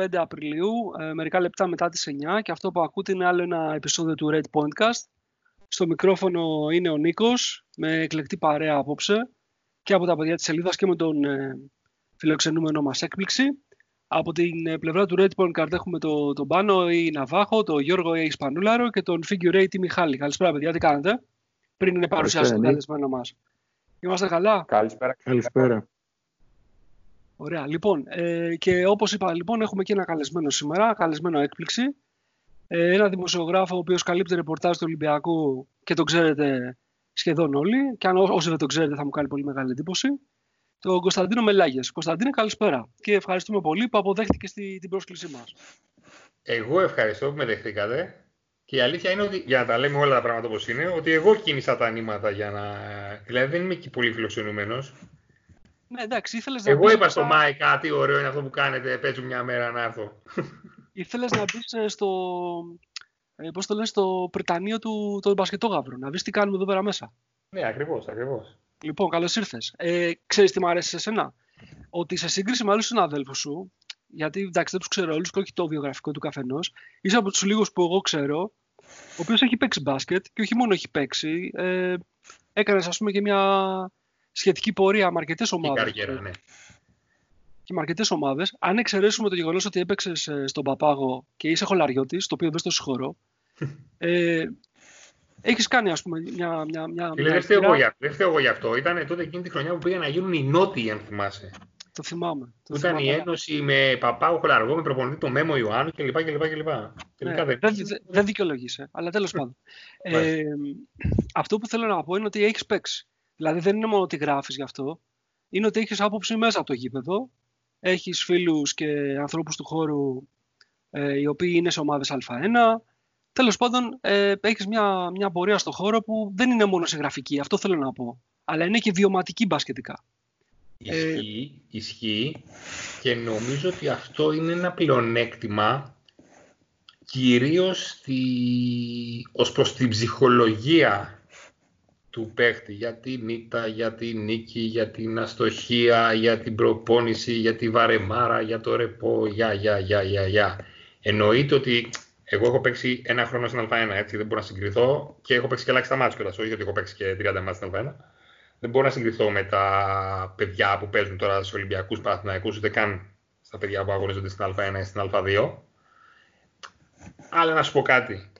είναι 25 Απριλίου, ε, μερικά λεπτά μετά τις 9 και αυτό που ακούτε είναι άλλο ένα επεισόδιο του Red Pointcast. Στο μικρόφωνο είναι ο Νίκος, με εκλεκτή παρέα απόψε και από τα παιδιά της σελίδας και με τον ε, φιλοξενούμενο μας έκπληξη. Από την ε, πλευρά του Red Pointcast έχουμε τον το Πάνο ή Ναβάχο, τον Γιώργο ή Ισπανούλαρο και τον Figure 8 Μιχάλη. Καλησπέρα παιδιά, τι κάνετε, πριν είναι παρουσιάσει το καλεσμένο μας. Είμαστε καλά; Καλησπέρα. Καλησπέρα. Ωραία. Λοιπόν, ε, και όπως είπα, λοιπόν, έχουμε και ένα καλεσμένο σήμερα, καλεσμένο έκπληξη. Ε, ένα δημοσιογράφο ο οποίος καλύπτει ρεπορτάζ του Ολυμπιακού και τον ξέρετε σχεδόν όλοι. Και αν όσοι δεν τον ξέρετε θα μου κάνει πολύ μεγάλη εντύπωση. Τον Κωνσταντίνο Μελάγε. Κωνσταντίνο, καλησπέρα. Και ευχαριστούμε πολύ που αποδέχτηκε στη, την πρόσκλησή μας. Εγώ ευχαριστώ που με δεχτήκατε. Και η αλήθεια είναι ότι, για να τα λέμε όλα τα πράγματα όπως είναι, ότι εγώ κίνησα τα νήματα για να. Δηλαδή δεν είμαι και πολύ φιλοξενούμενος. Ναι, εντάξει, ήθελες να Εγώ είπα στο Μάη κάτι ωραίο είναι αυτό που κάνετε, παίζω μια μέρα να έρθω. Ήθελες να μπεις ε, στο, ε, πώς το λες, στο Πριτανείο του των μπασκετόγαυρων, να δεις τι κάνουμε εδώ πέρα μέσα. Ναι, ακριβώς, ακριβώς. Λοιπόν, καλώς ήρθες. Ε, ξέρεις τι μου αρέσει σε σένα; Ότι σε σύγκριση με άλλους συναδέλφους σου, γιατί εντάξει δεν τους ξέρω όλους και όχι το βιογραφικό του καθενός, είσαι από τους λίγους που εγώ ξέρω, ο οποίος έχει παίξει μπάσκετ και όχι μόνο έχει παίξει, ε, έκανες ας πούμε και μια σχετική πορεία με αρκετές ομάδες. καριέρα, ναι. Και με αρκετές ομάδες. Αν εξαιρέσουμε το γεγονός ότι έπαιξες ε, στον Παπάγο και είσαι χολαριώτης, το οποίο δεν στο συγχωρώ. ε, έχεις κάνει, ας πούμε, μια. μια, μια, μια δεν, φταίω εγώ, δεν εγώ γι' αυτό. Ήταν τότε εκείνη τη χρονιά που πήγαν να γίνουν οι νότιοι, αν θυμάσαι. Το θυμάμαι. Το ήταν η ένωση με Παπάγο Χολαργό, με προπονητή το Μέμο Ιωάννου κλπ. κλπ, Ναι, δεν, δεν, δεν δικαιολογείσαι, αλλά τέλος πάντων. ε, αυτό που θέλω να πω είναι ότι έχεις παίξει. Δηλαδή δεν είναι μόνο ότι γράφεις γι' αυτό. Είναι ότι έχεις άποψη μέσα από το γήπεδο. Έχεις φίλους και ανθρώπους του χώρου ε, οι οποίοι είναι σε ομάδες Α1. Τέλος πάντων, ε, έχεις μια, μια πορεία στο χώρο που δεν είναι μόνο σε γραφική, αυτό θέλω να πω. Αλλά είναι και βιωματική μπασκετικά. Ισχύει, ε, ισχύει και νομίζω ότι αυτό είναι ένα πλεονέκτημα κυρίως στη... ως προς την ψυχολογία του παίχτη για την ήττα, για την νίκη, για την αστοχία, για την προπόνηση, για τη βαρεμάρα, για το ρεπό, για, για, για, για, για. Εννοείται ότι εγώ έχω παίξει ένα χρόνο στην Α1, έτσι δεν μπορώ να συγκριθώ και έχω παίξει και ελάχιστα μάτια κιόλας. Όχι ότι έχω παίξει και 30 μάτια στην Α1. Δεν μπορώ να συγκριθώ με τα παιδιά που παίζουν τώρα στους Ολυμπιακούς Παναθηναϊκούς, ούτε καν στα παιδιά που αγωνίζονται στην Α1 ή στην Α2. Αλλά να σου πω κάτι.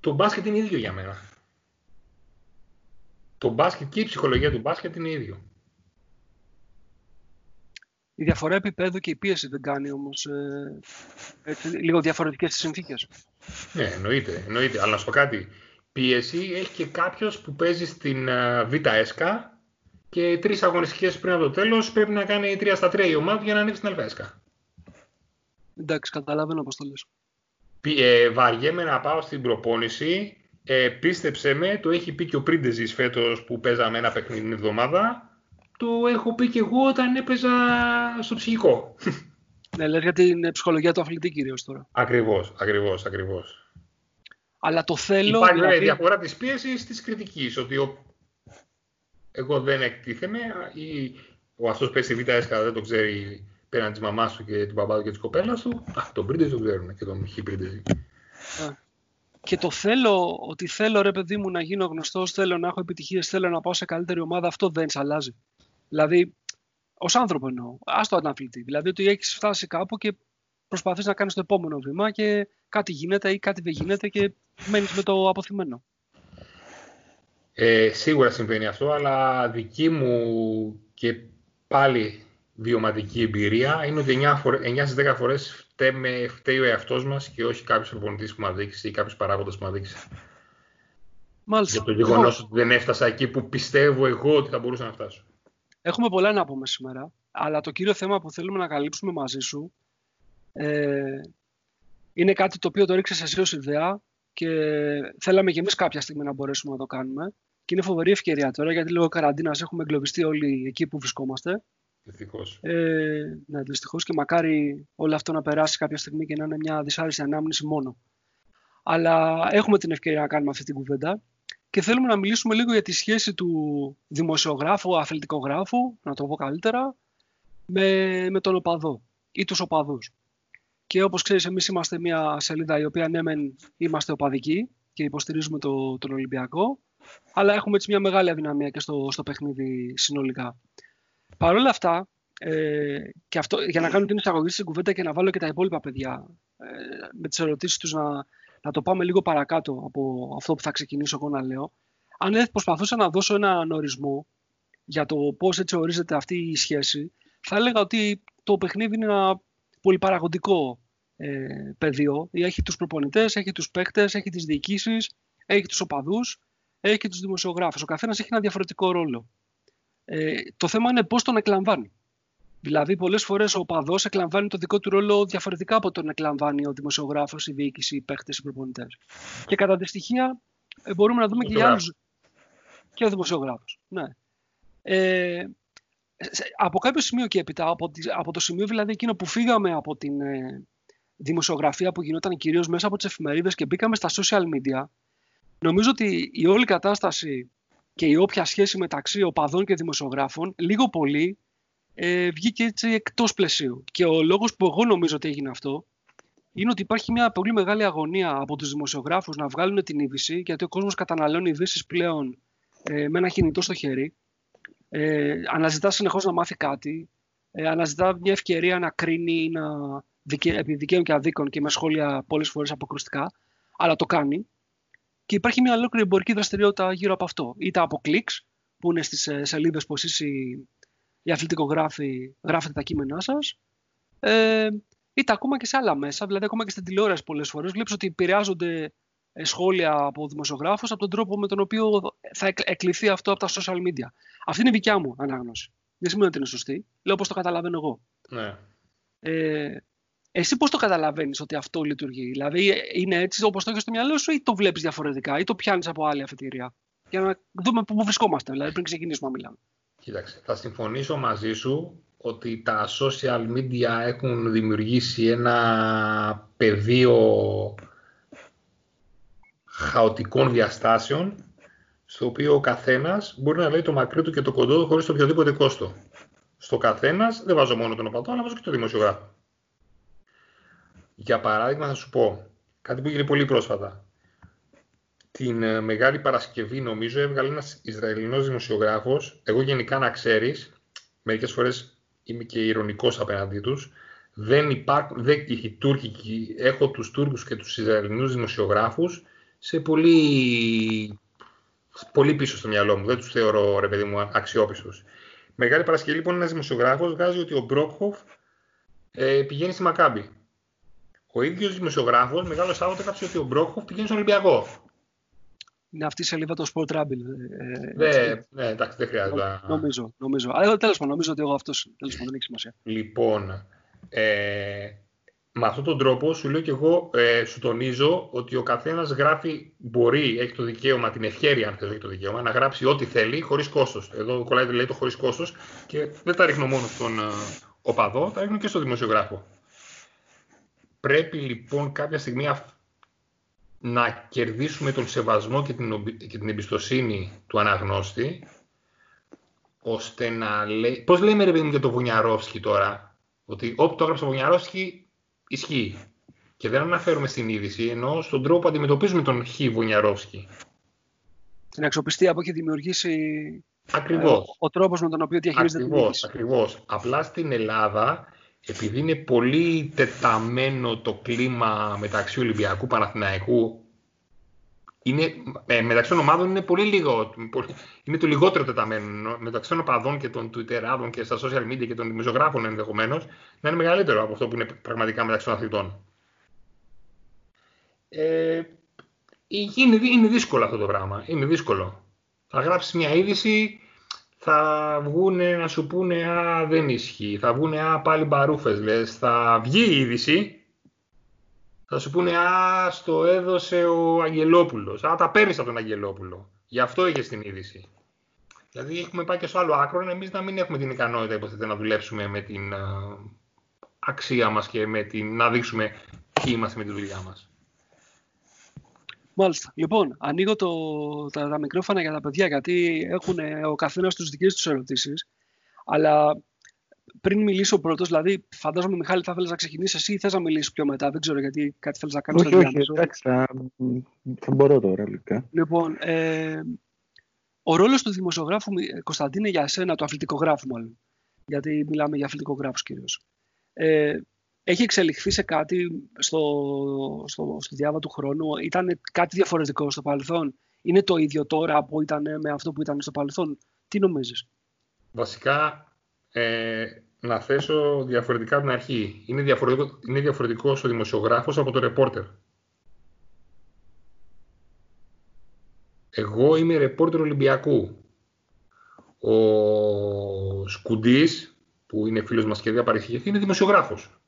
Το μπάσκετ είναι ίδιο για μένα το μπάσκετ και η ψυχολογία του μπάσκετ είναι ίδιο. Η διαφορά επίπεδου και η πίεση δεν κάνει όμως ε, λίγο διαφορετικές τι συνθήκες. Ναι, εννοείται, εννοείται. Αλλά να σου πω κάτι. Πίεση έχει και κάποιος που παίζει στην uh, Β' ΕΣΚΑ και τρεις αγωνιστικές πριν από το τέλος πρέπει να κάνει τρία στα τρία η ομάδα για να ανέβει στην ΕΣΚΑ. Εντάξει, καταλαβαίνω πώς το λες. Ε, βαριέμαι να πάω στην προπόνηση ε, πίστεψε με, το έχει πει και ο Πρίντεζης φέτος που παίζαμε ένα παιχνίδι την εβδομάδα. Το έχω πει και εγώ όταν έπαιζα στο ψυχικό. Ναι, λες για την ψυχολογία του αθλητή κυρίως τώρα. Ακριβώς, ακριβώς, ακριβώς. Αλλά το θέλω... Υπάρχει δηλαδή... διαφορά της πίεσης της κριτικής, ότι ο... εγώ δεν εκτίθεμαι ή ο αυτός που στη Β' δεν το ξέρει πέραν της μαμάς του και του μπαμπά του και της κοπέλας του. Α, τον Πρίντεζη το ξέρουν και τον Χ Πρίντεζη και το θέλω, ότι θέλω ρε παιδί μου να γίνω γνωστός, θέλω να έχω επιτυχίες, θέλω να πάω σε καλύτερη ομάδα, αυτό δεν σε αλλάζει. Δηλαδή, ως άνθρωπο εννοώ, ας το αναπληκτή. Δηλαδή, ότι έχεις φτάσει κάπου και προσπαθείς να κάνεις το επόμενο βήμα και κάτι γίνεται ή κάτι δεν γίνεται και μένεις με το αποθυμένο. Ε, σίγουρα συμβαίνει αυτό, αλλά δική μου και πάλι βιωματική εμπειρία είναι ότι 9 στις 10 φορές φταίει ο εαυτός μας και όχι κάποιος προπονητής που μας δείξει ή κάποιος παράγοντας που μας δείξει. Μάλιστα. Για το γεγονός ότι δεν έφτασα εκεί που πιστεύω εγώ ότι θα μπορούσα να φτάσω. Έχουμε πολλά να πούμε σήμερα, αλλά το κύριο θέμα που θέλουμε να καλύψουμε μαζί σου ε, είναι κάτι το οποίο το ρίξες εσύ ως ιδέα και θέλαμε και εμείς κάποια στιγμή να μπορέσουμε να το κάνουμε. Και είναι φοβερή ευκαιρία τώρα, γιατί λόγω καραντίνας έχουμε εγκλωβιστεί όλοι εκεί που βρισκόμαστε. Δυστυχώς. Ε, ναι, δυστυχώς και μακάρι όλο αυτό να περάσει κάποια στιγμή και να είναι μια δυσάρεστη ανάμνηση μόνο. Αλλά έχουμε την ευκαιρία να κάνουμε αυτή την κουβέντα και θέλουμε να μιλήσουμε λίγο για τη σχέση του δημοσιογράφου, αθλητικογράφου, να το πω καλύτερα, με, με τον οπαδό. ή τους οπαδούς. Και όπως ξέρεις, εμείς είμαστε μια σελίδα η οποία ναι μεν είμαστε οπαδικοί και υποστηρίζουμε το, τον Ολυμπιακό, αλλά έχουμε έτσι μια μεγάλη αδυναμία και στο, στο παιχνίδι συνολικά. Παρ' όλα αυτά, ε, και αυτό, για να κάνω την εισαγωγή στην κουβέντα και να βάλω και τα υπόλοιπα παιδιά ε, με τις ερωτήσεις τους να, να το πάμε λίγο παρακάτω από αυτό που θα ξεκινήσω εγώ να λέω. Αν προσπαθούσα να δώσω ένα ορισμό για το πώς έτσι ορίζεται αυτή η σχέση, θα έλεγα ότι το παιχνίδι είναι ένα πολυπαραγωγικό ε, πεδίο. Έχει τους προπονητές, έχει τους παίκτες, έχει τις διοικήσεις, έχει τους οπαδούς, έχει και τους δημοσιογράφους. Ο καθένας έχει ένα διαφορετικό ρόλο. Ε, το θέμα είναι πώς τον εκλαμβάνει. Δηλαδή, πολλές φορές ο οπαδός εκλαμβάνει το δικό του ρόλο διαφορετικά από τον εκλαμβάνει ο δημοσιογράφος, η διοίκηση, οι παίχτες, οι προπονητές. Και κατά τη στοιχεία ε, μπορούμε να δούμε και για άλλου. Και ο δημοσιογράφος. Ναι. Ε, από κάποιο σημείο και έπειτα, από, από το σημείο δηλαδή εκείνο που φύγαμε από την ε, δημοσιογραφία που γινόταν κυρίως μέσα από τις εφημερίδες και μπήκαμε στα social media, νομίζω ότι η όλη κατάσταση και η όποια σχέση μεταξύ οπαδών και δημοσιογράφων, λίγο πολύ ε, βγήκε έτσι εκτός πλαισίου. Και ο λόγος που εγώ νομίζω ότι έγινε αυτό είναι ότι υπάρχει μια πολύ μεγάλη αγωνία από τους δημοσιογράφους να βγάλουν την είδηση, γιατί ο κόσμος καταναλώνει ειδήσεις πλέον ε, με ένα κινητό στο χέρι. Ε, αναζητά συνεχώς να μάθει κάτι, ε, αναζητά μια ευκαιρία να κρίνει, να δικαι, επί δικαίων και αδίκων και με σχόλια πολλές φορές αποκρουστικά, αλλά το κάνει. Και υπάρχει μια ολόκληρη εμπορική δραστηριότητα γύρω από αυτό. Είτε από κλικς, που είναι στις ε, σελίδες που εσείς οι οι αθλητικογράφοι γράφετε τα κείμενά σας. Ε, είτε ακόμα και σε άλλα μέσα, δηλαδή ακόμα και στην τηλεόραση πολλές φορές. Βλέπεις ότι επηρεάζονται ε, σχόλια από δημοσιογράφους από τον τρόπο με τον οποίο θα εκλειθεί αυτό από τα social media. Αυτή είναι η δικιά μου ανάγνωση. Δεν σημαίνει ότι είναι σωστή. Λέω πώ το καταλαβαίνω εγώ. Ναι. Ε, εσύ πώς το καταλαβαίνεις ότι αυτό λειτουργεί, Δηλαδή είναι έτσι όπως το έχεις στο μυαλό σου, ή το βλέπεις διαφορετικά, ή το πιάνεις από άλλη αφετηρία; Για να δούμε πού βρισκόμαστε, δηλαδή πριν ξεκινήσουμε να μιλάμε. Κοίταξε, θα συμφωνήσω μαζί σου ότι τα social media έχουν δημιουργήσει ένα πεδίο χαοτικών διαστάσεων στο οποίο ο καθένας μπορεί να λέει το μακρύ του και το κοντό του χωρίς οποιοδήποτε κόστο. Στο καθένας δεν βάζω μόνο τον οπαδό, αλλά βάζω και τον δημοσιογράφο. Για παράδειγμα θα σου πω κάτι που έγινε πολύ πρόσφατα την ε, Μεγάλη Παρασκευή, νομίζω, έβγαλε ένας Ισραηλινός δημοσιογράφος. Εγώ γενικά να ξέρεις, μερικές φορές είμαι και ηρωνικός απέναντί τους, δεν υπάρχουν, δεν, οι Τούρκοι, έχω τους Τούρκους και τους Ισραηλινούς δημοσιογράφους σε πολύ, πολύ πίσω στο μυαλό μου. Δεν τους θεωρώ, ρε παιδί μου, αξιόπιστους. Μεγάλη Παρασκευή, λοιπόν, ένας δημοσιογράφος βγάζει ότι ο Μπρόκχοφ ε, πηγαίνει στη Μακάμπη. Ο ίδιος δημοσιογράφος, μεγάλος Σάββατο, έγραψε ότι ο Μπρόκχοφ πηγαίνει στον Ολυμπιακό είναι αυτή η σελίδα το Sport Trouble. Ε, ναι, ναι, εντάξει, δεν χρειάζεται. Νομίζω, νομίζω. Αλλά τέλος πάντων, νομίζω ότι εγώ αυτός, τέλος πάντων, δεν έχει σημασία. Λοιπόν, ε, με αυτόν τον τρόπο σου λέω και εγώ, ε, σου τονίζω ότι ο καθένας γράφει, μπορεί, έχει το δικαίωμα, την ευχαίρεια αν θέλει το δικαίωμα, να γράψει ό,τι θέλει χωρίς κόστος. Εδώ κολλάει λέει το χωρίς κόστος και δεν τα ρίχνω μόνο στον ε, οπαδό, τα ρίχνω και στον δημοσιογράφο. Πρέπει λοιπόν κάποια στιγμή να κερδίσουμε τον σεβασμό και την, και την εμπιστοσύνη του αναγνώστη, ώστε να λέει... Πώς λέμε ρε παιδί μου για το Βουνιαρόφσκι τώρα, ότι όπου το έγραψε ο Βουνιαρόφσκι ισχύει. Και δεν αναφέρουμε στην είδηση, ενώ στον τρόπο που αντιμετωπίζουμε τον Χ Βουνιαρόφσκι. Την αξιοπιστία που έχει δημιουργήσει Ακριβώς. Ε, ο, ο τρόπος με τον οποίο διαχειρίζεται ακριβώς, την είδηση. Ακριβώς. Απλά στην Ελλάδα επειδή είναι πολύ τεταμένο το κλίμα μεταξύ Ολυμπιακού Παναθηναϊκού είναι, ε, μεταξύ των ομάδων είναι πολύ λίγο, είναι το λιγότερο τεταμένο. Μεταξύ των οπαδών και των Twitterάδων και στα social media και των δημοσιογράφων ενδεχομένως να είναι μεγαλύτερο από αυτό που είναι πραγματικά μεταξύ των αθλητών. Ε, είναι, είναι δύσκολο αυτό το πράγμα. Είναι δύσκολο. Θα γράψεις μια είδηση θα βγουν να σου πούνε «Α, δεν ισχύει». Θα βγουν «Α, πάλι μπαρούφες», λες. Θα βγει η είδηση, θα σου πούνε «Α, στο έδωσε ο Αγγελόπουλος». «Α, τα παίρνεις από τον Αγγελόπουλο». Γι' αυτό είχες την είδηση. Δηλαδή έχουμε πάει και στο άλλο άκρο, εμείς να μην έχουμε την ικανότητα υποθέτω, να δουλέψουμε με την αξία μας και με την, να δείξουμε ποιοι είμαστε με τη δουλειά μας. Μάλιστα. Λοιπόν, ανοίγω το, τα, τα μικρόφωνα για τα παιδιά γιατί έχουν ο καθένας τους δικές τους ερωτήσεις. Αλλά πριν μιλήσω πρώτος, δηλαδή φαντάζομαι Μιχάλη θα ήθελε να ξεκινήσεις εσύ ή θες να μιλήσεις πιο μετά; Δεν ξέρω γιατί κάτι θέλεις να κάνεις όχι, όχι, εντάξει, θα, θα μπορώ τώρα λογικά. Λοιπόν, ε, ο ρόλος του δημοσιογράφου, ε, Κωνσταντίνε, για εσένα, του αθλητικογράφου μάλλον, γιατί μιλάμε για αθλητικογράφους κυρίως. Ε, έχει εξελιχθεί σε κάτι στο, στο, στο διάβα του χρόνου, ήταν κάτι διαφορετικό στο παρελθόν, είναι το ίδιο τώρα που ήταν με αυτό που ήταν στο παρελθόν; Τι νομίζεις; Βασικά, ε, να θέσω διαφορετικά την αρχή. Είναι διαφορετικό, είναι διαφορετικός ο δημοσιογράφος από το ρεπόρτερ. Εγώ είμαι ρεπόρτερ Ολυμπιακού. Ο Σκουντής, που είναι φίλος μας και διαπαρέχει, είναι δημοσιογράφος.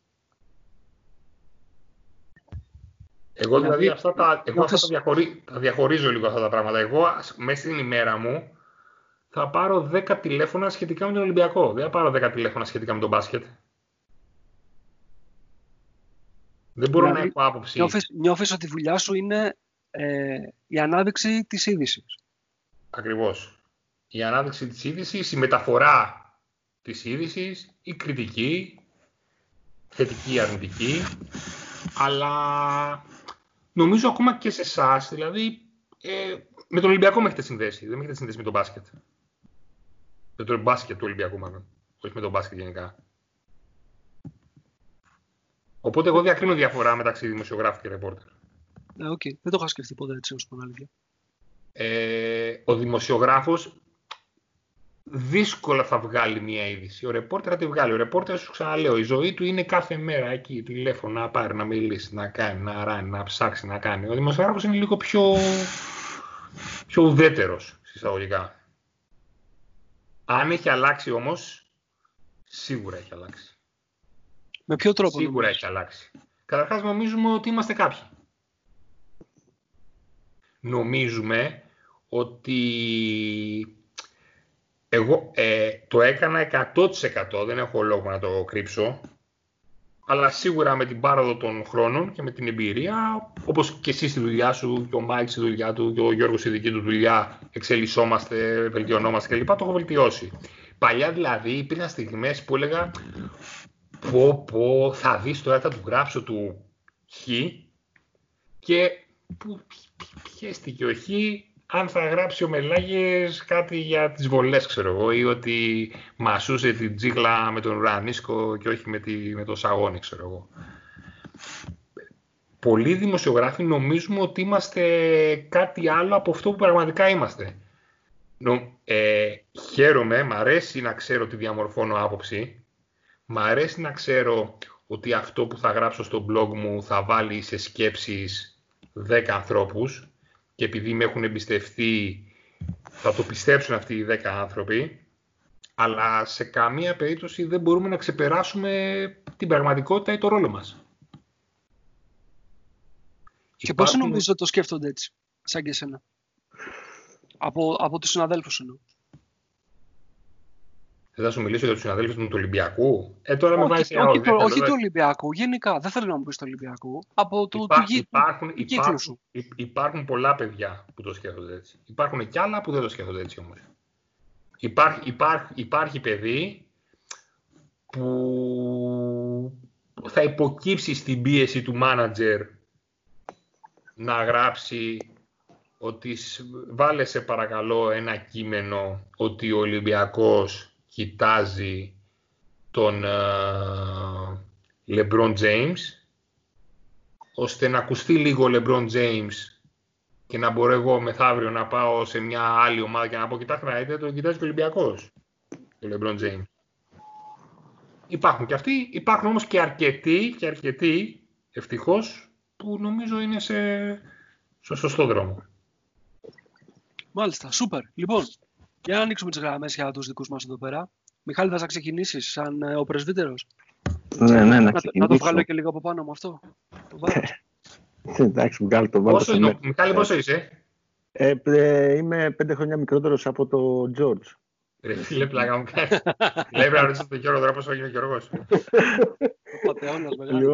Εγώ δηλαδή, δηλαδή αυτά τα, εγώ αυτά τα, διαχωρί, τα διαχωρίζω λίγο αυτά τα πράγματα. Εγώ μέσα στην ημέρα μου θα πάρω 10 τηλέφωνα σχετικά με τον Ολυμπιακό. Δεν θα πάρω 10 τηλέφωνα σχετικά με τον μπάσκετ. Δεν μπορώ δηλαδή, να έχω άποψη. Νιώθεις, νιώθεις ότι η δουλειά σου είναι ε, η ανάδειξη της είδησης. Ακριβώς. Η ανάδειξη της είδησης, η μεταφορά της είδησης, η κριτική, θετική ή αρνητική, αλλά νομίζω ακόμα και σε εσάς, δηλαδή ε, με τον Ολυμπιακό με έχετε συνδέσει. Δεν με έχετε συνδέσει με τον μπάσκετ. Με τον μπάσκετ του Ολυμπιακού, μάλλον. Όχι με τον μπάσκετ γενικά. Οπότε εγώ διακρίνω διαφορά μεταξύ δημοσιογράφου και ρεπόρτερ. Ναι, okay. Δεν το είχα σκεφτεί ποτέ έτσι, όσο αλήθεια. Ε, ο δημοσιογράφος δύσκολα θα βγάλει μια είδηση. Ο ρεπόρτερ θα τη βγάλει. Ο ρεπόρτερ, σου ξαναλέω, η ζωή του είναι κάθε μέρα εκεί. Τηλέφωνο να πάρει, να μιλήσει, να κάνει, να ράνει, να ψάξει, να κάνει. Ο δημοσιογράφος είναι λίγο πιο, πιο ουδέτερος, συσταγωγικά. Αν έχει αλλάξει όμως, σίγουρα έχει αλλάξει. Με ποιο τρόπο Σίγουρα έχει αλλάξει. Καταρχάς νομίζουμε ότι είμαστε κάποιοι. Νομίζουμε ότι εγώ ε, το έκανα 100% δεν έχω λόγο να το κρύψω αλλά σίγουρα με την πάροδο των χρόνων και με την εμπειρία όπως και εσύ στη δουλειά σου και ο Μάικ στη δουλειά του και ο Γιώργος στη δική του δουλειά εξελισσόμαστε, βελτιωνόμαστε κλπ. Το έχω βελτιώσει. Παλιά δηλαδή υπήρχαν στιγμές που έλεγα πω πω θα δεις τώρα θα του γράψω του Χ και που πιέστηκε ο Χ αν θα γράψει ο Μελάγες κάτι για τις βολές, ξέρω εγώ, ή ότι μασούσε την τζίγλα με τον Ρανίσκο και όχι με, τη, με το Σαγόνι, ξέρω εγώ. Πολλοί δημοσιογράφοι νομίζουμε ότι είμαστε κάτι άλλο από αυτό που πραγματικά είμαστε. Νο, ε, χαίρομαι, μ' αρέσει να ξέρω ότι διαμορφώνω άποψη, μ' αρέσει να ξέρω ότι αυτό που θα γράψω στο blog μου θα βάλει σε σκέψεις 10 ανθρώπους, και επειδή με έχουν εμπιστευτεί θα το πιστέψουν αυτοί οι 10 άνθρωποι αλλά σε καμία περίπτωση δεν μπορούμε να ξεπεράσουμε την πραγματικότητα ή το ρόλο μας. Και Υπάρχουν... πώς νομίζω το σκέφτονται έτσι, σαν και εσένα, από, από τους συναδέλφους εννοώ. Δεν θα σου μιλήσω για τους συναδέλφους μου του Ολυμπιακού. Ε, τώρα όχι, με βάζει όχι, όχι, όχι του Ολυμπιακού, γενικά. Δεν θέλω να μου πεις του Ολυμπιακού. Από το Υπά, του, υπάρχουν, του υπάρχουν, σου. υπάρχουν πολλά παιδιά που το σκέφτονται έτσι. Υπάρχουν κι άλλα που δεν το σκέφτονται έτσι όμως. Υπάρχει, υπάρχει, υπάρχει παιδί που θα υποκύψει στην πίεση του μάνατζερ να γράψει ότι βάλε σε παρακαλώ ένα κείμενο ότι ο Ολυμπιακός κοιτάζει τον LeBron James ώστε να ακουστεί λίγο ο LeBron James και να μπορώ εγώ μεθαύριο να πάω σε μια άλλη ομάδα και να πω κοιτάξτε να δείτε τον κοιτάζει και ο Ολυμπιακός ο LeBron James. Υπάρχουν και αυτοί, υπάρχουν όμως και αρκετοί και αρκετοί ευτυχώς που νομίζω είναι σε, σε σωστό δρόμο. Μάλιστα, σούπερ. Λοιπόν, για να ανοίξουμε τις γραμμές για τους δικούς μας εδώ πέρα. Μιχάλη, θα ξεκινήσεις σαν ε, ο πρεσβύτερος; Ναι, ναι, να, να, το βγάλω και λίγο από πάνω με αυτό. Το Εντάξει, βγάλω το βάλω. Πόσο είναι, Μιχάλη, πόσο είσαι; Ε, ε, είμαι πέντε χρόνια μικρότερος από τον George. Ρε φίλε, πλάκα μου κάνει. Λέει πρέπει να ρωτήσω τον Γιώργο τώρα πόσο είναι ο Γιώργος. Ο πατεώνας μεγάλος.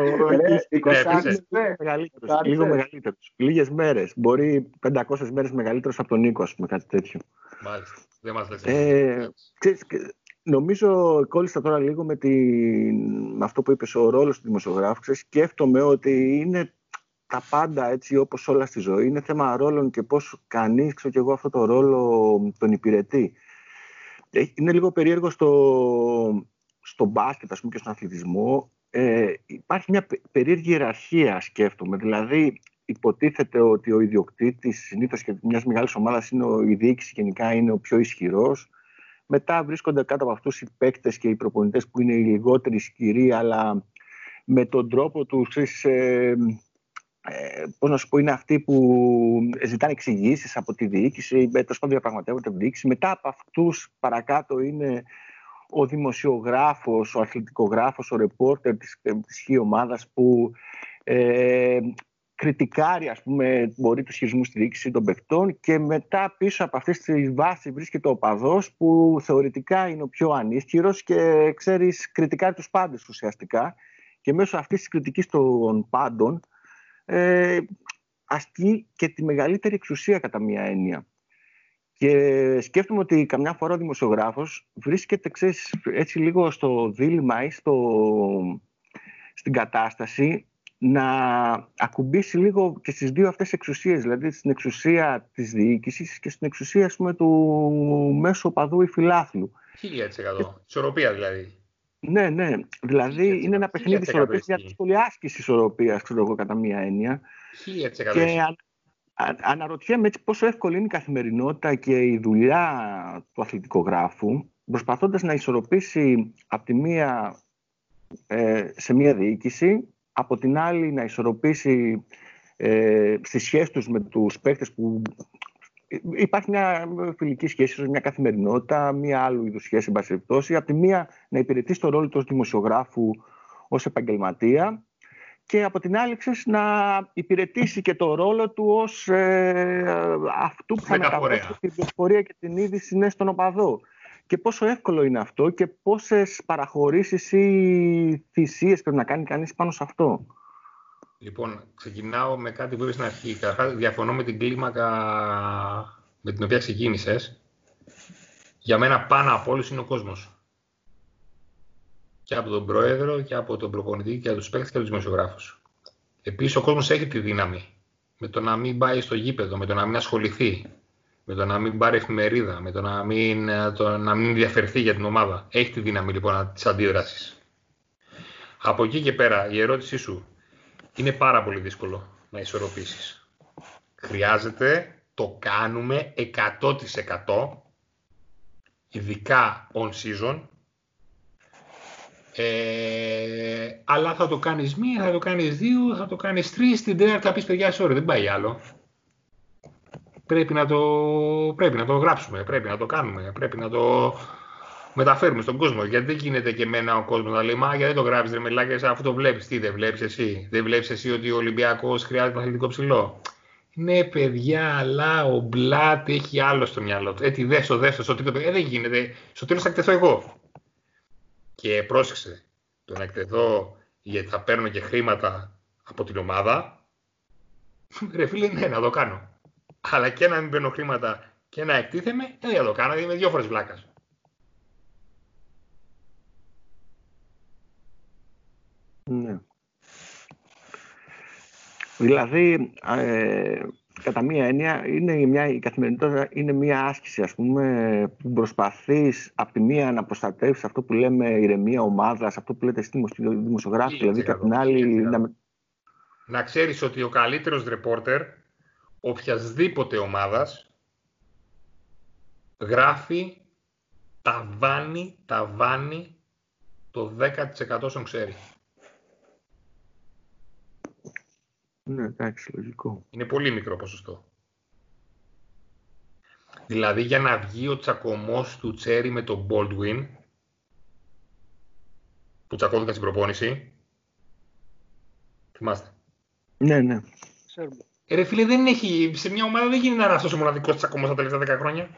Λίγο μεγαλύτερος. Λίγες μέρες. Μπορεί 500 μέρες μεγαλύτερος από τον Νίκο, ας πούμε, κάτι τέτοιο. Μάλιστα. Δεν μας λες. Ε, νομίζω κόλλησα τώρα λίγο με, την, με αυτό που είπες ο ρόλος του δημοσιογράφου. Σκέφτομαι ότι είναι τα πάντα έτσι όπως όλα στη ζωή. Είναι θέμα ρόλων και πώς κανείς, ξέρω και εγώ, αυτό το ρόλο τον υπηρετεί. Ε, είναι λίγο περίεργο στο, στο μπάσκετ, ας πούμε, και στον αθλητισμό. Ε, υπάρχει μια περίεργη ιεραρχία, σκέφτομαι. Δηλαδή, υποτίθεται ότι ο ιδιοκτήτης συνήθως και μιας μεγάλης ομάδας είναι ο, η διοίκηση γενικά είναι ο πιο ισχυρός. Μετά βρίσκονται κάτω από αυτούς οι παίκτες και οι προπονητές που είναι οι λιγότεροι ισχυροί, αλλά με τον τρόπο τους, ε, ε, πώς να σου πω, είναι αυτοί που ζητάνε εξηγήσεις από τη διοίκηση, τέλο πάντων διαπραγματεύονται τη διοίκηση. Μετά από αυτούς παρακάτω είναι ο δημοσιογράφος, ο αθλητικογράφος, ο ρεπόρτερ της, της ομάδας που ε, κριτικάρει, ας πούμε, μπορεί τους χειρισμούς στη διοίκηση των παιχτών και μετά πίσω από αυτή τη βάση βρίσκεται ο παδός που θεωρητικά είναι ο πιο ανίσχυρος και ξέρεις κριτικάρει τους πάντες ουσιαστικά και μέσω αυτής της κριτικής των πάντων ε, ασκεί και τη μεγαλύτερη εξουσία κατά μία έννοια. Και σκέφτομαι ότι καμιά φορά ο δημοσιογράφος βρίσκεται ξέρεις, έτσι λίγο στο δίλημα ή στο, στην κατάσταση να ακουμπήσει λίγο και στις δύο αυτές εξουσίες, δηλαδή στην εξουσία της διοίκησης και στην εξουσία πούμε, του μέσου οπαδού ή φιλάθλου. 1000%. Ισορροπία δηλαδή. Ναι, ναι. Δηλαδή είναι ένα παιχνίδι ισορροπίας, μια δύσκολη άσκηση ισορροπίας, ξέρω εγώ, κατά μία έννοια. 1000%. Και αναρωτιέμαι έτσι πόσο εύκολη είναι η καθημερινότητα και η δουλειά του αθλητικογράφου, προσπαθώντας να ισορροπήσει από τη μία ε, σε μία διοίκηση, από την άλλη να ισορροπήσει ε, στις σχέσεις τους με τους παίκτες που υπάρχει μια φιλική σχέση, μια καθημερινότητα, μια άλλου είδους σχέση, εν πάση Από τη μία να υπηρετείς το ρόλο του ως δημοσιογράφου ως επαγγελματία και από την άλλη ξέρεις, να υπηρετήσει και το ρόλο του ως ε, αυτού που θα μεταβάσει την πληροφορία και την είδηση ναι, στον οπαδό. Και πόσο εύκολο είναι αυτό και πόσες παραχωρήσεις ή θυσίες πρέπει να κάνει κανείς πάνω σε αυτό. Λοιπόν, ξεκινάω με κάτι που είπες στην αρχή. Καταρχάς, διαφωνώ με την κλίμακα με την οποία ξεκίνησες. Για μένα πάνω από όλους είναι ο κόσμος. Και από τον πρόεδρο και από τον προπονητή και από τους παίκτες και από τους δημοσιογράφους. Επίσης, ο κόσμος έχει τη δύναμη με το να μην πάει στο γήπεδο, με το να μην ασχοληθεί, με το να μην πάρει εφημερίδα, με το να μην, το να μην διαφερθεί για την ομάδα. Έχει τη δύναμη λοιπόν της αντίδρασης. Από εκεί και πέρα, η ερώτησή σου είναι πάρα πολύ δύσκολο να ισορροπήσεις. Χρειάζεται, το κάνουμε 100% ειδικά on season ε, αλλά θα το κάνεις μία, θα το κάνεις δύο, θα το κάνεις τρεις, την τέταρτη θα πεις παιδιά, sorry, δεν πάει άλλο. Πρέπει να, το, πρέπει να το γράψουμε, πρέπει να το κάνουμε, πρέπει να το μεταφέρουμε στον κόσμο. Γιατί δεν γίνεται και εμένα ο κόσμος να λέει Μα γιατί δεν το γράφεις, δεν μιλάει, αφού το βλέπεις. Τι δεν βλέπεις εσύ; Δεν βλέπεις εσύ ότι ο Ολυμπιακός χρειάζεται αθλητικό ψηλό; Ναι, παιδιά, αλλά ο Μπλάτ έχει άλλο στο μυαλό του. Έτσι, δες το, δες το, στο τρίτο Ε, δεν γίνεται. Στο τέλος θα εκτεθώ εγώ. Και πρόσεξε, το να εκτεθώ γιατί θα παίρνω και χρήματα από την ομάδα. Ρε φίλε, ναι, να το κάνω. Αλλά και να μην παίρνω χρήματα και να εκτίθεμαι, δεν θα το κάνω, είμαι δύο φορές βλάκας. Ναι. Δηλαδή, ε, κατά μία έννοια, είναι μια, η καθημερινότητα είναι μια άσκηση, ας πούμε, που προσπαθείς από τη μία να προστατεύσεις αυτό που λέμε ηρεμία ομάδας, αυτό που λέτε εσύ δημοσιογράφοι, δηλαδή κατά την άλλη... Να... να ξέρεις ότι ο καλύτερος ρεπόρτερ οποιασδήποτε ομάδας γράφει, ταβάνει, ταβάνει το 10% όσων ξέρει. Ναι, εντάξει, λογικό. Είναι πολύ μικρό ποσοστό. Δηλαδή για να βγει ο τσακωμός του Τσέρι με τον Baldwin που τσακώθηκαν στην προπόνηση. Θυμάστε. Ναι, ναι. Ε, ρε φίλε, δεν έχει, σε μια ομάδα δεν γίνει ένα τόσο μοναδικός τσακωμός τα τελευταία 10 χρόνια.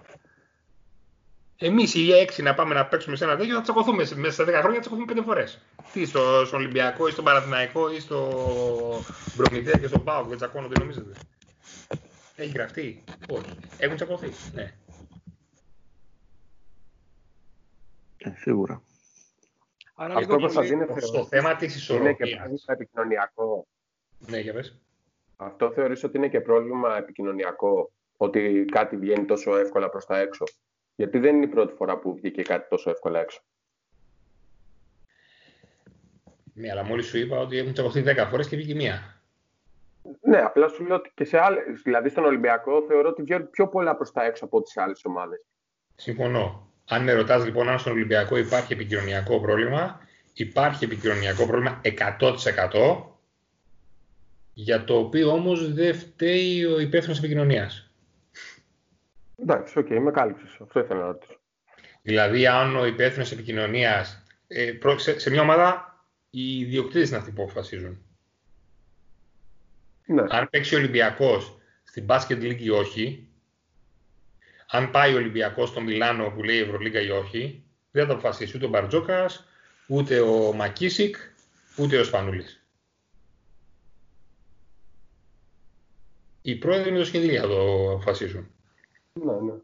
Εμείς οι έξι να πάμε να παίξουμε σε ένα τέτοιο θα τσακωθούμε μέσα σε 10 χρόνια, θα τσακωθούμε πέντε φορές. Τι στο, στον Ολυμπιακό ή στον Παναθηναϊκό ή στο Προμηθέα και στον Πάο και τσακώνονται, νομίζετε; Έχει γραφτεί; Όχι. Έχουν τσακωθεί; Ναι. Ε, σίγουρα. Άρα Αυτό που σας είναι στο θέμα της ισορροπίας. Είναι και πρόβλημα επικοινωνιακό. Ναι, για πες. Αυτό θεωρείς ότι είναι και πρόβλημα επικοινωνιακό, ότι κάτι βγαίνει τόσο εύκολα προς τα έξω; Γιατί δεν είναι η πρώτη φορά που βγήκε κάτι τόσο εύκολα έξω. Ναι, αλλά μόλις σου είπα ότι έχουν τσακωθεί 10 φορές και βγήκε μία. Ναι, απλά σου λέω ότι και σε άλλες, δηλαδή στον Ολυμπιακό θεωρώ ότι βγαίνουν πιο πολλά προς τα έξω από τις άλλες ομάδες. Συμφωνώ. Αν με ρωτάς λοιπόν αν στον Ολυμπιακό υπάρχει επικοινωνιακό πρόβλημα, υπάρχει επικοινωνιακό πρόβλημα 100% για το οποίο όμως δεν φταίει ο υπεύθυνος επικοινωνίας. Εντάξει, OK, okay, με κάλυψες. Αυτό ήθελα να ρωτήσω. Δηλαδή, αν ο υπεύθυνος επικοινωνίας. Ε, σε, μια ομάδα, οι ιδιοκτήτες είναι αυτοί που αποφασίζουν. Ναι. Αν παίξει ο Ολυμπιακός στην Basket League ή όχι, αν πάει ο Ολυμπιακός στο Μιλάνο που λέει Ευρωλίγκα ή όχι, δεν θα το αποφασίσει ούτε ο Μπαρτζόκας, ούτε ο Μακίσικ, ούτε ο Σπανούλης. Οι πρόεδροι με το σκηνδύλι θα το αποφασίσουν. Ναι, ναι.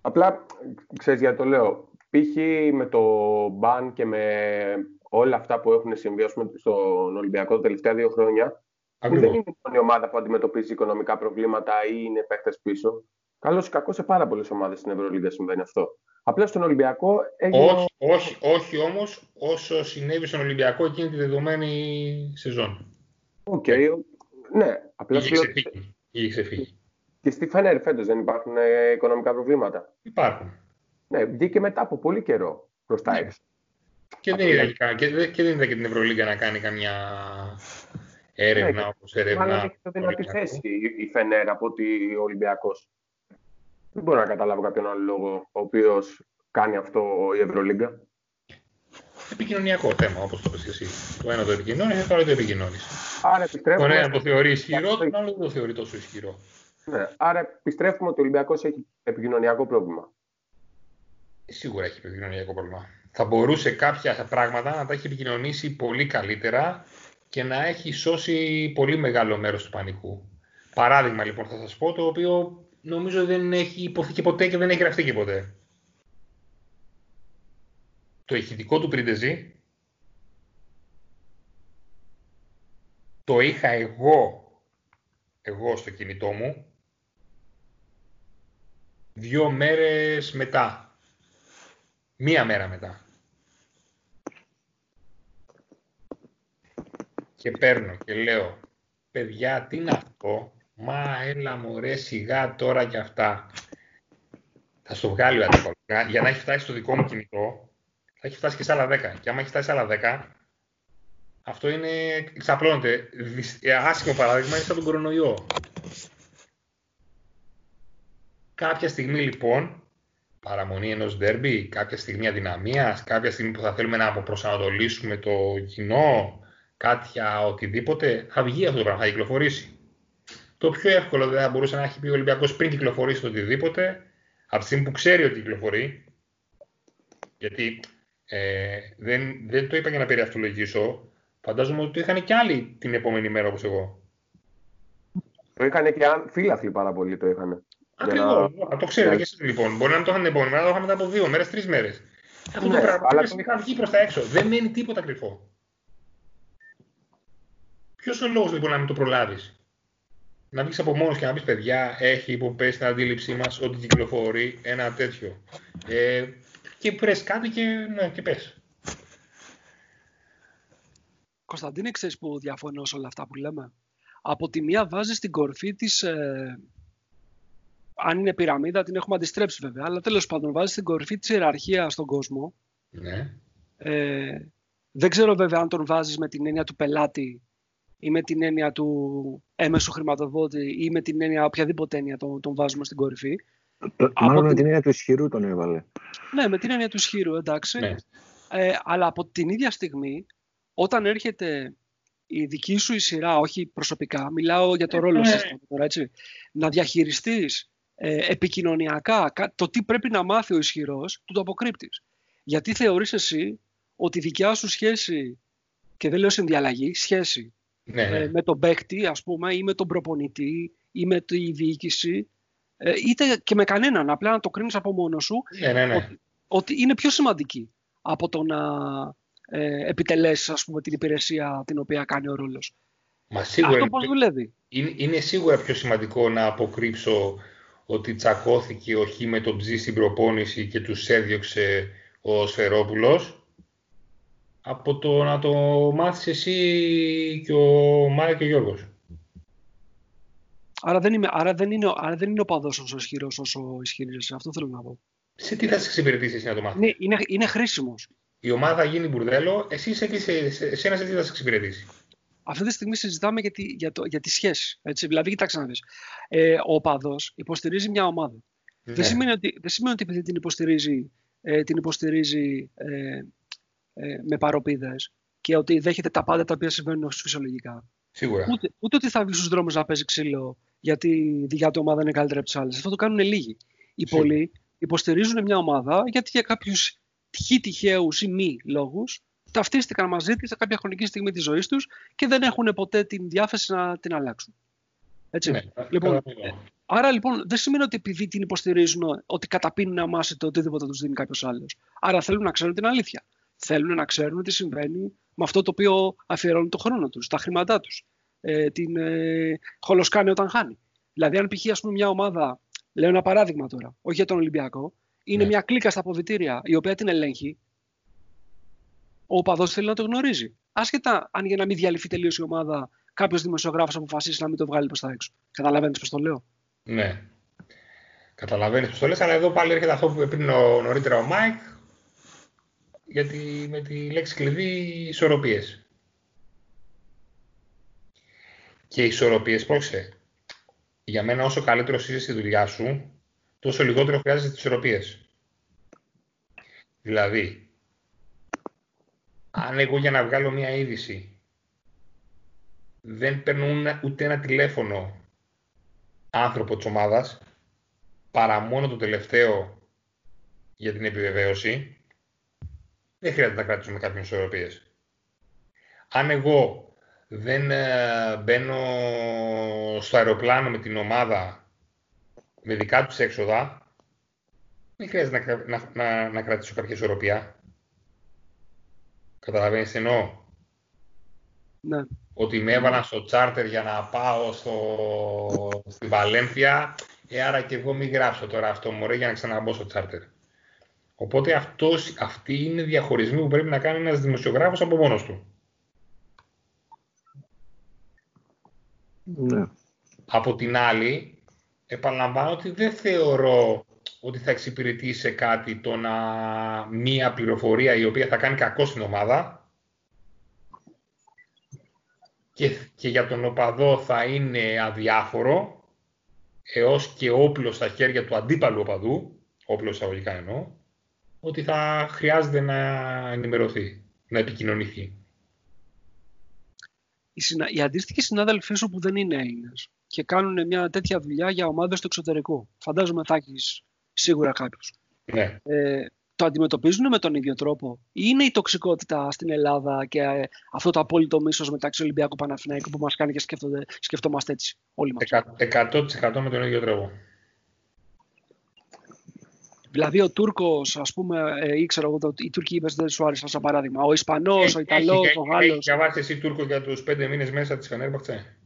Απλά, ξέρεις γιατί το λέω, π.χ. με το μπαν και με όλα αυτά που έχουν συμβεί στον Ολυμπιακό τα τελευταία δύο χρόνια, Ακριβώς. δεν είναι η μόνη ομάδα που αντιμετωπίζει οικονομικά προβλήματα ή είναι παίχτε πίσω. Καλό ή κακό σε πάρα πολλές ομάδες στην Ευρωλίγα συμβαίνει αυτό. Απλά στον Ολυμπιακό έγινε... Όχι, όχι, όχι όμως όσο συνέβη στον Ολυμπιακό εκείνη τη δεδομένη σεζόν. OK. Okay. Ναι, απλά. Είχε ξεφύγει. Είχε ξεφύγει. Και στη Φενέρ φέτος δεν υπάρχουν ε, οικονομικά προβλήματα. Υπάρχουν. Ναι, βγήκε μετά από πολύ καιρό προ τα ναι. έξω. Και, δεν είδα και, και δεν είδα και την Ευρωλίγκα να κάνει καμιά έρευνα ναι, όπως έρευνα. Μάλλον έχει πιο δυνατή θέση η Φενέρ από ότι ο Ολυμπιακός. Δεν μπορώ να καταλάβω κάποιον άλλο λόγο ο οποίος κάνει αυτό η Ευρωλίγκα. Επικοινωνιακό θέμα, όπως το πει εσύ. Το ένα το επικοινώνεις, το άλλο το επικοινώνεις. Άρα επιστρέφουμε. Μπορεί να το θεωρεί ισχυρό, το άλλο δεν το θεωρεί τόσο ισχυρό. Ναι. Άρα επιστρέφουμε ότι ο Ολυμπιακός έχει επικοινωνιακό πρόβλημα. Σίγουρα έχει επικοινωνιακό πρόβλημα. Θα μπορούσε κάποια πράγματα να τα έχει επικοινωνήσει πολύ καλύτερα και να έχει σώσει πολύ μεγάλο μέρος του πανικού. Παράδειγμα λοιπόν θα σας πω το οποίο νομίζω δεν έχει υποθεί ποτέ και δεν έχει γραφτεί και ποτέ. Το ηχητικό του Πριντεζή το είχα εγώ, εγώ στο κινητό μου δύο μέρες μετά. Μία μέρα μετά. Και παίρνω και λέω, παιδιά, τι να πω, μα έλα μωρέ σιγά τώρα κι αυτά. Θα στο βγάλει ο αντίπαλος. Για να έχει φτάσει στο δικό μου κινητό, θα έχει φτάσει και σε άλλα 10. Και άμα έχει φτάσει σε άλλα 10, αυτό είναι, εξαπλώνεται. Άσχημο παράδειγμα είναι σαν τον κορονοϊό. Κάποια στιγμή λοιπόν, παραμονή ενός ντέρμπι, κάποια στιγμή αδυναμίας, κάποια στιγμή που θα θέλουμε να αποπροσανατολίσουμε το κοινό, κάποια οτιδήποτε, θα βγει αυτό το πράγμα, θα κυκλοφορήσει. Το πιο εύκολο δεν θα μπορούσε να έχει πει ο Ολυμπιακός πριν κυκλοφορήσει το οτιδήποτε, από τη στιγμή που ξέρει ότι κυκλοφορεί, γιατί ε, δεν, δεν το είπα για να περιαυτολογήσω, φαντάζομαι ότι το είχαν και άλλοι την επόμενη μέρα όπως εγώ. Το είχαν και φίλαθλοι πάρα πολύ το είχαν. Ακριβώς. Να... το ξέρετε και εσεί λοιπόν. Μπορεί να το είχαν την επόμενη μέρα, να το είχαν μετά από δύο μέρες, τρεις μέρες. Αυτό το ναι, πράγμα αλλά... είχαν βγει προς τα έξω. Δεν μένει τίποτα κρυφό. Ποιος είναι ο λόγος λοιπόν να μην το προλάβεις; Να βγεις από μόνος και να πεις παιδιά, έχει υποπέσει στην αντίληψή μας ότι κυκλοφορεί ένα τέτοιο. Ε, και πρες κάτι και, ναι, και πες. Κωνσταντίνε, ξέρεις που διαφωνώ σε όλα αυτά που λέμε; Από τη μία βάζεις στην κορφή της ε, αν είναι πυραμίδα, την έχουμε αντιστρέψει βέβαια, αλλά τέλος πάντων βάζει στην κορυφή της ιεραρχίας στον κόσμο. Ναι. Ε, δεν ξέρω βέβαια αν τον βάζεις με την έννοια του πελάτη ή με την έννοια του έμεσου χρηματοδότη ή με την έννοια οποιαδήποτε έννοια τον, τον βάζουμε στην κορυφή. Μάλλον με την έννοια του ισχυρού τον έβαλε. Ναι, με την έννοια του ισχυρού, εντάξει. Ναι. Ε, αλλά από την ίδια στιγμή, όταν έρχεται η δική σου η σειρά, όχι προσωπικά, μιλάω για το ρόλο ναι. σας τώρα, έτσι, να διαχειριστείς ε, επικοινωνιακά το τι πρέπει να μάθει ο ισχυρός, του το αποκρύπτεις. Γιατί θεωρείς εσύ ότι η δικιά σου σχέση, και δεν λέω συνδιαλλαγή, σχέση ναι, ναι. Ε, με τον παίκτη, ας πούμε, ή με τον προπονητή, ή με τη διοίκηση, ε, είτε και με κανέναν, απλά να το κρίνεις από μόνος σου, ναι, ναι, ναι. ότι είναι πιο σημαντική από το να ε, επιτελέσεις ας πούμε, την υπηρεσία την οποία κάνει ο ρόλος. Μα σίγουρα Αυτό πώς δουλεύει; Είναι, είναι σίγουρα πιο σημαντικό να αποκρύψω ότι τσακώθηκε ο Χ με τον Ψ στην προπόνηση και τους έδιωξε ο Σφερόπουλος από το να το μάθεις εσύ και ο Μάρα και ο Γιώργος. Άρα δεν, είμαι, άρα δεν, είναι, άρα δεν είναι ο παδός όσο ισχυρός όσο ισχυρίζεσαι. Αυτό θέλω να πω. Σε τι θα σε εξυπηρετήσεις εσύ να το μάθεις; Ναι, είναι, είναι χρήσιμος. Η ομάδα γίνει μπουρδέλο, εσύ σε, τι, σε, σε, εσένα σε τι θα σε εξυπηρετήσει; Αυτή τη στιγμή συζητάμε για τη, για το, για τη σχέση. Έτσι. Δηλαδή, κοιτάξτε να δεις. Ε, ο παδός υποστηρίζει μια ομάδα. Ναι. Δεν, σημαίνει ότι, δεν σημαίνει ότι επειδή την υποστηρίζει, ε, την υποστηρίζει ε, ε, με παροπίδες και ότι δέχεται τα πάντα τα οποία συμβαίνουν φυσιολογικά. Σίγουρα. Ούτε, ούτε ότι θα βγει στους δρόμους να παίζει ξύλο γιατί η δικιά του ομάδα είναι καλύτερη από τις άλλες. Αυτό το κάνουν λίγοι. Οι Σίγουρα. πολλοί υποστηρίζουν μια ομάδα γιατί για κάποιους τυχή τυχαίους ή μη λόγους ταυτίστηκαν μαζί της σε κάποια χρονική στιγμή της ζωής τους και δεν έχουν ποτέ την διάθεση να την αλλάξουν. Έτσι. Ναι, λοιπόν, καταλαβαίνω. Άρα λοιπόν δεν σημαίνει ότι επειδή την υποστηρίζουν ότι καταπίνουν αμάσιτο οτιδήποτε τους δίνει κάποιος άλλος. Άρα θέλουν να ξέρουν την αλήθεια. Θέλουν να ξέρουν τι συμβαίνει με αυτό το οποίο αφιερώνουν το χρόνο τους, τα χρήματά τους. Ε, την ε, χολοσκάνε όταν χάνει. Δηλαδή, αν π.χ. ας πούμε, μια ομάδα, λέω ένα παράδειγμα τώρα, όχι για τον Ολυμπιακό, είναι Ναι. μια κλίκα στα αποδητήρια η οποία την ελέγχει, ο οπαδός θέλει να το γνωρίζει. Άσχετα αν για να μην διαλυθεί τελείως η ομάδα, κάποιος δημοσιογράφος αποφασίσει να μην το βγάλει προς τα έξω. Καταλαβαίνετε πώς το λέω; Ναι. Καταλαβαίνεις πώς το λες, αλλά εδώ πάλι έρχεται αυτό που είπε πριν ο, νωρίτερα ο Μάικ γιατί με τη λέξη κλειδί ισορροπίες. Και οι ισορροπίες, πρόσεξε, για μένα όσο καλύτερος είσαι στη δουλειά σου, τόσο λιγότερο χρειάζεσαι τις ισορροπίες. Δηλαδή, αν εγώ για να βγάλω μια είδηση δεν παίρνω ούτε- ούτε ένα τηλέφωνο άνθρωπο της ομάδας παρά μόνο το τελευταίο για την επιβεβαίωση δεν χρειάζεται να κρατήσουμε κάποιες ισορροπίες. Αν εγώ δεν ε, μπαίνω στο αεροπλάνο με την ομάδα με δικά τους έξοδα δεν χρειάζεται να, κρα- να, να, να κρατήσω κάποια ισορροπία. Καταλαβαίνεις τι εννοώ; Ναι. ότι με έβαλαν στο τσάρτερ για να πάω στο, στη Βαλένθια, ε, άρα και εγώ μην γράψω τώρα αυτό μωρέ για να ξαναμπω στο τσάρτερ. Οπότε αυτός, αυτοί είναι διαχωρισμοί που πρέπει να κάνει ένας δημοσιογράφος από μόνος του. Ναι. Από την άλλη, επαναλαμβάνω ότι δεν θεωρώ ότι θα εξυπηρετήσει σε κάτι το να μία πληροφορία η οποία θα κάνει κακό στην ομάδα και, και για τον οπαδό θα είναι αδιάφορο έως και όπλο στα χέρια του αντίπαλου οπαδού, όπλο εισαγωγικά εννοώ, ότι θα χρειάζεται να ενημερωθεί, να επικοινωνηθεί. οι, συνα... οι αντίστοιχοι συνάδελφοί σου που δεν είναι Έλληνες και κάνουν μια τέτοια δουλειά για ομάδες του εξωτερικού. Φαντάζομαι θα έχεις σίγουρα κάποιου. Ναι. Ε, το αντιμετωπίζουν με τον ίδιο τρόπο, ή είναι η τοξικότητα στην Ελλάδα και ε, αυτό το απόλυτο μίσος μεταξύ Ολυμπιακού Παναθηναϊκού που μας κάνει και σκέφτονται, σκεφτόμαστε έτσι όλοι μας; Εκα- 100% με τον ίδιο τρόπο. Δηλαδή ο Τούρκος, ας πούμε, ε, ή ξέρω εγώ, το- οι Τούρκοι είπες δεν σου άρεσαν σαν παράδειγμα. Ο Ισπανός, ο Έχει- Ιταλός, έχει- ο Έχει Γάλλος. διαβάσει εσύ Τούρκο για τους πέντε μήνες μέσα της Φενέρμπαχτσε.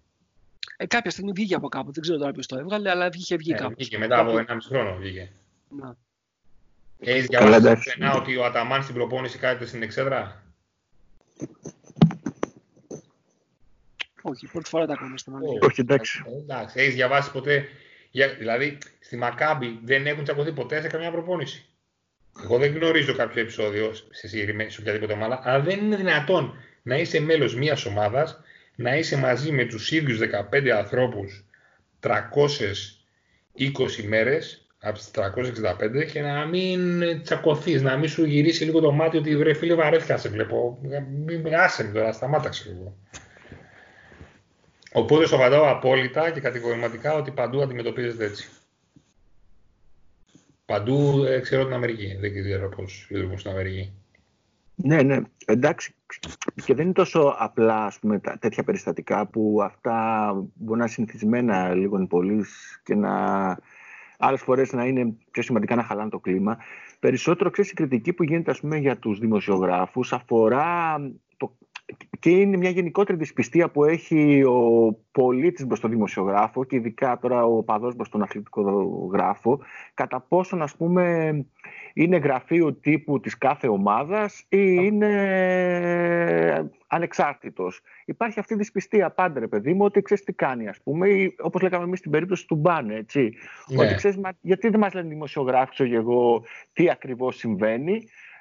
Ε, κάποια στιγμή βγήκε από κάπου, δεν ξέρω τώρα ποιος το έβγαλε, αλλά βγήκε, βγήκε Ε, κάπου. βγήκε μετά από 1,5 χρόνο βγήκε. Να. Έχεις Καλά, διαβάσει εντάξει. πουθενά ότι ο Αταμάν στην προπόνηση κάθεται στην εξέδρα; Όχι, πρώτη φορά τα ακούμε στην αλήθεια. Όχι, εντάξει. Ε, εντάξει. Έχεις διαβάσει ποτέ... Για, δηλαδή, στη Μακάμπη δεν έχουν τσακωθεί ποτέ σε καμιά προπόνηση. Εγώ δεν γνωρίζω κάποιο επεισόδιο σε, συγκεκριμένη- σε οποιαδήποτε ομάδα, αλλά δεν είναι δυνατόν να είσαι μέλος μιας ομάδας, να είσαι μαζί με τους ίδιους 15 ανθρώπους 320 μέρες από τις 365 και να μην τσακωθείς, να μην σου γυρίσει λίγο το μάτι ότι βρε φίλε βαρέθηκα σε βλέπω. Μην άσε με τώρα, σταμάτα ξέρω εγώ. Οπότε σου απαντάω απόλυτα και κατηγορηματικά ότι παντού αντιμετωπίζεται έτσι. Παντού ε, ξέρω την Αμερική. Δεν ξέρω πώς λειτουργούν στην Αμερική. Ναι, ναι. Εντάξει. Και δεν είναι τόσο απλά ας πούμε, τα, τέτοια περιστατικά που αυτά μπορεί να είναι συνηθισμένα λίγο πολύ και να άλλες φορές να είναι πιο σημαντικά να χαλάνε το κλίμα. Περισσότερο, ξέρεις, η κριτική που γίνεται ας πούμε, για τους δημοσιογράφους αφορά το και είναι μια γενικότερη δυσπιστία που έχει ο πολίτης προς τον δημοσιογράφο και ειδικά τώρα ο παδός προς τον αθλητικό γράφο κατά πόσον ας πούμε είναι γραφείο τύπου της κάθε ομάδας ή είναι ανεξάρτητος. Υπάρχει αυτή η δυσπιστία πάντα ρε παιδί μου ότι ξέρεις τι κάνει ας πούμε ή, όπως λέγαμε εμείς στην περίπτωση του Μπάνε έτσι. Ναι. Ότι ξέρεις γιατί δεν μας λένε δημοσιογράφοι ξέρω εγώ τι ακριβώς συμβαίνει ε,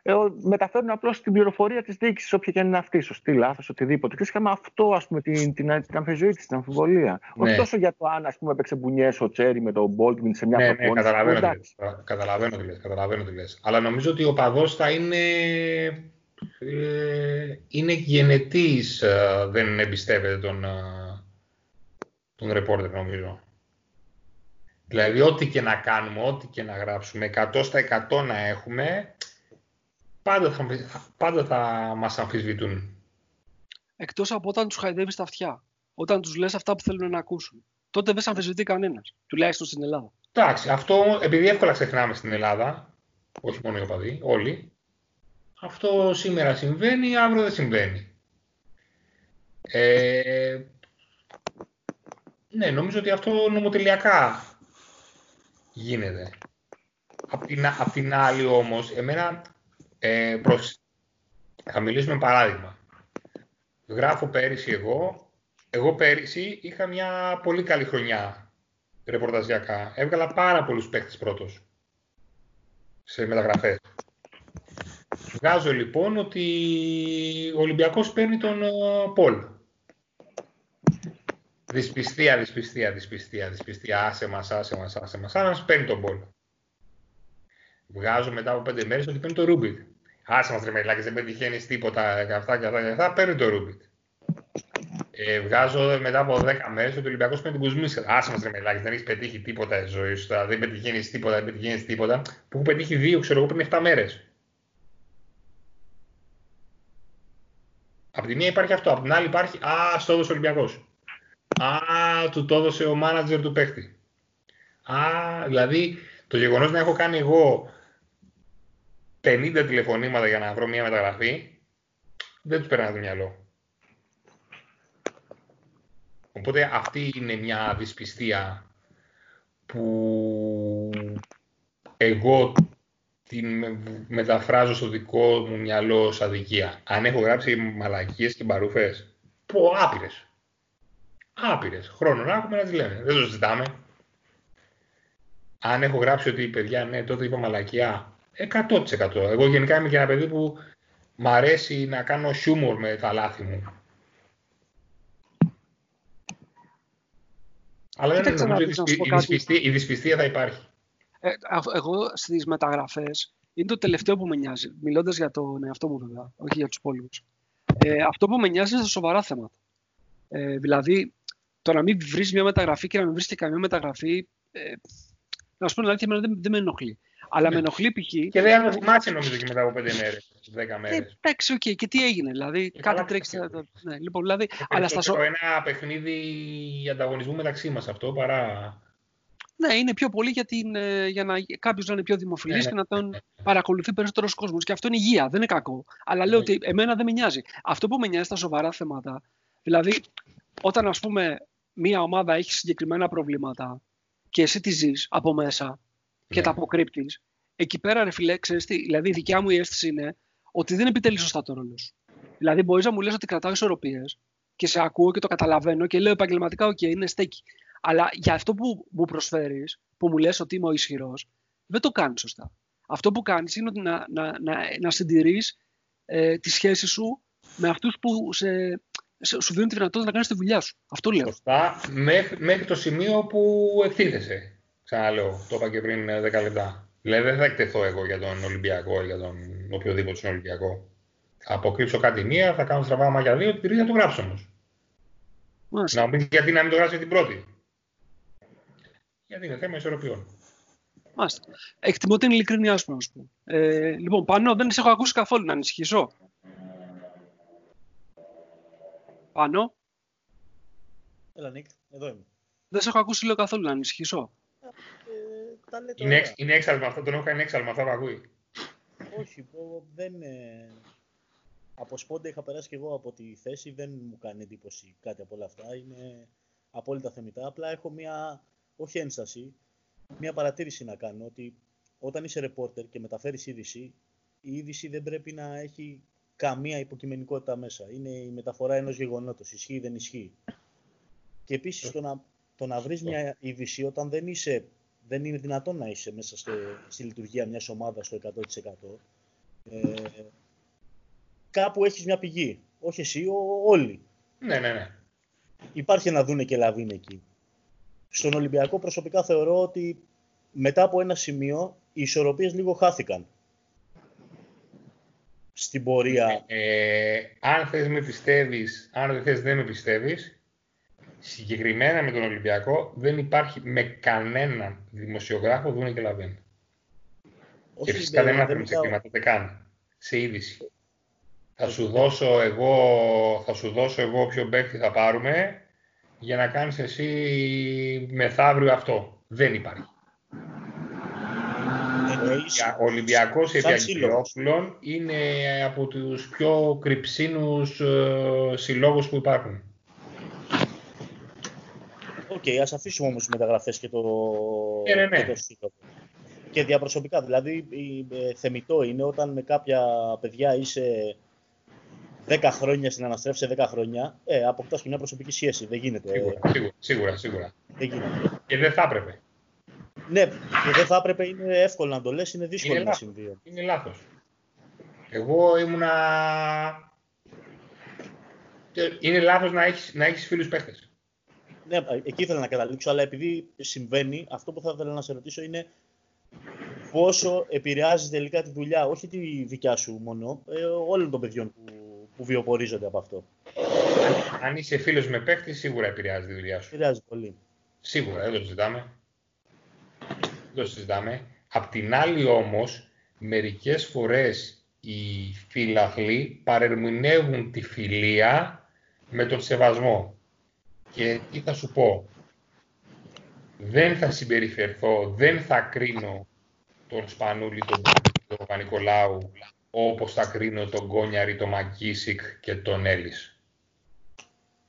μεταφέρουν απλώς την πληροφορία της διοίκησης, όποια και αν είναι αυτή, σωστή, λάθος, οτιδήποτε. Και είχαμε αυτό, ας πούμε, την, την, την αμφιζοήτηση, την αμφιβολία. Ναι. Όχι τόσο για το αν, ας πούμε, έπαιξε μπουνιές ο Τσέρι με τον Μπόλτμιν σε μια ναι, προπόνηση. Ναι, καταλαβαίνω, τι λες, καταλαβαίνω τι λες, καταλαβαίνω τι λες. Αλλά νομίζω ότι ο παδό θα είναι... Ε, είναι γενετής, ε, δεν εμπιστεύεται τον, ε, τον ρεπόρτερ, νομίζω. Δηλαδή, ό,τι και να κάνουμε, ό,τι και να γράψουμε, 100 στα 100 να έχουμε, πάντα θα, πάντα θα μας αμφισβητούν. Εκτός από όταν τους χαϊδεύεις τα αυτιά. Όταν τους λες αυτά που θέλουν να ακούσουν. Τότε δεν σε αμφισβητεί κανένας. Τουλάχιστον στην Ελλάδα. Εντάξει, αυτό επειδή εύκολα ξεχνάμε στην Ελλάδα, όχι μόνο οι οπαδοί, όλοι, αυτό σήμερα συμβαίνει, αύριο δεν συμβαίνει. Ε, ναι, νομίζω ότι αυτό νομοτελειακά γίνεται. Απ' την, απ την άλλη όμως, εμένα ε, προς... Θα μιλήσουμε παράδειγμα. Γράφω πέρυσι εγώ. Εγώ πέρυσι είχα μια πολύ καλή χρονιά ρεπορταζιακά. Έβγαλα πάρα πολλούς παίχτες πρώτος σε μεταγραφές. Βγάζω λοιπόν ότι ο Ολυμπιακός παίρνει τον uh, Πολ. Δυσπιστία, δυσπιστία, δυσπιστία, δυσπιστία. Άσε μας, άσε μας, άσε μας. Άσε παίρνει τον Πολ. Βγάζω μετά από πέντε μέρες ότι παίρνει το Ρούμπιτ. Άσε μας τρεμελάκες, δεν πετυχαίνεις τίποτα και αυτά και αυτά και αυτά, παίρνει το Ρούμπιτ. Ε, βγάζω μετά από 10 μέρες ότι ο Ολυμπιακός παίρνει την Κουσμίσκα. Άσε μας τρεμελάκες, δεν έχεις πετύχει τίποτα στη ζωή σου, δεν πετυχαίνεις τίποτα, δεν πετυχαίνεις τίποτα. Που έχω πετύχει δύο, ξέρω εγώ, πριν 7 μέρες. Από τη μία υπάρχει αυτό, από την άλλη υπάρχει Α, στο έδωσε ο Ολυμπιακός. Α, του το έδωσε ο μάνατζερ του παίχτη. Α, δηλαδή το γεγονός να έχω κάνει εγώ 50 τηλεφωνήματα για να βρω μια μεταγραφή, δεν τους περνάει το μυαλό. Οπότε αυτή είναι μια δυσπιστία που εγώ την μεταφράζω στο δικό μου μυαλό ως αδικία. Αν έχω γράψει μαλακίες και μπαρούφες, πω άπειρες. Άπειρες. Χρόνο να έχουμε να τις λέμε. Δεν το συζητάμε. Αν έχω γράψει ότι παιδιά, ναι, τότε είπα μαλακιά, 100%. Εγώ γενικά είμαι και ένα παιδί που μ' αρέσει να κάνω χιούμορ με τα λάθη μου. Αλλά δεν νομίζω ότι η δυσπιστία θα υπάρχει. Ε, εγώ στις μεταγραφές είναι το τελευταίο που με νοιάζει. Μιλώντας για τον εαυτό μου βέβαια, όχι για τους υπόλοιπους. Ε, αυτό που με νοιάζει είναι στα σοβαρά θέματα. Ε, δηλαδή, το να μην βρεις μια μεταγραφή και να μην βρεις και καμία μεταγραφή, ε, να σου πω την αλήθεια, δεν, δεν με ενοχλεί. Αλλά ναι. με ενοχλεί π.χ. Και δεν αν θυμάσαι νομίζω και μετά από πέντε μέρες, δέκα μέρες. Ε, εντάξει, OK. Okay. Και τι έγινε, δηλαδή. Και κάτι τρέξει. Ναι, λοιπόν, δηλαδή. Αλλά στα ένα παιχνίδι ανταγωνισμού μεταξύ μας αυτό παρά. Ναι, είναι πιο πολύ για, την, ε, για να κάποιος να είναι πιο δημοφιλής ναι, και να τον ναι, ναι. παρακολουθεί περισσότερος κόσμος. Και αυτό είναι υγεία, δεν είναι κακό. Αλλά λέω ότι εμένα δεν με νοιάζει. Αυτό που με νοιάζει στα σοβαρά θέματα, δηλαδή όταν ας πούμε μία ομάδα έχει συγκεκριμένα προβλήματα και εσύ τη ζεις από μέσα, και ναι. τα αποκρύπτεις, εκεί πέρα ρε φιλέ, ξέρεις τι, δηλαδή η δικιά μου η αίσθηση είναι ότι δεν επιτελεί σωστά το ρόλο σου. Δηλαδή μπορείς να μου λες ότι κρατάω ισορροπίες και σε ακούω και το καταλαβαίνω και λέω επαγγελματικά, οκ, είναι στέκει. Αλλά για αυτό που μου προσφέρεις, που μου λες ότι είμαι ο ισχυρός, δεν το κάνεις σωστά. Αυτό που κάνεις είναι ότι να, να, να, να συντηρείς ε, τη σχέση σου με αυτούς που σε, σε, σου δίνουν τη δυνατότητα να κάνεις τη δουλειά σου. Αυτό λέω. Σωστά, μέχρι, μέχρι το σημείο που εκτίθεσαι. Ξαναλέω, το είπα και πριν 10 ε, λεπτά. Δηλαδή δεν θα εκτεθώ εγώ για τον Ολυμπιακό ή για τον οποιοδήποτε στον Ολυμπιακό. Θα αποκρύψω κάτι μία, θα κάνω στραβά μαγιά δύο, την τρίτη θα το γράψω όμως. Να μου πει γιατί να μην το γράψει την πρώτη. Γιατί είναι θέμα ισορροπιών. Μάλιστα. Εκτιμώ την ειλικρινιά σου, να σου πω. Ε, λοιπόν, πάνω δεν σε έχω ακούσει καθόλου να ανησυχήσω. Πάνω. Έλα, Νίκ, εδώ είμαι. Δεν σε έχω ακούσει λέω καθόλου να ανησυχήσω. Τα λέτε Είναι, ωραία. εξ, είναι έξαλμα αυτό, τον έχω κάνει έξαλμα αυτά που ακούει. Όχι, πω, δεν... Ε... Από σπόντα είχα περάσει και εγώ από τη θέση, δεν μου κάνει εντύπωση κάτι από όλα αυτά. Είναι απόλυτα θεμητά. Απλά έχω μια, όχι ένσταση, μια παρατήρηση να κάνω ότι όταν είσαι ρεπόρτερ και μεταφέρεις είδηση, η είδηση δεν πρέπει να έχει καμία υποκειμενικότητα μέσα. Είναι η μεταφορά ενός γεγονότος. Ισχύει ή δεν ισχύει. Και επίσης το να, το να βρεις μια είδηση όταν δεν, είσαι, δεν είναι δυνατόν να είσαι μέσα στο, στη λειτουργία μιας ομάδας στο 100%. Ε, κάπου έχεις μια πηγή. Όχι εσύ, ο, όλοι. Ναι, ναι, ναι. Υπάρχει ένα δούνε και λαβίνε εκεί. Στον Ολυμπιακό προσωπικά θεωρώ ότι μετά από ένα σημείο οι ισορροπίες λίγο χάθηκαν. Στην πορεία. Ε, αν θες με πιστεύεις, αν δεν θες δεν με πιστεύεις, συγκεκριμένα με τον Ολυμπιακό δεν υπάρχει με κανέναν δημοσιογράφο δούνε και λαβέν. Και φυσικά δεν μάθαμε σε κλίματα, ούτε καν. Σε είδηση. Θα σου δώσω εγώ, θα σου δώσω εγώ ποιο παίκτη θα πάρουμε για να κάνεις εσύ μεθαύριο αυτό. Δεν υπάρχει. Ο Ολυμπιακός Επιαγγελόπουλων είναι από τους πιο κρυψίνους ε, συλλόγους που υπάρχουν. OK, okay, ας αφήσουμε όμως τις μεταγραφές και το, ναι, ναι, ναι. και το σύλλογο. Και διαπροσωπικά, δηλαδή ε, θεμητό είναι όταν με κάποια παιδιά είσαι 10 χρόνια συναναστρέφεσαι 10 χρόνια, ε, αποκτάς και μια προσωπική σχέση. Δεν γίνεται. Σίγουρα, σίγουρα, σίγουρα. σίγουρα. Δεν γίνεται. Και δεν θα έπρεπε. Ναι, και δεν θα έπρεπε, είναι εύκολο να το λες, είναι δύσκολο είναι να λάθος. συμβεί. Είναι λάθος. Εγώ ήμουνα... Είναι λάθος να έχεις, να έχεις φίλους παίχτες. Ναι, εκεί ήθελα να καταλήξω, αλλά επειδή συμβαίνει, αυτό που θα ήθελα να σε ρωτήσω είναι πόσο επηρεάζει τελικά τη δουλειά, όχι τη δικιά σου μόνο, ε, όλων των παιδιών που, που βιοπορίζονται από αυτό. Αν είσαι φίλος με παίχτης, σίγουρα επηρεάζει τη δουλειά σου. Επηρεάζει πολύ. Σίγουρα, δεν το συζητάμε. Δεν το συζητάμε. Απ' την άλλη όμως, μερικές φορές οι φίλαθλοι παρερμηνεύουν τη φιλία με τον σεβασμό. Και τι θα σου πω, δεν θα συμπεριφερθώ, δεν θα κρίνω τον Σπανούλη, τον, τον Πανικολάου, όπως θα κρίνω τον Γκόνιαρη, τον Μακίσικ και τον Έλλης.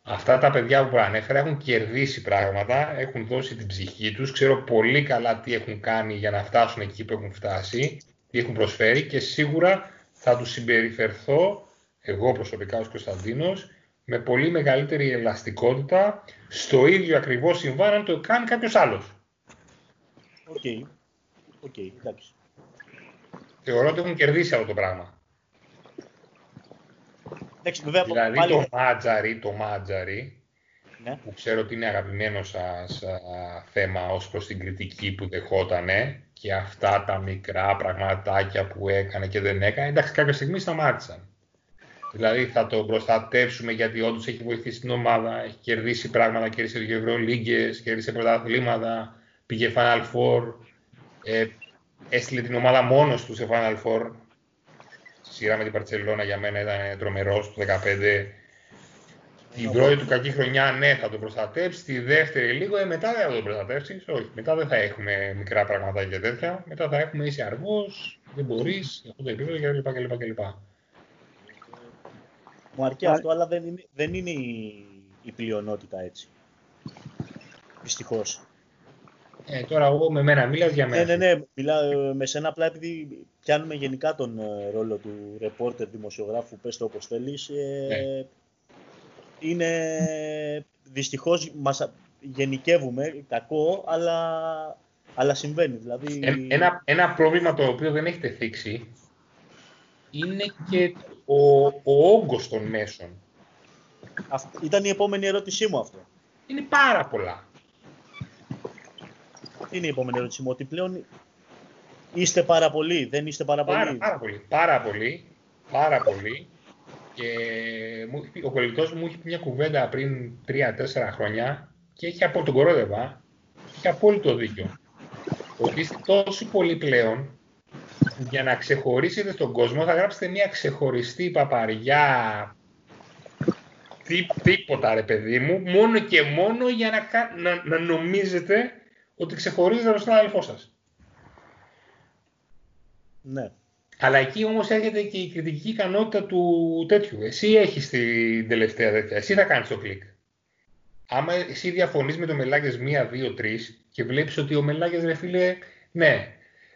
Αυτά τα παιδιά που προανέφερα έχουν κερδίσει πράγματα, έχουν δώσει την ψυχή τους, ξέρω πολύ καλά τι έχουν κάνει για να φτάσουν εκεί που έχουν φτάσει, τι έχουν προσφέρει και σίγουρα θα τους συμπεριφερθώ, εγώ προσωπικά ως Κωνσταντίνος, με πολύ μεγαλύτερη ελαστικότητα στο ίδιο ακριβώς συμβάν αν το κάνει κάποιος άλλος. OK. Okay. OK, okay, εντάξει. Θεωρώ ότι έχουν κερδίσει αυτό το πράγμα. Εντάξει, βέβαια, δηλαδή πάλι... το Μάντζαρη, το Μάντζαρη ναι. που ξέρω ότι είναι αγαπημένο σας α, θέμα ως προς την κριτική που δεχότανε και αυτά τα μικρά πραγματάκια που έκανε και δεν έκανε, εντάξει κάποια στιγμή σταμάτησαν. Δηλαδή θα το προστατεύσουμε γιατί όντως έχει βοηθήσει την ομάδα, έχει κερδίσει πράγματα, κέρδισε δύο Ευρωλίγκες, κέρδισε πρωταθλήματα, πήγε Final Four, ε, έστειλε την ομάδα μόνος του σε Final Four. Σειρά με την Παρτσελώνα για μένα ήταν τρομερός το 2015. Την πρώτη του κακή χρονιά, ναι, θα τον προστατεύσει. Τη δεύτερη λίγο, ε, μετά δεν θα τον προστατεύσει. Όχι, μετά δεν θα έχουμε μικρά πράγματα και τέτοια. Μετά θα έχουμε είσαι αργός, δεν μπορείς, αυτό το επίπεδο κλπ. Κλπ. Μου αρκεί αυτό, αλλά δεν είναι, δεν είναι η, η πλειονότητα έτσι. Δυστυχώς. Ε, τώρα εγώ με μένα μίλας για μένα. Ναι, ναι, ναι. Μιλάω με σένα απλά επειδή πιάνουμε γενικά τον ρόλο του ρεπόρτερ δημοσιογράφου, πες το όπως θέλεις. Ε, ναι. Είναι, δυστυχώς μας γενικεύουμε, κακό, αλλά, αλλά συμβαίνει. Δηλαδή... Ε, ένα, ένα πρόβλημα το οποίο δεν έχετε θίξει είναι και ο, ο όγκος των μέσων. Αυτό, ήταν η επόμενη ερώτησή μου αυτό. Είναι πάρα πολλά. Τι είναι η επόμενη ερώτησή μου, ότι πλέον είστε πάρα πολλοί, δεν είστε πάρα, πάρα πολλοί. Πάρα πολύ, πάρα πολύ, πάρα πολύ. Και ο κολλητός μου είχε μια κουβέντα πριν 3-4 χρόνια και έχει από τον κορόδευα, έχει απόλυτο δίκιο. Ότι είστε τόσο πολύ πλέον για να ξεχωρίσετε στον κόσμο θα γράψετε μια ξεχωριστή παπαριά Τι, τίποτα ρε παιδί μου, μόνο και μόνο για να, να, να νομίζετε ότι ξεχωρίζετε από τον αδελφό σας. Ναι. Αλλά εκεί όμως έρχεται και η κριτική ικανότητα του τέτοιου. Εσύ έχεις την τελευταία τέτοια. Εσύ θα κάνεις το κλικ. Άμα εσύ διαφωνείς με το Μελάγες 1, 2, 3 και βλέπεις ότι ο Μελάγες, ρε φίλε, ναι,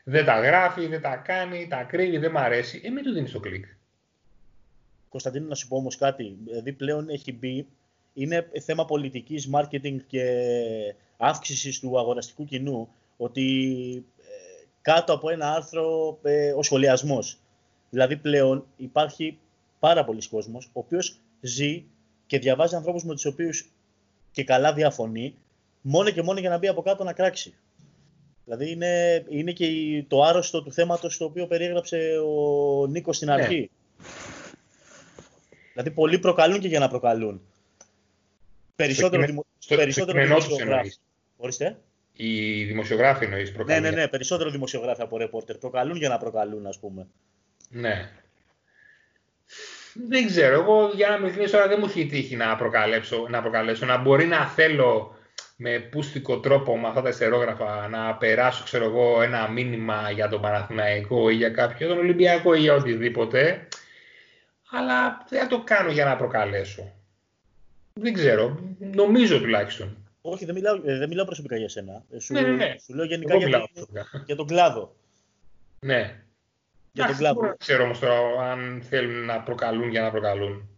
δεν τα γράφει, δεν τα κάνει, τα κρύβει, δεν μ' αρέσει, ε, μην του δίνεις το κλικ. Κωνσταντίνο, να σου πω όμως κάτι. Δηλαδή πλέον έχει μπει, είναι θέμα πολιτικής, marketing και αύξησης του αγοραστικού κοινού, ότι ε, κάτω από ένα άρθρο ε, ο σχολιασμός. Δηλαδή πλέον υπάρχει πάρα πολλοί κόσμος, ο οποίος ζει και διαβάζει ανθρώπους με τους οποίους και καλά διαφωνεί, μόνο και μόνο για να μπει από κάτω να κράξει. Δηλαδή είναι, είναι και το άρρωστο του θέματος το οποίο περιέγραψε ο Νίκος στην ναι. αρχή. Δηλαδή πολλοί προκαλούν και για να προκαλούν. Περισσότερο, στο, δημο... στο, περισσότερο στο δημοσιογράφοι. Ορίστε. Οι δημοσιογράφοι εννοείς προκαλούν. Ναι, ναι, ναι. Περισσότερο δημοσιογράφοι από ρεπόρτερ. Προκαλούν για να προκαλούν, ας πούμε. Ναι. Δεν ξέρω. Εγώ για να με τώρα δεν μου έχει τύχει να προκαλέσω, να προκαλέσω. Να μπορεί να θέλω με πούστικο τρόπο με αυτά τα ιστερόγραφα να περάσω ξέρω εγώ, ένα μήνυμα για τον Παναθηναϊκό ή για κάποιο τον Ολυμπιακό ή για οτιδήποτε. Αλλά δεν θα το κάνω για να προκαλέσω. Δεν ξέρω. Νομίζω τουλάχιστον. Όχι, δεν μιλάω, ε, δεν μιλάω προσωπικά για σένα. Ε, σου, ναι, ναι, ναι. σου λέω γενικά για, για τον κλάδο. Ναι. Για τον κλάδο. Δεν ξέρω όμως τώρα αν θέλουν να προκαλούν για να προκαλούν.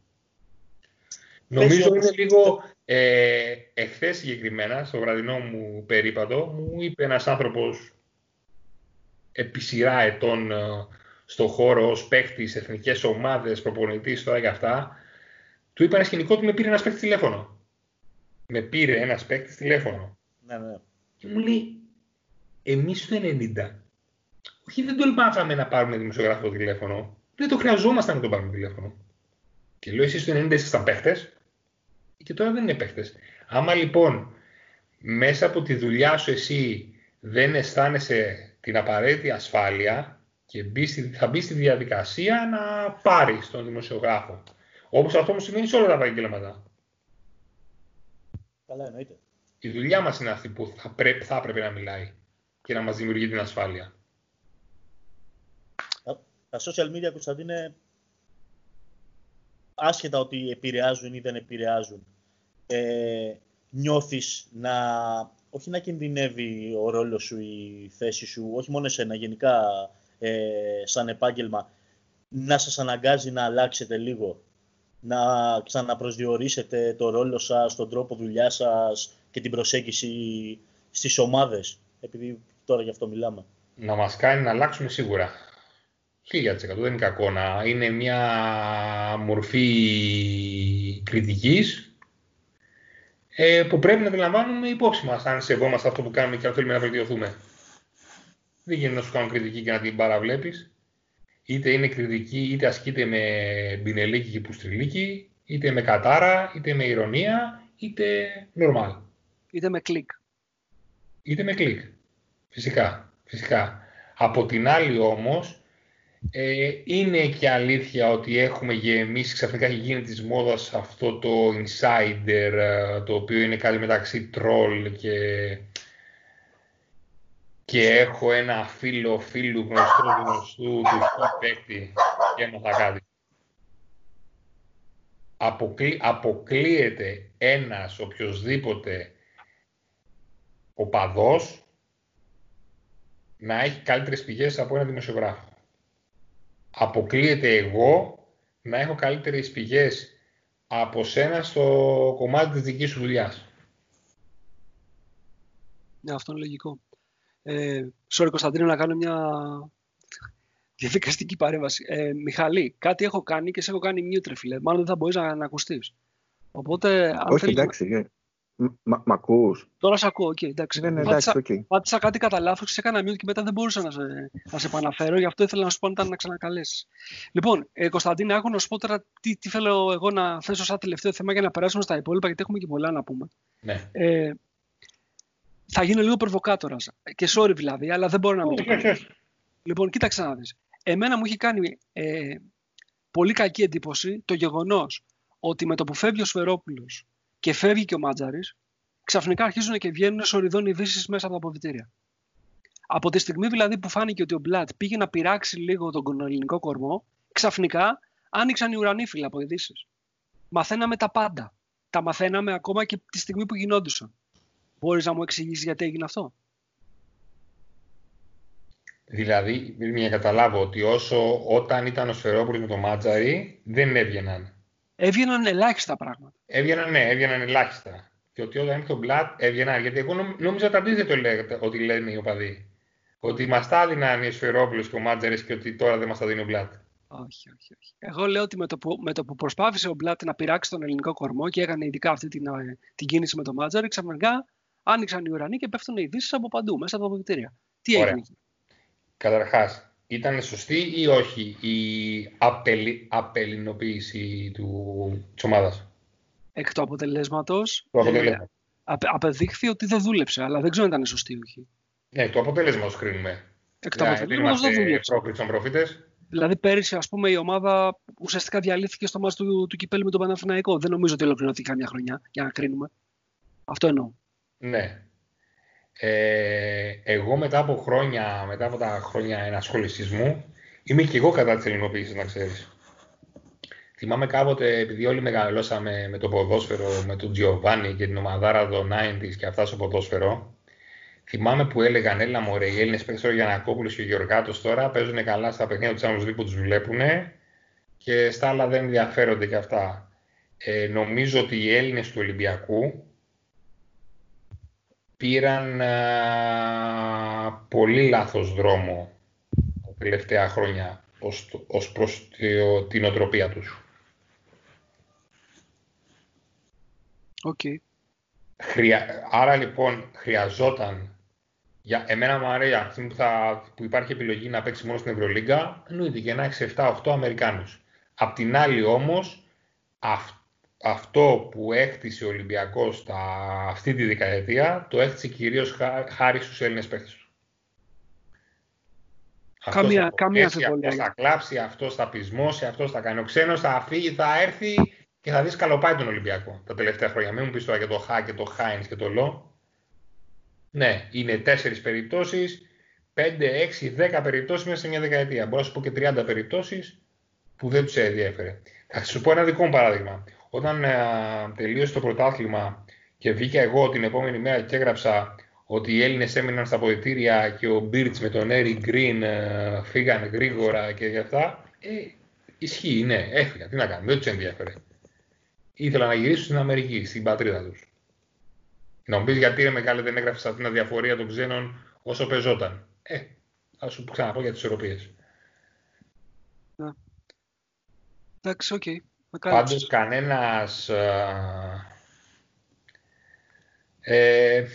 Νομίζω είναι λίγο ε, εχθές συγκεκριμένα, στο βραδινό μου περίπατο, μου είπε ένας άνθρωπος επί σειρά ετών ε, στο χώρο ως παίχτης, εθνικές ομάδες, προπονητής, τώρα και αυτά, του είπε ένα σκηνικό ότι με πήρε ένας παίκτη τηλέφωνο. Με πήρε ένας παίκτη τηλέφωνο. Ναι, ναι. Και μου λέει, εμείς το 90, όχι δεν τολμάγαμε να πάρουμε δημοσιογράφο τηλέφωνο, δεν το χρειαζόμασταν να το πάρουμε τηλέφωνο. Και λέω, εσείς το 90 ήσασταν παίχτες, και τώρα δεν είναι παίχτε. Άμα λοιπόν μέσα από τη δουλειά σου εσύ δεν αισθάνεσαι την απαραίτητη ασφάλεια και θα μπεις στη διαδικασία να πάρεις τον δημοσιογράφο. Όπως αυτό μου σημαίνει σε όλα τα επαγγέλματα. Καλά εννοείται. Η δουλειά μας είναι αυτή που θα, πρέπει, θα έπρεπε να μιλάει και να μας δημιουργεί την ασφάλεια. Τα social media, Κωνσταντίνε, άσχετα ότι επηρεάζουν ή δεν επηρεάζουν, ε, νιώθεις να, όχι να κινδυνεύει ο ρόλος σου, η θέση σου, όχι μόνο εσένα, γενικά ε, σαν επάγγελμα, να σας αναγκάζει να αλλάξετε λίγο, να ξαναπροσδιορίσετε το ρόλο σας, τον τρόπο δουλειάς σας και την προσέγγιση στις ομάδες, επειδή τώρα γι' αυτό μιλάμε. Να μας κάνει να αλλάξουμε σίγουρα. 1000% δεν είναι κακό να είναι μια μορφή κριτικής ε, που πρέπει να την λαμβάνουμε υπόψη μας αν σεβόμαστε αυτό που κάνουμε και αν θέλουμε να βελτιωθούμε. Δεν γίνεται να σου κάνω κριτική και να την παραβλέπεις. Είτε είναι κριτική, είτε ασκείται με μπινελίκι και πουστριλίκι, είτε με κατάρα, είτε με ειρωνεία, είτε νορμάλ. Είτε με κλικ. Είτε με κλικ. Φυσικά. Φυσικά. Από την άλλη όμως, ε, είναι και αλήθεια ότι έχουμε γεμίσει, ξαφνικά έχει γίνει της μόδας αυτό το insider, ε, το οποίο είναι κάτι μεταξύ troll και, και έχω ένα φίλο φίλου γνωστού γνωστού του παίκτη και έμαθα κάτι. Αποκλεί, αποκλείεται ένας οποιοδήποτε οπαδός να έχει καλύτερες πηγές από ένα δημοσιογράφο αποκλείεται εγώ να έχω καλύτερες πηγές από σένα στο κομμάτι της δικής σου δουλειάς. Ναι, αυτό είναι λογικό. Ε, sorry Κωνσταντίνο, να κάνω μια διαδικαστική παρέμβαση. Ε, Μιχαλή, κάτι έχω κάνει και σε έχω κάνει mute, φίλε. Μάλλον δεν θα μπορείς να, να ακουστείς. Οπότε, αν Όχι, εντάξει. Μα, μ' ακούς; Τώρα σε ακούω, okay, εντάξει. Ναι, ναι, εντάξει, πάτησα, okay. πάτησα κάτι κατά λάθο, σε έκανα mute και μετά δεν μπορούσα να σε, να σε επαναφέρω, γι' αυτό ήθελα να σου πω αν ήταν να ξανακαλέσεις. Λοιπόν, ε, Κωνσταντίνε, έχω να σου πω τώρα τι, τι θέλω εγώ να θέσω σαν τελευταίο θέμα για να περάσουμε στα υπόλοιπα, γιατί έχουμε και πολλά να πούμε. Ναι. Ε, θα γίνω λίγο προβοκάτορας. Και sorry δηλαδή, αλλά δεν μπορώ να μην το κάνω. Λοιπόν, κοίταξε να δεις. Εμένα μου έχει κάνει ε, πολύ κακή εντύπωση το γεγονός ότι με το που φεύγει ο Σφερόπουλος και φεύγει και ο Μάτζαρης, ξαφνικά αρχίζουν και βγαίνουν σοριδών ειδήσεις μέσα από τα αποβιτήρια. Από τη στιγμή δηλαδή που φάνηκε ότι ο Μπλατ πήγε να πειράξει λίγο τον ελληνικό κορμό, ξαφνικά άνοιξαν οι ουρανίφυλλα από ειδήσεις. Μαθαίναμε τα πάντα. Τα μαθαίναμε ακόμα και τη στιγμή που γινόντουσαν. Μπορείς να μου εξηγήσεις γιατί έγινε αυτό; Δηλαδή, για να καταλάβω ότι όσο όταν ήταν ο Σφερόπουλος με το Μάτζαρη, δεν έβγαιναν. Έβγαιναν ελάχιστα πράγματα. Έβγαιναν, ναι, έβγαιναν ελάχιστα. Και ότι όταν ήρθε ο Μπλατ έβγαιναν. Γιατί εγώ νόμιζα το αντίθετο λέγεται, ότι λένε οι οπαδοί. Ότι μας τα έδιναν οι Σφερόπουλο και ο Μάτζαρη και ότι τώρα δεν μας τα δίνει ο Μπλατ. Όχι, όχι, όχι. Εγώ λέω ότι με το, που, με το που προσπάθησε ο Μπλατ να πειράξει τον ελληνικό κορμό και έκανε ειδικά αυτή την, ε, την κίνηση με τον Μάτζαρη, ξαφνικά άνοιξαν οι ουρανοί και πέφτουν ειδήσεις από παντού, μέσα από τα αποδητήρια. Τι Ωραία. έγινε. Καταρχάς, ήταν σωστή ή όχι η απελι, απελινοποίηση της ομάδας; Εκ του αποτελέσματος. Ε, απεδείχθη ότι δεν δούλεψε, αλλά δεν ξέρω αν ήταν σωστή ή όχι. Ναι, το αποτέλεσμα ω κρίνουμε. Εκ του αποτελέσματος δεν δούλεψε. Δηλαδή πέρυσι ας πούμε η ομάδα ουσιαστικά διαλύθηκε στο μάτι του, του κυπέλου με τον Παναθηναϊκό. Δεν νομίζω ότι ολοκληρώθηκε καμιά χρονιά για να κρίνουμε. Αυτό εννοώ. Ναι. Ε, εγώ μετά από χρόνια, μετά από τα χρόνια ενασχόλησής μου, είμαι και εγώ κατά της ελληνοποίησης, να ξέρεις. Θυμάμαι κάποτε, επειδή όλοι μεγαλώσαμε με το ποδόσφαιρο, με τον Τζιοβάνι και την ομαδάρα των 90 και αυτά στο ποδόσφαιρο, θυμάμαι που έλεγαν, έλα μωρέ, οι Έλληνες παίξουν ο Γιανακόπουλος και ο Γιωργάτος τώρα παίζουν καλά στα παιχνίδια του Champions που τους βλέπουν και στα άλλα δεν ενδιαφέρονται και αυτά. Ε, νομίζω ότι οι Έλληνες του Ολυμπιακού πήραν α, πολύ λάθος δρόμο τα τελευταία χρόνια ως, ως προς την οτροπία τους. Okay. Άρα λοιπόν χρειαζόταν για εμένα μου αρέσει αυτή που, θα, που υπάρχει επιλογή να παίξει μόνο στην Ευρωλίγκα, εννοείται και να έχει 7-8 Αμερικάνους. Απ' την άλλη όμως, αυτό που έκτισε ο Ολυμπιακός αυτή τη δεκαετία, το έκτισε κυρίως χάρη στους Έλληνες παίχτες του. Καμία, αυτός καμία αυτός θα κλάψει, αυτός θα πεισμώσει, αυτός θα κάνει. Ο ξένος θα φύγει, θα έρθει και θα δεις καλοπάει τον Ολυμπιακό τα τελευταία χρόνια. Μην μου πεις τώρα για το Χά και το Χάινς και το Λό. Ναι, είναι τέσσερις περιπτώσεις, 5, 6, 10 περιπτώσεις μέσα σε μια δεκαετία. Μπορώ να σου πω και 30 περιπτώσεις που δεν τους ενδιαφέρε. Θα σου πω ένα δικό μου παράδειγμα. Όταν α, τελείωσε το πρωτάθλημα και βγήκα εγώ την επόμενη μέρα και έγραψα ότι οι Έλληνες έμειναν στα αποδητήρια και ο Μπίρτς με τον Έρι Γκριν φύγανε γρήγορα και γι' αυτά. Ε, ισχύει, ναι, έφυγα. Τι να κάνω, δεν τους ενδιέφερε. Ήθελα να γυρίσουν στην Αμερική, στην πατρίδα τους. Να μου πεις γιατί ρε μεγάλε δεν έγραψες αυτήν την αδιαφορία των ξένων όσο παιζόταν. Ε, θα σου ξαναπώ για τις ισορροπίες. Ναι. Εντάξει, OK. Okay. Πάντως κανένας... Ε,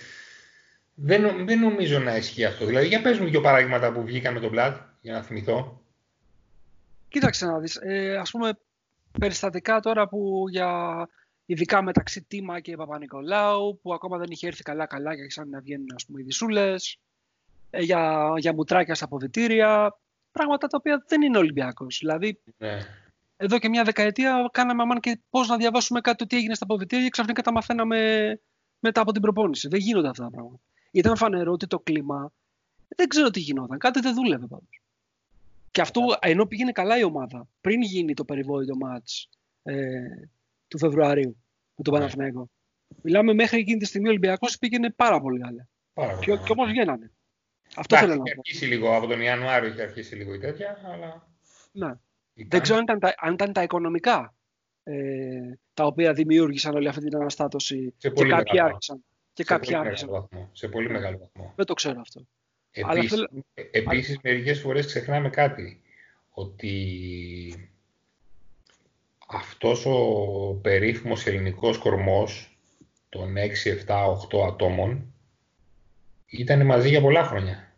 δεν, δεν νομίζω να ισχύει αυτό. Δηλαδή, για πες μου δύο παραδείγματα που βγήκαν με τον Μπλατ, για να θυμηθώ. Κοίταξε να δεις. Ε, ας πούμε, περιστατικά τώρα που για ειδικά μεταξύ Τίμα και Παπα-Νικολάου, που ακόμα δεν είχε έρθει καλά-καλά και άρχισαν να βγαίνουν ας πούμε, οι δισούλες, ε, για, για μουτράκια στα αποδητήρια, πράγματα τα οποία δεν είναι Ολυμπιακός. Δηλαδή, ναι. Εδώ και μια δεκαετία κάναμε αμάν και πώς να διαβάσουμε κάτι τι έγινε στα αποδητήρια και ξαφνικά τα μαθαίναμε μετά από την προπόνηση. Δεν γίνονται αυτά τα πράγματα. Ήταν φανερό ότι το κλίμα δεν ξέρω τι γινόταν. Κάτι δεν δούλευε πάντως. Και αυτό ενώ πήγαινε καλά η ομάδα, πριν γίνει το περιβόητο μάτς ε, του Φεβρουαρίου με τον ναι. Παναθηναϊκό. Μιλάμε μέχρι εκείνη τη στιγμή ο Ολυμπιακός πήγαινε πάρα πολύ καλά. Πάρα και, και όμως βγαίνανε. Αυτό θέλω να πω. Είχε αρχίσει λίγο από τον Ιανουάριο, είχε αρχίσει λίγο η τέτοια, αλλά. Ναι. Δεν ξέρω αν ήταν, τα, αν ήταν τα οικονομικά ε, τα οποία δημιούργησαν όλη αυτή την αναστάτωση σε και κάποιοι άρχισαν. Και σε, πολύ βαθμό, σε πολύ μεγάλο βαθμό. Δεν το ξέρω αυτό. Επίσης, Αλλά... επίσης μερικές φορές ξεχνάμε κάτι. Ότι αυτός ο περίφημος ελληνικός κορμός των 6, 7, 8 ατόμων ήταν μαζί για πολλά χρόνια.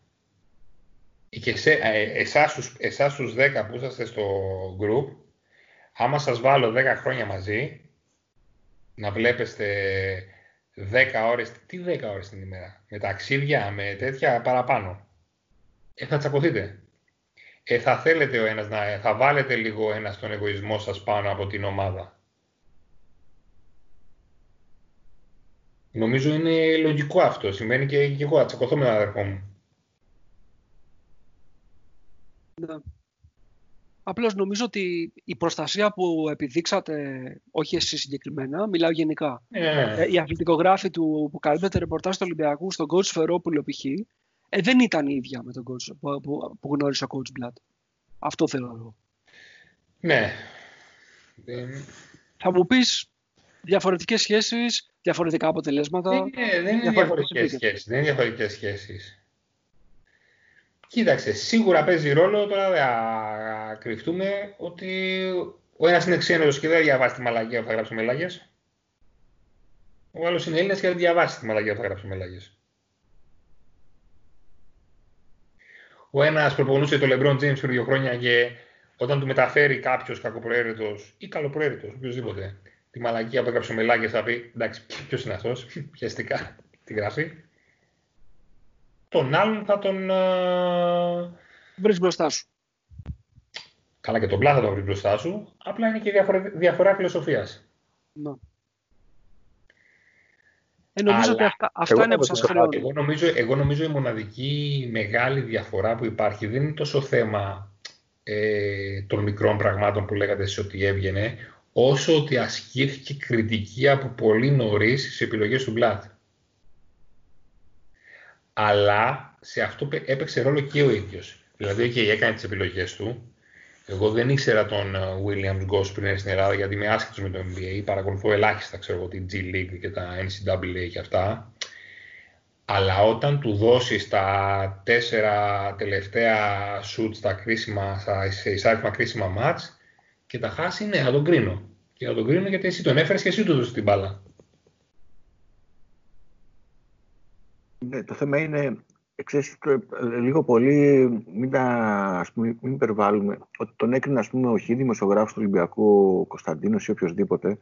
Και σε, ε, εσάς, τους, εσάς τους 10 που είσαστε στο group, άμα σας βάλω 10 χρόνια μαζί, να βλέπεστε 10 ώρες, τι 10 ώρες την ημέρα, με ταξίδια, με τέτοια παραπάνω, ε, θα τσακωθείτε ε, θα θέλετε ο ένας να, θα βάλετε λίγο ένα τον εγωισμό σας πάνω από την ομάδα. Νομίζω είναι λογικό αυτό. Σημαίνει και, και εγώ θα τσακωθώ με τον αδερφό μου. Ναι. Απλώς νομίζω ότι η προστασία που επιδείξατε, όχι εσείς συγκεκριμένα, μιλάω γενικά. Ε, Ε, οι αθλητικογράφοι του, που καλύπτεται ρεπορτάζ του Ολυμπιακού στον coach Φερόπουλο π.χ. Ε, δεν ήταν η ίδια με τον coach που, που, που γνώρισε ο coach Blatt. Αυτό θέλω εγώ. ναι. Δεν, Θα μου πεις διαφορετικές σχέσεις, διαφορετικά αποτελέσματα. δεν είναι, δεν είναι διαφορετικές διαφορετικές συνθήκες. σχέσεις. Δεν είναι διαφορετικές σχέσεις. Κοίταξε, σίγουρα παίζει ρόλο, τώρα δεν θα κρυφτούμε, ότι ο ένας είναι ξένος και δεν διαβάσει τη μαλακία που θα γράψει με Λάγες. Ο άλλος είναι Έλληνας και δεν διαβάσει τη μαλακία που θα γράψει με Λάγες. Ο ένας προπονούσε το LeBron James πριν δύο χρόνια και όταν του μεταφέρει κάποιος κακοπροαίρετος ή καλοπροαίρετος, οποιοδήποτε, τη μαλακία που έγραψε ο Μελάκης θα πει εντάξει ποιος είναι αυτός, πιαστικά τη γράφει. Τον άλλον θα τον... ε, Βρεις μπροστά σου. Καλά και τον πλάθα τον βρεις μπροστά σου, απλά είναι και διαφορε- διαφορά φιλοσοφίας. Ναι. Ε, νομίζω Αλλά ότι αυτά, αυτά εγώ είναι θα που σας ρωτήσω χρεώνουν. Εγώ νομίζω, εγώ νομίζω η μοναδική μεγάλη διαφορά που υπάρχει δεν είναι τόσο θέμα ε, των μικρών πραγμάτων που λέγατε εσείς ότι έβγαινε, όσο ότι ασκήθηκε κριτική από πολύ νωρίς στις επιλογές του Μπλάτ. Αλλά σε αυτό πε- έπαιξε ρόλο και ο ίδιος. Δηλαδή, okay, έκανε τις επιλογές του. Εγώ δεν ήξερα τον ε, Williams Goss πριν έρθει στην Ελλάδα γιατί είμαι άσχετος με το NBA. Παρακολουθώ ελάχιστα, ξέρω εγώ, την G League και τα NCAA και αυτά. Αλλά όταν του δώσεις τα τέσσερα τελευταία shoot στα κρίσιμα, στα, σε εισάριθμα κρίσιμα μάτς και τα χάσει, ναι, θα τον κρίνω. Και θα τον κρίνω γιατί εσύ τον έφερες και εσύ του δώσεις την μπάλα. Ναι, το θέμα είναι, ξέρεις, το- ε, λίγο πολύ, μην, τα, ας πούμε, μην υπερβάλλουμε, ότι τον έκρινε ας πούμε, ο χι δημοσιογράφος του Ολυμπιακού, ο Κωνσταντίνος ή οποιοδήποτε,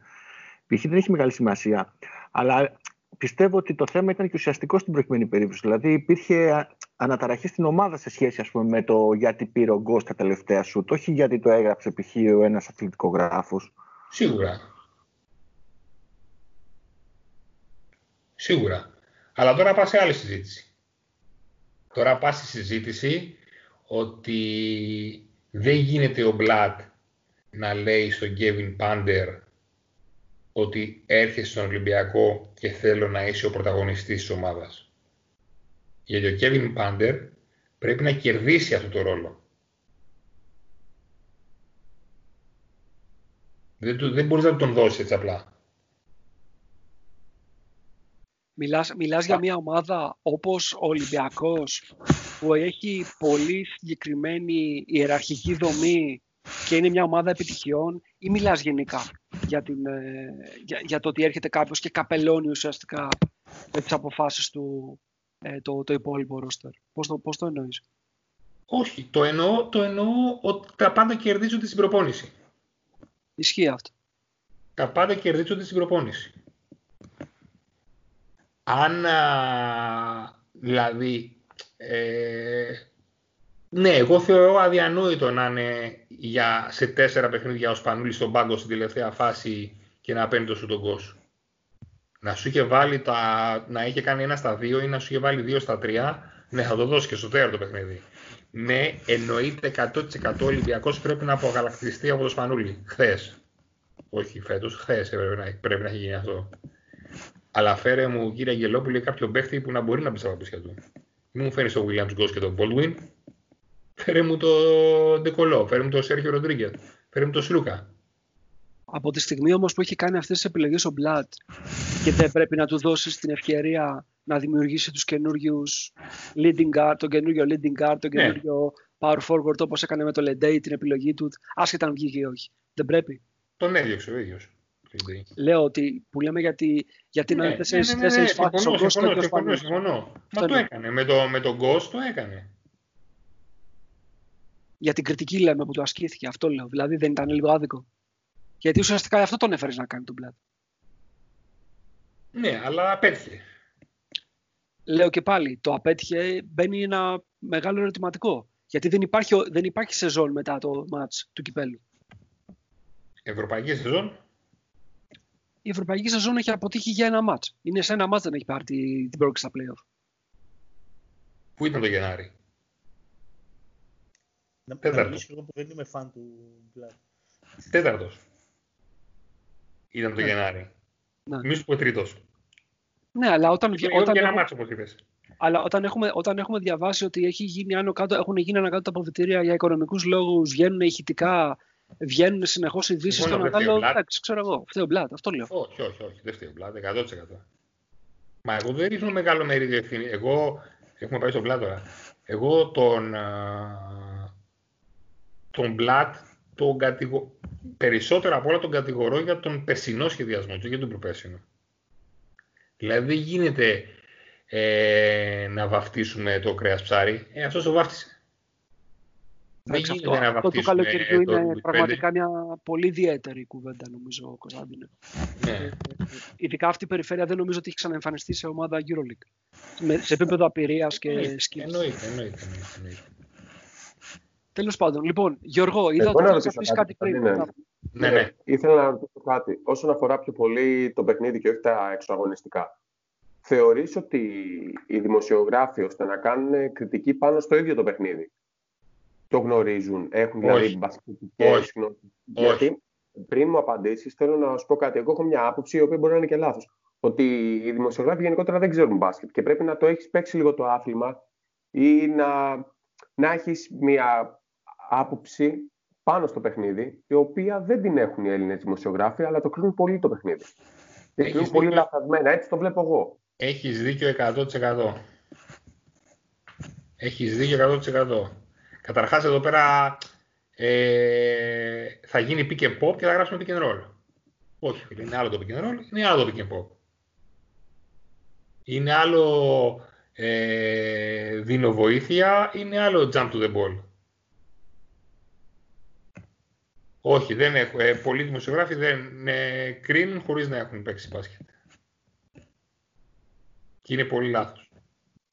π.χ. δεν έχει μεγάλη σημασία, αλλά πιστεύω ότι το θέμα ήταν και ουσιαστικό στην προκειμένη περίπτωση. Δηλαδή υπήρχε α- αναταραχή στην ομάδα σε σχέση ας πούμε, με το γιατί πήρε ο Γκος τα τελευταία σου, όχι γιατί το έγραψε π.χ. ο ένας αθλητικογράφος. Σίγουρα. Σίγουρα. Αλλά τώρα πας σε άλλη συζήτηση. Τώρα πας στη συζήτηση ότι δεν γίνεται ο Μπλατ να λέει στον Κέβιν Πάντερ ότι έρχεσαι στον Ολυμπιακό και θέλω να είσαι ο πρωταγωνιστής της ομάδας. Γιατί ο Κέβιν Πάντερ πρέπει να κερδίσει αυτό το ρόλο. Δεν, του- δεν μπορείς να του τον δώσεις έτσι απλά. Μιλάς, μιλάς για μια ομάδα όπως ο Ολυμπιακός που έχει πολύ συγκεκριμένη ιεραρχική δομή και είναι μια ομάδα επιτυχιών ή μιλάς γενικά για, την, ε, για, για το ότι έρχεται κάποιος και καπελώνει ουσιαστικά με τις αποφάσεις του ε, το, το υπόλοιπο ρόστερ. Πώς το, πώς το εννοείς; Όχι, το εννοώ, το εννοώ ότι τα πάντα κερδίζονται στην προπόνηση. Ισχύει αυτό. Τα πάντα κερδίζονται στην προπόνηση. Αν, α, δηλαδή, ε, ναι, εγώ θεωρώ αδιανόητο να είναι για, σε τέσσερα παιχνίδια ο Σπανούλης στον πάγκο στην τελευταία φάση και να παίρνει το σου τον κόσμο. Να σου είχε βάλει τα, να είχε κάνει ένα στα δύο ή να σου είχε βάλει δύο στα τρία, ναι, θα το δώσει και στο τέταρτο παιχνίδι. Ναι, εννοείται 100% ο Ολυμπιακός πρέπει να απογαλακτιστεί από το Σπανούλη. Χθες. Όχι φέτος, χθες πρέπει να, πρέπει να έχει γίνει αυτό. Αλλά φέρε μου, κύριε Αγγελόπουλε, κάποιο παίχτη που να μπορεί να μπει στα παπούτσια του. Μην μου φέρεις τον Williams Γκος και τον Baldwin. Φέρε μου το Ντεκολό, φέρε μου τον Σέρχιο Ροντρίγκετ, φέρε μου τον Σλούκα. Από τη στιγμή όμως που έχει κάνει αυτές τις επιλογές ο Μπλατ και δεν πρέπει να του δώσεις την ευκαιρία να δημιουργήσει τους καινούριου leading guard, τον καινούριο leading guard, τον Ναι. καινούριο power forward όπως έκανε με το Lendey την επιλογή του, άσχετα αν βγήκε ή όχι. Δεν πρέπει. Τον έδιωξε ο ίδιος. Λέω ότι που λέμε γιατί, γιατί να είναι τέσσερις, ναι, ναι, τέσσερις ναι, φάσεις συμφωνώ, ο Γκος συμφωνώ, και ο συμφωνώ, Σπανούλης. συμφωνώ. Μα Αυτό το είναι. έκανε. Με, το, με τον Γκος το έκανε. Για την κριτική λέμε που του ασκήθηκε, αυτό λέω. Δηλαδή δεν ήταν λίγο άδικο. Γιατί ουσιαστικά αυτό τον έφερες να κάνει τον Μπλατ. Ναι, αλλά απέτυχε. Λέω και πάλι, το απέτυχε, μπαίνει ένα μεγάλο ερωτηματικό. Γιατί δεν υπάρχει, δεν υπάρχει σεζόν μετά το μάτς του κυπέλου. Ευρωπαϊκή σεζόν; Η ευρωπαϊκή σεζόν έχει αποτύχει για ένα μάτς. Είναι σε ένα μάτς δεν έχει πάρει τη- την πρόκληση στα play-off. Πού ήταν το Γενάρη; Να Τέταρτος. μιλήσω εγώ που δεν είμαι φαν του Blood. Τέταρτος. Ήταν το Ναι. Γενάρη. Ναι. Μη σου πω τρίτος. Ναι, αλλά όταν, Και όταν, για ένα έχουμε, μάτσο, όπως είπες. αλλά όταν, έχουμε, όταν έχουμε διαβάσει ότι έχει γίνει άνω κάτω, έχουν γίνει άνω κάτω τα αποδητήρια για οικονομικούς λόγους, βγαίνουν ηχητικά, βγαίνουν συνεχώς ειδήσεις Μόνο στον δεν φταίει ο Νατάλο, Vlad. εντάξει, ξέρω εγώ, φταίει ο Μπλάτ, αυτό λέω. Όχι, όχι, όχι. Δεν φταίει ο Μπλάτ, 100%. Μα εγώ δεν ρίχνω μεγάλο μερίδιο ευθύνη. Εγώ, έχουμε πάει στον Μπλάτ τώρα. Εγώ τον, α, τον Μπλάτ τον κατηγο... περισσότερο από όλα τον κατηγορώ για τον περσινό σχεδιασμό του, για τον προπέρσινο. Δηλαδή δεν γίνεται ε, να βαφτίσουμε το κρέας ψάρι. Ε, αυτός το βάφτισε. Δεν Εντάξει, γίνεται να αυτό, αυτό του βαφτίσουμε καλοκαιριού το είναι 25. πραγματικά μια πολύ ιδιαίτερη κουβέντα, νομίζω, Κωνσταντίνε. Ναι. Ειδικά αυτή η περιφέρεια δεν νομίζω ότι έχει ξαναεμφανιστεί σε ομάδα EuroLeague. Με, σε επίπεδο απειρίας και Εννοείται, skills. εννοείται, εννοείται, εννοείται, εννοείται. Τέλος πάντων, λοιπόν, Γιώργο, είδα Εγώ ότι να θέλεις να ρωτήσω πει κάτι κάτι, πριν. ναι. Ναι, ναι. Ήθελα να ρωτήσω κάτι. Όσον αφορά πιο πολύ το παιχνίδι και όχι τα εξωαγωνιστικά. Θεωρείς ότι οι δημοσιογράφοι ώστε να κάνουν κριτική πάνω στο ίδιο το παιχνίδι; Το γνωρίζουν, έχουν δηλαδή Όχι. μπασκετικές Όχι. γνώσεις. Όχι. Γιατί πριν μου απαντήσεις, θέλω να σου πω κάτι. Εγώ έχω μια άποψη, η οποία μπορεί να είναι και λάθος. Ότι οι δημοσιογράφοι γενικότερα δεν ξέρουν μπάσκετ και πρέπει να το έχεις παίξει λίγο το άθλημα ή να, να έχεις μια άποψη πάνω στο παιχνίδι, η οποία δεν την έχουν οι Έλληνες δημοσιογράφοι, αλλά το κρίνουν πολύ το παιχνίδι. Το Έχεις κρίνουν πολύ δίκιο. λαθασμένα. Έτσι το βλέπω εγώ. Έχεις δίκιο 100%. Έχεις δίκιο 100%. Καταρχάς εδώ πέρα ε, θα γίνει pick and pop και θα γράψουμε pick and roll. Όχι, φίλε, είναι άλλο το pick and roll, είναι άλλο το pick and pop. Είναι άλλο ε, δίνω βοήθεια, είναι άλλο jump to the ball. Όχι, δεν έχω, ε, πολλοί δημοσιογράφοι δεν ε, κρίνουν χωρίς να έχουν παίξει μπάσκετ. Και είναι πολύ λάθος.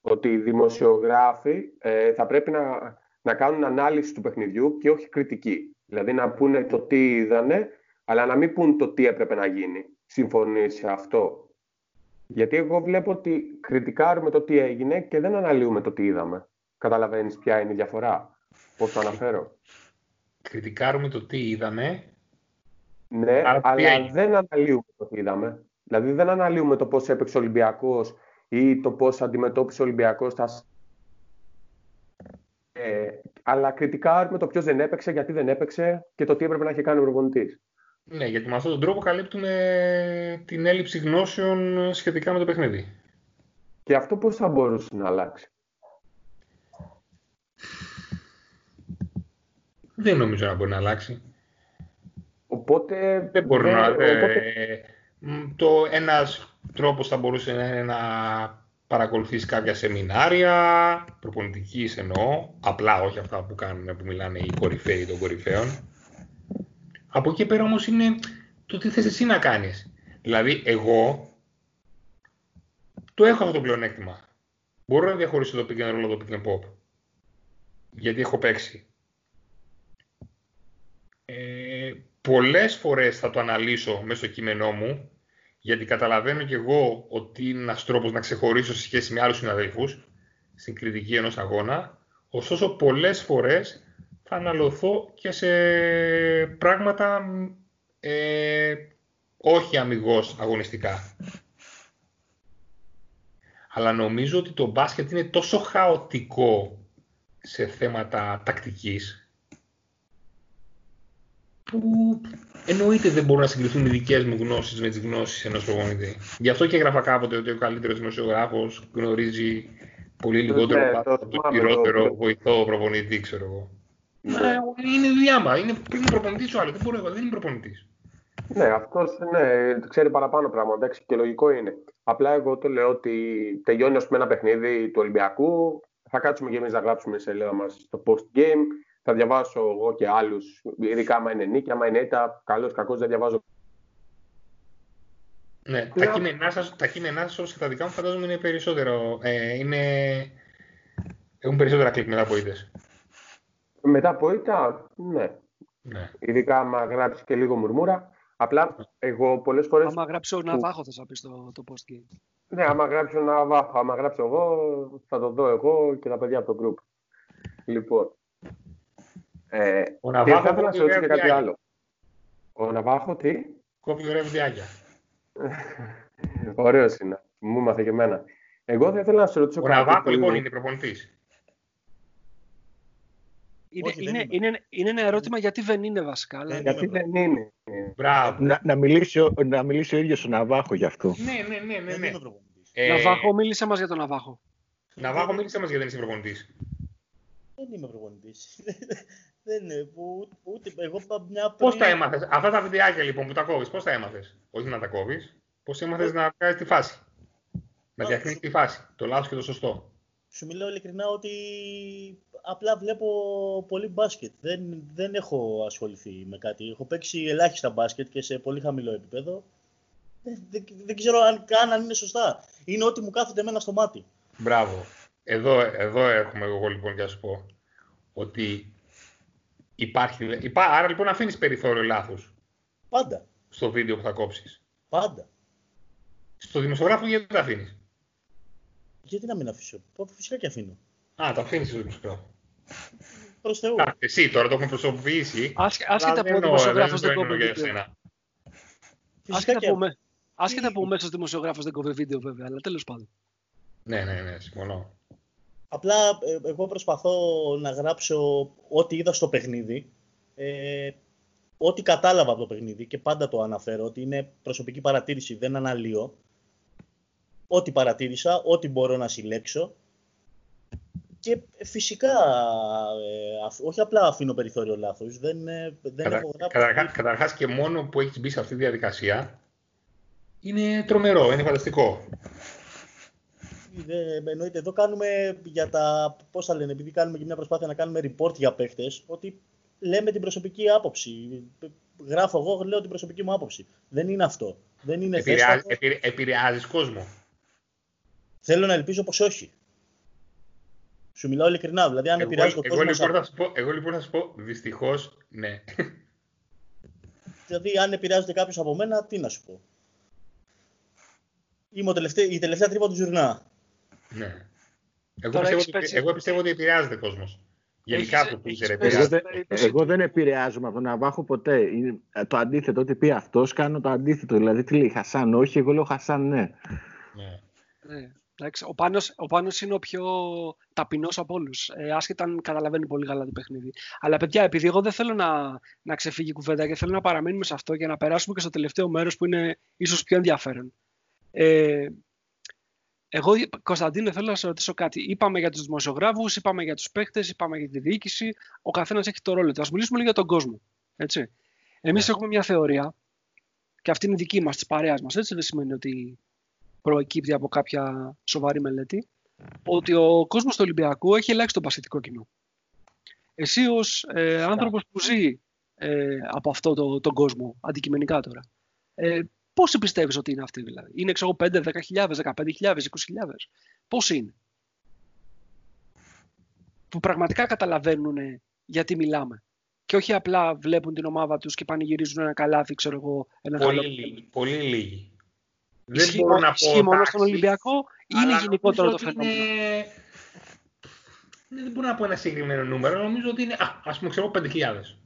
Ότι οι δημοσιογράφοι ε, θα πρέπει να, να κάνουν ανάλυση του παιχνιδιού και όχι κριτική. Δηλαδή να πούνε το τι είδανε, αλλά να μην πούν το τι έπρεπε να γίνει. Συμφωνείς σε αυτό; Γιατί εγώ βλέπω ότι κριτικάρουμε το τι έγινε και δεν αναλύουμε το τι είδαμε. Καταλαβαίνεις ποια είναι η διαφορά. Πώς το αναφέρω; Κριτικάρουμε το τι είδαμε. Ναι, Άρα τι αλλά έγινε; δεν αναλύουμε το τι είδαμε. Δηλαδή δεν αναλύουμε το πώς έπαιξε ο Ολυμπιακός ή το πώς αντιμετώπισε ο Ολυμπιακός τα... Ε, αλλά κριτικάρουμε το ποιος δεν έπαιξε, γιατί δεν έπαιξε και το τι έπρεπε να έχει κάνει ο προπονητής. Ναι, γιατί με αυτόν τον τρόπο καλύπτουμε την έλλειψη γνώσεων σχετικά με το παιχνίδι. Και αυτό πώς θα μπορούσε να αλλάξει; Δεν νομίζω να μπορεί να αλλάξει. Οπότε, Δεν μπορεί δεν- να... οπότε ε, μ, το ένας τρόπος θα μπορούσε να είναι να παρακολουθείς κάποια σεμινάρια, προπονητικής εννοώ, απλά όχι αυτά που κάνουν, που μιλάνε οι κορυφαίοι των κορυφαίων. Από εκεί πέρα όμως είναι το τι θες εσύ να κάνεις. Δηλαδή εγώ το έχω αυτό το πλεονέκτημα. Μπορώ να διαχωρίσω το pick and roll από το pick and pop. Γιατί έχω παίξει. Ε, πολλές φορές θα το αναλύσω μέσα στο κείμενό μου, γιατί καταλαβαίνω και εγώ ότι είναι ένας τρόπος να ξεχωρίσω σε σχέση με άλλους συναδέλφους στην κριτική ενός αγώνα, ωστόσο πολλές φορές θα αναλωθώ και σε πράγματα ε, όχι αμυγός αγωνιστικά. Αλλά νομίζω ότι το μπάσκετ είναι τόσο χαοτικό σε θέματα τακτικής που εννοείται δεν μπορούν να συγκριθούν οι δικές μου γνώσεις με τις γνώσεις ενός προπονητή. Γι' αυτό και έγραφα κάποτε ότι ο καλύτερος δημοσιογράφος γνωρίζει πολύ λιγότερο Ναι, μπάσκετ το από τον θυμάμαι, χειρότερο το- βοηθό προπονητή, ξέρω εγώ. Ναι. Ε, είναι δουλειά μου. Είναι, είναι προπονητής ο άλλος. Δεν, μπορώ, εγώ, δεν είμαι προπονητής. Ναι, αυτός ναι, ξέρει παραπάνω πράγματα. Εντάξει, και λογικό είναι. Απλά εγώ το λέω ότι τελειώνει ας πούμε, ένα παιχνίδι του Ολυμπιακού. Θα κάτσουμε και εμείς να γράψουμε σε σελίδα μας στο post game. Θα διαβάσω εγώ και άλλους, ειδικά άμα είναι νίκη, άμα είναι έτα, καλός κακός δεν διαβάζω. Ναι, τα Πλέον- κείμενά σας, τα κείμενά σας όπως και τα δικά μου φαντάζομαι είναι περισσότερο. Ε, είναι, έχουν περισσότερα κλικ μετά από ήττες. Μετά από ήττα, ναι. Ναι. Ειδικά άμα γράψεις και λίγο μουρμούρα. Απλά εγώ πολλές φορές. Άμα γράψει ο Ναβάχο, θα πεις το, το post game. Ναι, άμα γράψω ένα βάχο, άμα γράψω εγώ, θα το δω εγώ και τα παιδιά από το group. Λοιπόν, Ε, Ο και Ναβάχο θα ήθελα να σε κόβει ρωτήσω και κάτι βιντεάκια. άλλο. Ο Ναβάχο τι; Κόβει ωραία βιντεάκια. Ωραίος είναι. Μου μάθε και εμένα. Εγώ θα ήθελα να σε ρωτήσω Ο κάτι. Ναβάκο που- λοιπόν είναι προπονητής. Είναι, Όχι, δεν είναι, είμαι. είναι, είναι ένα ερώτημα γιατί δεν είναι βασικά. Αλλά... Δεν Γιατί είμαι δεν είναι. Μπράβο. Να, να, μιλήσει, ο- να μιλήσει ο ίδιος ο Ναβάχο γι' αυτό. Ναι, ναι, ναι, ναι. Δεν ναι. είμαι προπονητής. Ε, Ναβάχο, μίλησε μας για τον Ναβάχο. Ναβάχο, μίλησε μας γιατί δεν είσαι προπονητής. Δεν είμαι προπονητής. Δεν είναι. που- Ούτε εγώ πα- μια Πώς πριν- τα έμαθες, αυτά τα βιντεάκια λοιπόν που τα κόβεις, πώς τα έμαθες; Όχι να τα κόβεις, πώς έμαθες να βγάζεις τη φάση; Να Α, διαχειρίσει σου- τη φάση. Το λάθος και το σωστό. Σου μιλάω ειλικρινά ότι απλά βλέπω πολύ μπάσκετ. Δεν, δεν έχω ασχοληθεί με κάτι. Έχω παίξει ελάχιστα μπάσκετ και σε πολύ χαμηλό επίπεδο. Δεν, δεν, δεν ξέρω αν καν αν είναι σωστά. Είναι ό,τι μου κάθεται εμένα στο μάτι. Μπράβο. Εδώ, εδώ έρχομαι εγώ λοιπόν και να σου πω ότι υπάρχει. Υπά, άρα λοιπόν αφήνεις περιθώριο λάθο Πάντα. στο βίντεο που θα κόψεις. Πάντα. Στο δημοσιογράφο γιατί δεν τα αφήνεις; Γιατί να μην αφήσω; Πω, Φυσικά και αφήνω. Α, τα αφήνεις στο δημοσιογράφο. Προς Θεού. Α, εσύ τώρα το έχουμε προσωποποιήσει. Άσχε- αλλά Άσχετα δεν που ο εννοώ, δημοσιογράφος δεν το εννοώ κόβει για βίντεο. εσένα. Φυσικά Άσχετα και που, με, άσχετα Τι- που ο μέσος δημοσιογράφος δεν κόβει βίντεο βέβαια, αλλά τέλος πάντων. Ναι, ναι, ναι, συμφωνώ. Απλά ε, εγώ προσπαθώ να γράψω ό,τι είδα στο παιχνίδι, ε, ό,τι κατάλαβα από το παιχνίδι και πάντα το αναφέρω ότι είναι προσωπική παρατήρηση, δεν αναλύω. Ό,τι παρατήρησα, ό,τι μπορώ να συλλέξω και φυσικά ε, αφ- όχι απλά αφήνω περιθώριο λάθος, δεν, ε, δεν Κατα, έχω γράψει. καταρχά- καταρχάς και μόνο που έχεις μπει σε αυτή τη διαδικασία είναι τρομερό, είναι φανταστικό. Δεν, εννοείται, εδώ κάνουμε για τα. Πώς θα λένε, επειδή κάνουμε και μια προσπάθεια να κάνουμε report για παίχτες, ότι λέμε την προσωπική άποψη. Γράφω εγώ, λέω την προσωπική μου άποψη. Δεν είναι αυτό. Δεν είναι Επηρεάζει, θέστατο. επηρε, επηρεάζεις κόσμο. Θέλω να ελπίζω πως όχι. Σου μιλάω ειλικρινά. Δηλαδή, αν Εγώ, επηρεάζει τον εγώ, κόσμο. λοιπόν σαν- θα σου πω, εγώ λοιπόν θα σου πω, δυστυχώς, ναι. Δηλαδή, αν επηρεάζεται κάποιος από μένα, τι να σου πω. Είμαι ο τελευταί- η τελευταία τρύπα του ζουρνά. Ναι. Εγώ, Τώρα πιστεύω έχεις ότι, παίξει- εγώ πιστεύω ότι επηρεάζεται κόσμος. Γενικά Έχεις- το Twitter έχεις Εγώ επηρεάζεται. δεν, εγώ δεν επηρεάζομαι από τον Ναβάχο ποτέ. Είναι ε, το αντίθετο. Ό,τι πει αυτός, κάνω το αντίθετο. Δηλαδή, τι λέει Χασάν, όχι, εγώ λέω Χασάν, ναι. Ναι. Ναι. Εντάξει, ο, Πάνος, ο Πάνος είναι ο πιο ταπεινός από όλους, ε, άσχετα αν καταλαβαίνει πολύ καλά το παιχνίδι. Αλλά παιδιά, επειδή εγώ δεν θέλω να, να ξεφύγει η κουβέντα και θέλω να παραμείνουμε σε αυτό και να περάσουμε και στο τελευταίο μέρος που είναι ίσως πιο ενδιαφέρον. Ε, εγώ, Κωνσταντίνε, θέλω να σε ρωτήσω κάτι. Είπαμε για τους δημοσιογράφους, είπαμε για τους παίχτες, είπαμε για τη διοίκηση. Ο καθένας έχει το ρόλο του. Ας μιλήσουμε λίγο για τον κόσμο. Έτσι. Εμείς Ναι. έχουμε μια θεωρία, και αυτή είναι δική μας, της παρέας μας. Έτσι δεν σημαίνει ότι προεκύπτει από κάποια σοβαρή μελέτη, ότι ο κόσμος του Ολυμπιακού έχει ελάχιστο πασχετικό κοινό. Εσύ ως ε, άνθρωπος που ζει ε, από αυτό το, τον κόσμο, αντικειμενικά τώρα, ε, πόσοι πιστεύεις ότι είναι αυτοί δηλαδή; Είναι ξέρω, 5, 10.000, 15.000, 20.000. Πόσοι είναι; Που πραγματικά καταλαβαίνουν γιατί μιλάμε. Και όχι απλά βλέπουν την ομάδα τους και πανηγυρίζουν ένα καλάθι, ξέρω εγώ, ένα Πολύ καλό λίγοι. Πολύ λίγοι. Δεν Ισχύει, μπορώ να πω ισχύει μόνο στον εντάξει, Ολυμπιακό ή είναι αλλά γενικότερο το νομίζω ότι φαινόμενο; είναι- Δεν μπορώ να πω ένα συγκεκριμένο νούμερο. Νομίζω ότι είναι, α, ας πούμε, ξέρω, 5.000.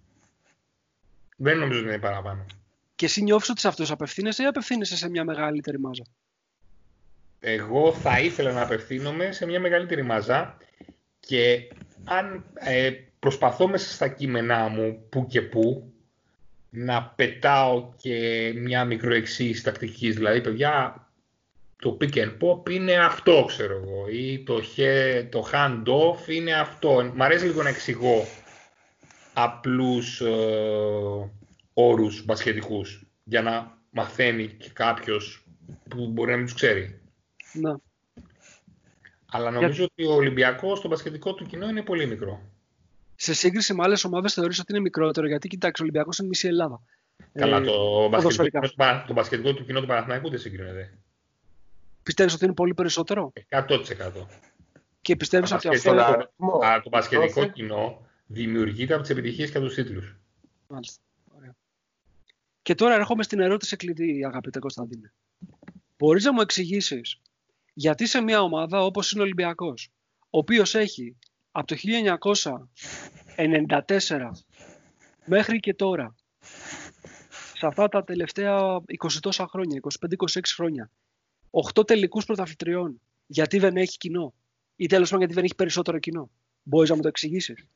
Δεν νομίζω ότι είναι παραπάνω. Και εσύ νιώθεις ότι σε αυτούς απευθύνεσαι ή απευθύνεσαι σε μια μεγαλύτερη μάζα; Εγώ θα ήθελα να απευθύνομαι σε μια μεγαλύτερη μαζά και αν ε, προσπαθώ μέσα στα κείμενά μου που και που να πετάω και μια μικροεξήγηση τακτικής, δηλαδή παιδιά το pick and pop είναι αυτό ξέρω εγώ ή το, he- το hand off είναι αυτό. Μ' αρέσει λίγο να εξηγώ απλούς ε, όρους μπασχετικούς για να μαθαίνει και κάποιος που μπορεί να μην τους ξέρει. Να. Αλλά νομίζω ότι ο Ολυμπιακός στο μπασκετικό του κοινό είναι πολύ μικρό. Σε σύγκριση με άλλες ομάδες θεωρείς ότι είναι μικρότερο, γιατί κοιτάξτε, ο Ολυμπιακός είναι μισή Ελλάδα. Καλά, Ε, το, μπασκετικό, ποδοσφαιρικά. κοινό του Παρα- το μπασκετικό του κοινό του Παναθηναϊκού δεν συγκρίνεται. Πιστεύεις ότι είναι πολύ περισσότερο; 100%. και πιστεύεις Α, ότι μπασκετικό- αυτό. αριθμό. Α, το μπασκετικό Δώσε. κοινό δημιουργείται από τις επιτυχίες και από τους τίτλους. Μάλιστα. Ωραία. Και τώρα έρχομαι στην ερώτηση κλειδί, αγαπητέ Κωνσταντίνε. Μπορείς να μου εξηγήσεις γιατί σε μια ομάδα όπως είναι ο Ολυμπιακός, ο οποίος έχει από το 94 μέχρι και τώρα. Σε αυτά τα τελευταία 20 τόσα χρόνια, 25-26 χρόνια. 8 τελικούς πρωταθλητριών. Γιατί δεν έχει κοινό. Ή τέλος πάντων γιατί δεν έχει περισσότερο κοινό. Μπορείς να μου το εξηγήσεις;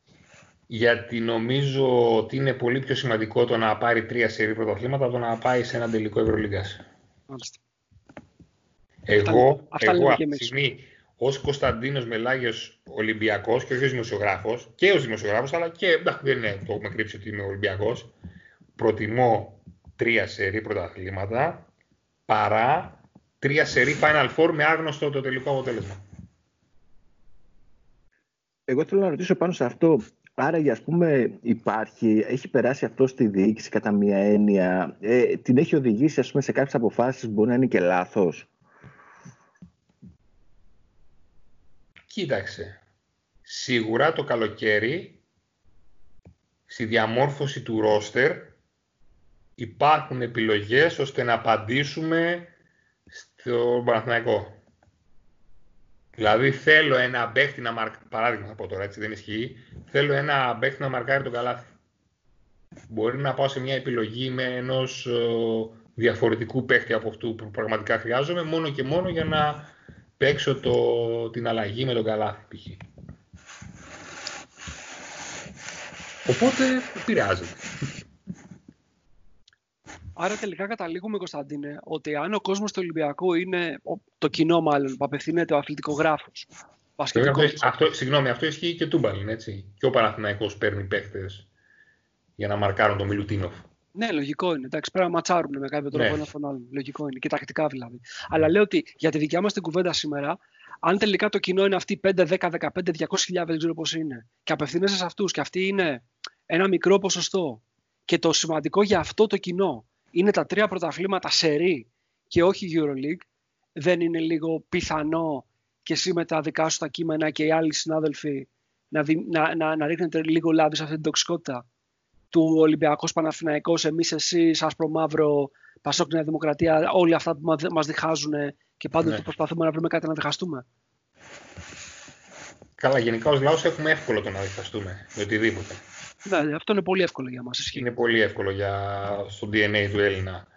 Γιατί νομίζω ότι είναι πολύ πιο σημαντικό το να πάρει τρία σερή πρωταθλήματα από το να πάει σε ένα τελικό Ευρωλίγκας. Μάλιστα. Εγώ, αυτά εγώ λέμε αυτή και τη εμείς. στιγμή ως Κωνσταντίνος Μελάγιος Ολυμπιακός και όχι ως δημοσιογράφος, και ως δημοσιογράφος, αλλά και εντάξει, δεν είναι, το έχουμε κρύψει ότι είμαι Ολυμπιακός. Προτιμώ τρία σερή πρωταθλήματα παρά τρία σερή Final Four με άγνωστο το τελικό αποτέλεσμα. Εγώ θέλω να ρωτήσω πάνω σε αυτό. Άρα, για ας πούμε, υπάρχει, έχει περάσει αυτό στη διοίκηση κατά μία έννοια, ε, την έχει οδηγήσει ας πούμε, σε κάποιες αποφάσεις που μπορεί να είναι και λάθος; Κοίταξε. Σίγουρα το καλοκαίρι στη διαμόρφωση του ρόστερ υπάρχουν επιλογές ώστε να απαντήσουμε στο Παναθηναϊκό. Δηλαδή θέλω ένα παίχτη να μαρκάρει, παράδειγμα θα πω τώρα έτσι δεν ισχύει, θέλω ένα παίχτη να μαρκάρει τον καλάθι. Μπορεί να πάω σε μια επιλογή με ενός ε, διαφορετικού παίχτη από αυτού που πραγματικά χρειάζομαι μόνο και μόνο για να παίξω το, την αλλαγή με τον καλάθι π.χ. Οπότε επηρεάζεται. Άρα τελικά καταλήγουμε, Κωνσταντίνε, ότι αν ο κόσμος του Ολυμπιακού είναι, ο- το κοινό μάλλον, που απευθύνεται ο αθλητικογράφος, Αυτό, μπασκετικός, αυτό, συγγνώμη, αυτό ισχύει και τούμπαλιν, έτσι. Και ο Παναθηναϊκός παίρνει παίχτες για να μαρκάρουν τον Μιλουτίνοφ. Ναι, λογικό είναι. Εντάξει, πρέπει να ματσάρουν με κάποιο τρόπο Ναι. ένα στον άλλον. Λογικό είναι. Και τακτικά δηλαδή. Αλλά λέω ότι για τη δικιά μας την κουβέντα σήμερα, αν τελικά το κοινό είναι αυτοί 5, 10, 15, 200 δεν ξέρω πώς είναι, και απευθύνεσαι σε αυτούς και αυτοί είναι ένα μικρό ποσοστό, και το σημαντικό για αυτό το κοινό είναι τα τρία πρωταθλήματα σερή και όχι Euroleague, δεν είναι λίγο πιθανό και εσύ με τα δικά σου τα κείμενα και οι άλλοι συνάδελφοι να, δι- να, να, να ρίχνετε λίγο λάδι σε αυτή την τοξικότητα του Ολυμπιακός Παναθηναϊκός, εμείς, εσείς, άσπρο μαύρο, Πασόκ Νέα Δημοκρατία, όλα αυτά που μα διχάζουν και πάντοτε Ναι. προσπαθούμε να βρούμε κάτι να διχαστούμε. Καλά, γενικά ως λαός έχουμε εύκολο το να διχαστούμε με οτιδήποτε. Ναι, αυτό είναι πολύ εύκολο για μας. Είναι πολύ εύκολο για, στο DNA του Έλληνα.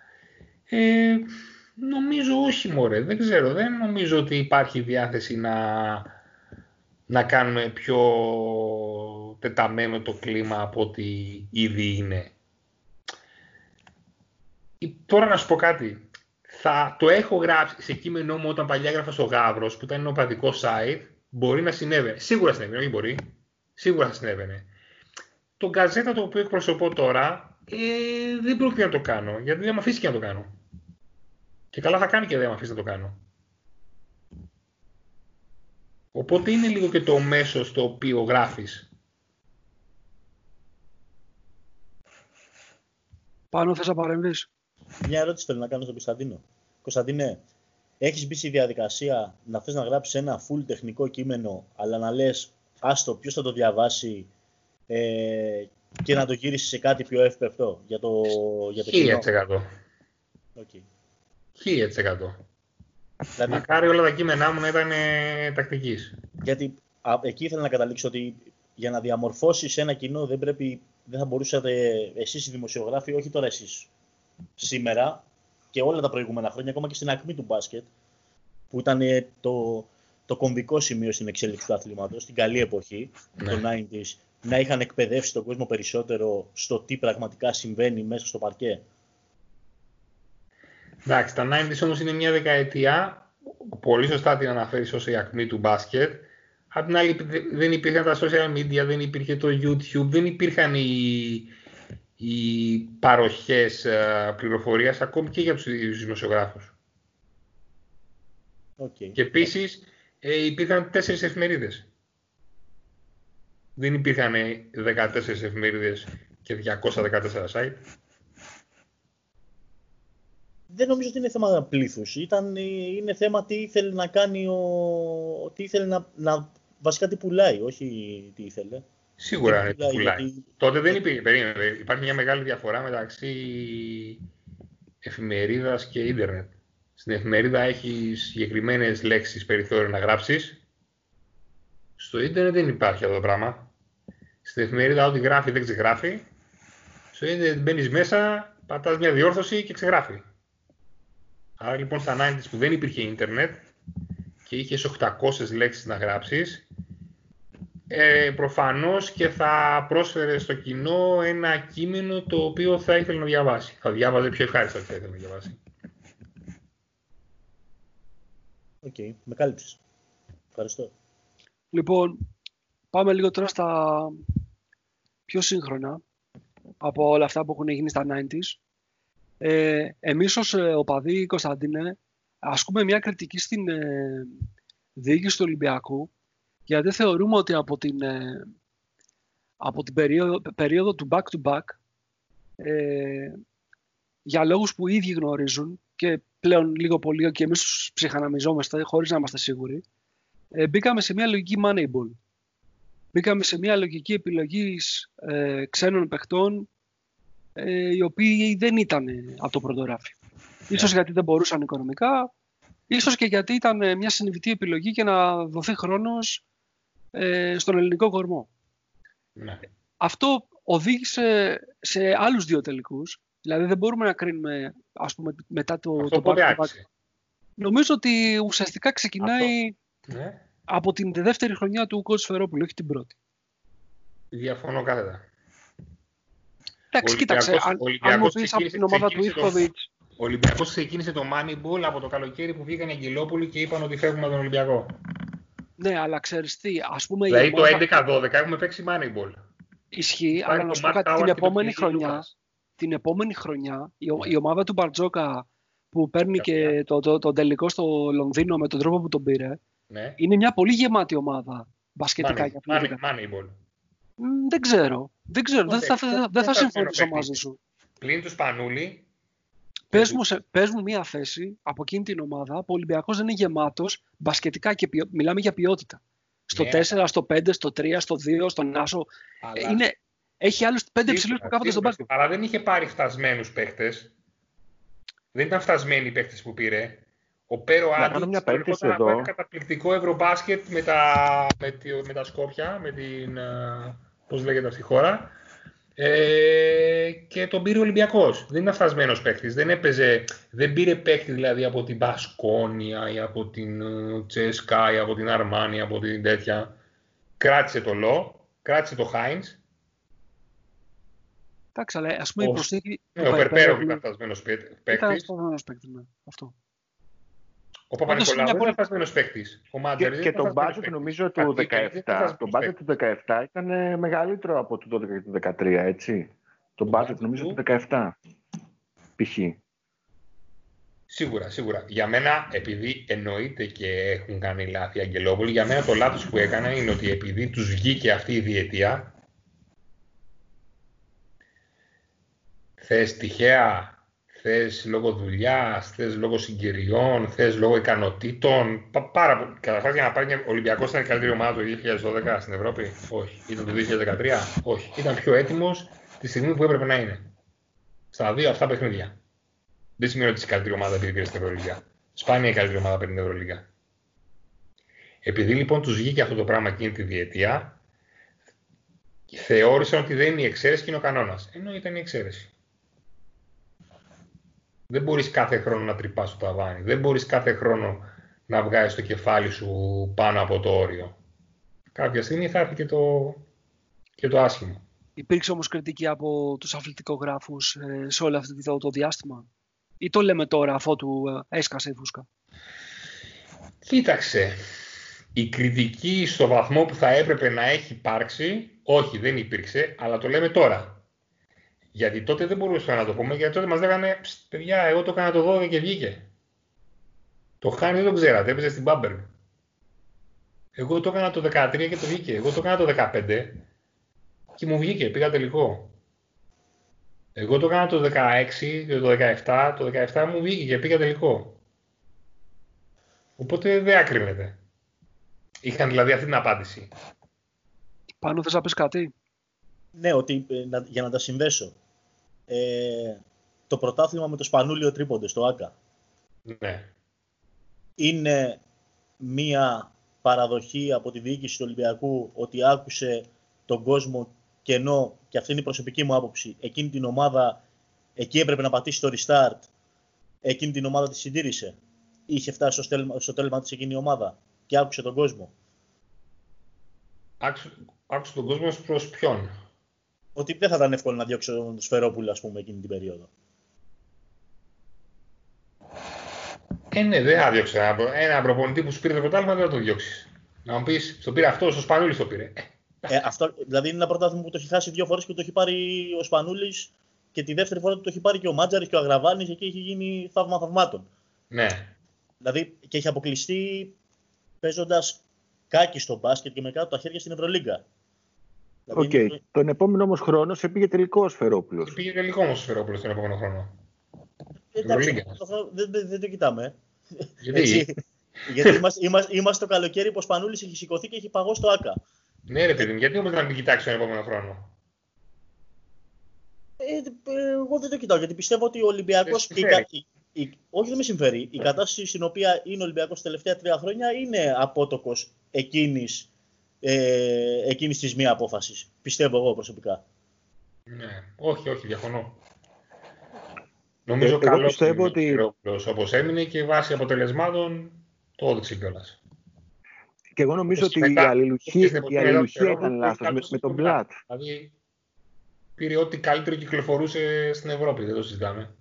Ε, νομίζω όχι μωρέ, δεν ξέρω. Δεν νομίζω ότι υπάρχει διάθεση να, να κάνουμε πιο τεταμένο το κλίμα από ό,τι ήδη είναι. Η- Τώρα να σου πω κάτι. Θα το έχω γράψει σε κείμενό μου όταν παλιά έγραφα στο Γαύρος, που ήταν ένα οπαδικό site, μπορεί να συνέβαινε. Σίγουρα συνέβαινε, όχι μπορεί. Σίγουρα θα συνέβαινε. Το γκαζέτα το οποίο εκπροσωπώ τώρα, ε, δεν πρόκειται να το κάνω, γιατί δεν με αφήσει και να το κάνω. Και καλά θα κάνει και δεν με αφήσει να το κάνω. Οπότε είναι λίγο και το μέσος στο οποίο γράφεις. Πάνω θες να παρεμβείς; Μια ερώτηση θέλω να κάνω στον Κωνσταντίνο. Κωνσταντίνε, έχεις μπει στη διαδικασία να θες να γράψεις ένα full τεχνικό κείμενο, αλλά να λες, άστο, ποιος θα το διαβάσει ε, και να το γύρισεις σε κάτι πιο εύπευτο για το, για το κοινό. 1000%. Okay. 1000%. Δηλαδή, Μακάρι όλα τα κείμενά μου να ήταν ε, τακτικής. γιατί α, εκεί ήθελα να καταλήξω ότι για να διαμορφώσεις ένα κοινό δεν πρέπει, δεν θα μπορούσατε εσείς οι δημοσιογράφοι, όχι τώρα εσείς, σήμερα και όλα τα προηγούμενα χρόνια, ακόμα και στην ακμή του μπάσκετ, που ήταν ε, το, το κομβικό σημείο στην εξέλιξη του αθλήματος, στην καλή εποχή, Ναι. το 90s, να είχαν εκπαιδεύσει τον κόσμο περισσότερο στο τι πραγματικά συμβαίνει μέσα στο παρκέ. Εντάξει, τα 90s όμως είναι μια δεκαετία, πολύ σωστά την αναφέρεις ως η ακμή του μπάσκετ. Απ' την άλλη δεν υπήρχαν τα social media, δεν υπήρχε το YouTube, δεν υπήρχαν οι, οι παροχές ε, πληροφορίας ακόμη και για τους ίδιους δημοσιογράφους. Okay. Και επίσης ε, υπήρχαν τέσσερις εφημερίδες. Δεν υπήρχαν 14 εφημερίδες και 214 site. Δεν νομίζω ότι είναι θέμα πλήθους. Είναι θέμα τι ήθελε να κάνει ο. Τι ήθελε να, να. Βασικά τι πουλάει, όχι τι ήθελε. Σίγουρα Τι είναι πουλάει, πουλάει. γιατί- Τότε δεν υπήρχε, περίμενε, υπάρχει μια μεγάλη διαφορά μεταξύ εφημερίδας και ίντερνετ. Στην εφημερίδα έχεις συγκεκριμένες λέξεις περιθώριο να γράψεις. Στο ίντερνετ δεν υπάρχει αυτό το πράγμα. Στην εφημερίδα ό,τι γράφει δεν ξεγράφει. Στο ίντερνετ μπαίνεις μέσα, πατάς μια διόρθωση και ξεγράφει. Άρα λοιπόν στα 90's που δεν υπήρχε ίντερνετ και είχες 800 λέξεις να γράψεις, ε, προφανώς και θα πρόσφερε στο κοινό ένα κείμενο το οποίο θα ήθελε να διαβάσει. Θα διάβαζε πιο ευχάριστα ό,τι θα ήθελε να διαβάσει. OK, okay. με κάλυψες. Ευχαριστώ. Λοιπόν, πάμε λίγο τώρα στα πιο σύγχρονα από όλα αυτά που έχουν γίνει στα 90s. Ε, εμείς ως ε, οπαδοί Κωνσταντίνε ασκούμε μια κριτική στην ε, διοίκηση του Ολυμπιακού γιατί θεωρούμε ότι από την, ε, από την περίοδο, περίοδο του back-to-back ε, για λόγους που οι ίδιοι γνωρίζουν και πλέον λίγο πολύ και εμείς τους ψυχαναμιζόμαστε χωρίς να είμαστε σίγουροι ε, μπήκαμε σε μια λογική moneyball. Μπήκαμε σε μια λογική επιλογής ε, ξένων παιχτών ε, οι οποίοι δεν ήταν από το πρωτογράφιο. Yeah. Ίσως ναι. γιατί δεν μπορούσαν οικονομικά, ίσως και γιατί ήταν μια συνειδητή επιλογή και να δοθεί χρόνος ε, στον ελληνικό κορμό. Ναι. Αυτό οδήγησε σε άλλους δύο τελικούς. Δηλαδή δεν μπορούμε να κρίνουμε ας πούμε, μετά το, Αυτό το back Νομίζω ότι ουσιαστικά ξεκινάει ναι. από την δεύτερη χρονιά του Κότς Φερόπουλου, όχι την πρώτη. Διαφωνώ κάθετα. Εντάξει, κοίταξε, αν, αν μου πεις από την ομάδα του Ιφκοβιτς... Ο Ολυμπιακός ξεκίνησε το Moneyball από το καλοκαίρι που βγήκαν οι Αγγελόπουλοι και είπαν ότι φεύγουμε από τον Ολυμπιακό. Ναι, αλλά ξέρεις τι, ας πούμε... Δηλαδή το 11-12 έχουμε παίξει Moneyball. Ισχύει, αλλά να σου πω κάτι, την επόμενη χρονιά, την επόμενη χρονιά η, η ομάδα του Μπαρτζόκα που παίρνει και το, το, το, τελικό στο Λονδίνο με τον τρόπο που τον πήρε, ναι. είναι μια πολύ γεμάτη ομάδα μπασκετικά. Money, money, Moneyball. δεν ξέρω. Δεν, ξέρω. δεν θα, θα, θα, θα συμφωνήσω μαζί σου. Πλην τους Σπανούλη, Πες μου, σε, πες μου μία θέση από εκείνη την ομάδα που ο Ολυμπιακός δεν είναι γεμάτος μπασκετικά και ποιο, μιλάμε για ποιότητα. Στο yeah. 4, στο 5, στο 3, στο 2, στον Άσο. Αλλά... Είναι, έχει άλλους 5 ψηλούς που κάθονται στον μπάσκετ. Αλλά δεν είχε πάρει φτασμένους παίχτες. Δεν ήταν φτασμένοι οι παίχτες που πήρε. Ο Πέρο Άντιτς έρχονταν να πάει καταπληκτικό ευρωμπάσκετ με τα, με, με τα Σκόπια, με την, πώς λέγεται αυτή η χώρα. Ε, και τον πήρε ο Ολυμπιακός. Δεν είναι αφασμένο παίκτης. Δεν έπαιζε, δεν πήρε παίκτη δηλαδή από την Πασκόνια ή από την ε, Τσέσκα ή από την Αρμάνη, από την τέτοια. Κράτησε το Λό, κράτησε το Χάιντς. Εντάξει, αλλά ας πούμε η προσθήκη. Ναι, ο Περπέρο ήταν αφασμένο παίκτη. Ήταν αφασμένο παίκτης, ναι. Αυτό. Ο Παπα-Νικολάου δεν είναι χασμένο παίκτης. Και, και το μπάτζετ νομίζω του 17, το μπάτζετ του 17 ήταν ε, μεγαλύτερο από το 12 και το 13, έτσι. Το μπάτζετ νομίζω του 17, π.χ. Σίγουρα, σίγουρα. Για μένα, επειδή εννοείται και έχουν κάνει λάθη οι Αγγελόπουλοι, για μένα το λάθος που έκανα είναι ότι επειδή τους βγήκε αυτή η διετία, θες τυχαία θες λόγω δουλειάς, θες λόγω συγκυριών, θες λόγω ικανοτήτων. Πάρα πολύ. Καταρχάς για να πάρει μια Ολυμπιακός ήταν η καλύτερη ομάδα του 2012 στην Ευρώπη; Όχι. Ήταν το 2013. Όχι. Ήταν πιο έτοιμος τη στιγμή που έπρεπε να είναι. Στα δύο αυτά παιχνίδια. Δεν σημαίνει ότι είσαι η καλύτερη ομάδα επειδή πήρες στην Ευρωλίγα. Σπάνια η καλύτερη ομάδα παίρνει την Ευρωλίγα. Επειδή λοιπόν τους βγήκε αυτό το πράγμα εκείνη τη διετία, θεώρησαν ότι δεν είναι η εξαίρεση και είναι ο κανόνας. Ενώ ήταν η εξαίρεση. Δεν μπορείς κάθε χρόνο να τρυπάς το ταβάνι. Δεν μπορείς κάθε χρόνο να βγάζεις το κεφάλι σου πάνω από το όριο. Κάποια στιγμή θα έρθει και το, και το άσχημο. Υπήρξε όμως κριτική από τους αθλητικογράφους ε, σε όλο αυτό το, το διάστημα; Ή το λέμε τώρα αφού του ε, έσκασε η φούσκα; Κοίταξε. Η κριτική στο βαθμό που θα έπρεπε να έχει υπάρξει, όχι δεν υπήρξε, αλλά το λέμε τώρα. Γιατί τότε δεν μπορούσαμε να το πούμε, γιατί τότε μας λέγανε παιδιά, εγώ το έκανα το 12 και βγήκε. Το Χάνι δεν το ξέρατε, έπαιζε στην Μπάμπεργκ. Εγώ το έκανα το 13 και το βγήκε. Εγώ το έκανα το 15 και μου βγήκε, πήγα τελικό. Εγώ το έκανα το 16 και το 17, το 17 μου βγήκε και πήγα τελικό. Οπότε δεν άκρινεται. Είχαν δηλαδή αυτή την απάντηση. Πάνω θες να πεις κάτι; Ναι, ότι, ε, για να τα συνδέσω ε, το πρωτάθλημα με το Σπανούλιο Τρίποντες, το ΆΚΑ. Ναι. Είναι μία παραδοχή από τη διοίκηση του Ολυμπιακού ότι άκουσε τον κόσμο και ενώ, και αυτή είναι η προσωπική μου άποψη, εκείνη την ομάδα εκεί έπρεπε να πατήσει το restart, εκείνη την ομάδα τη συντήρησε. Είχε φτάσει στο, τέλμα, στο τέλμα της εκείνη η ομάδα και άκουσε τον κόσμο. Άκουσε, άκουσε τον κόσμο προς ποιον; Ότι δεν θα ήταν εύκολο να διώξει τον Σφερόπουλο, ας πούμε, εκείνη την περίοδο. Ε, ναι, δεν θα διώξει ένα, ένα προπονητή που σου πήρε το πρωτάθλημα, δεν θα το διώξεις. Να μου πεις, το πήρε αυτό, ο Σπανούλης το πήρε. Ε, αυτό, δηλαδή είναι ένα πρωτάθλημα που το έχει χάσει δύο φορές και το έχει πάρει ο Σπανούλης και τη δεύτερη φορά το έχει πάρει και ο Μάντζαρης και ο Αγραβάνης και εκεί έχει γίνει θαύμα θαυμάτων. Ναι. Δηλαδή και έχει αποκλειστεί παίζοντας κάκιστο μπάσκετ και με κάτω τα χέρια στην Ευρωλίγκα. Δηλαδή, OK. Okay. Τον επόμενο όμως χρόνο σε πήγε τελικό ο Σφερόπουλος. Πήγε τελικό όμως ο Σφερόπουλος τον επόμενο χρόνο. Εντάξει, δεν, δεν, δεν το κοιτάμε. Γιατί, Έτσι, γιατί είμαστε, είμαστε, είμαστε, το καλοκαίρι που ο Σπανούλης έχει σηκωθεί και έχει παγώσει το ΟΑΚΑ. Ναι, ρε παιδί γιατί όμως να μην κοιτάξει τον επόμενο χρόνο; Ε, ε, εγώ δεν το κοιτάω γιατί πιστεύω ότι ο Ολυμπιακός. Όχι, δεν με συμφέρει. Η κατάσταση στην οποία είναι ο Ολυμπιακός τα τελευταία τρία χρόνια είναι απότοκος εκείνης ε, εκείνης της μία απόφασης. Πιστεύω εγώ προσωπικά. Ναι, όχι, όχι, διαφωνώ. Νομίζω ε, καλό πιστεύω ότι... όπως έμεινε και βάσει αποτελεσμάτων το έδειξε κιόλας. Και εγώ νομίζω ότι η αλληλουχία, η αλληλουχία ήταν λάθος με, με τον Μπλατ. Δηλαδή πήρε ό,τι καλύτερο κυκλοφορούσε στην Ευρώπη, δεν το συζητάμε.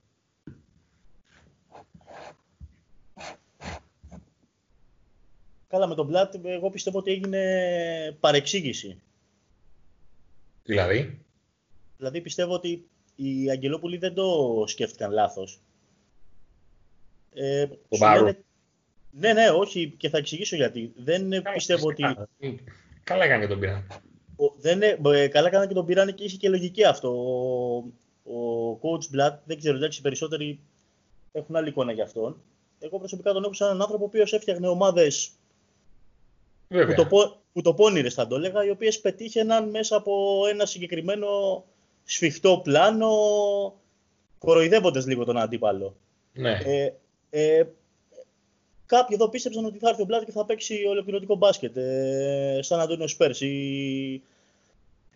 Καλά, με τον Μπλατ εγώ πιστεύω ότι έγινε παρεξήγηση. Δηλαδή; Δηλαδή πιστεύω ότι οι Αγγελόπουλοι δεν το σκέφτηκαν λάθος. Ε, το Ναι, ναι, όχι, και θα εξηγήσω γιατί. Δεν Καλά, πιστεύω ότι... Καλά έκανε και τον πήραν. Δεν, ε, καλά έκανε και τον πήραν και είχε και λογική αυτό. Ο, ο coach Blatt, δεν ξέρω, εντάξει, οι περισσότεροι έχουν άλλη εικόνα για αυτόν. Εγώ προσωπικά τον έχω σαν έναν άνθρωπο ο οποίος έφτιαχνε ομάδες που το, που το πόνιρες θα το έλεγα, οι οποίες πετύχαιναν μέσα από ένα συγκεκριμένο σφιχτό πλάνο, κοροϊδεύοντας λίγο τον αντίπαλο. Ναι. Ε, ε, κάποιοι εδώ πίστεψαν ότι θα έρθει ο Μπλάτ και θα παίξει ολοκληρωτικό μπάσκετ, ε, σαν Αντώνιο Σπέρς ή,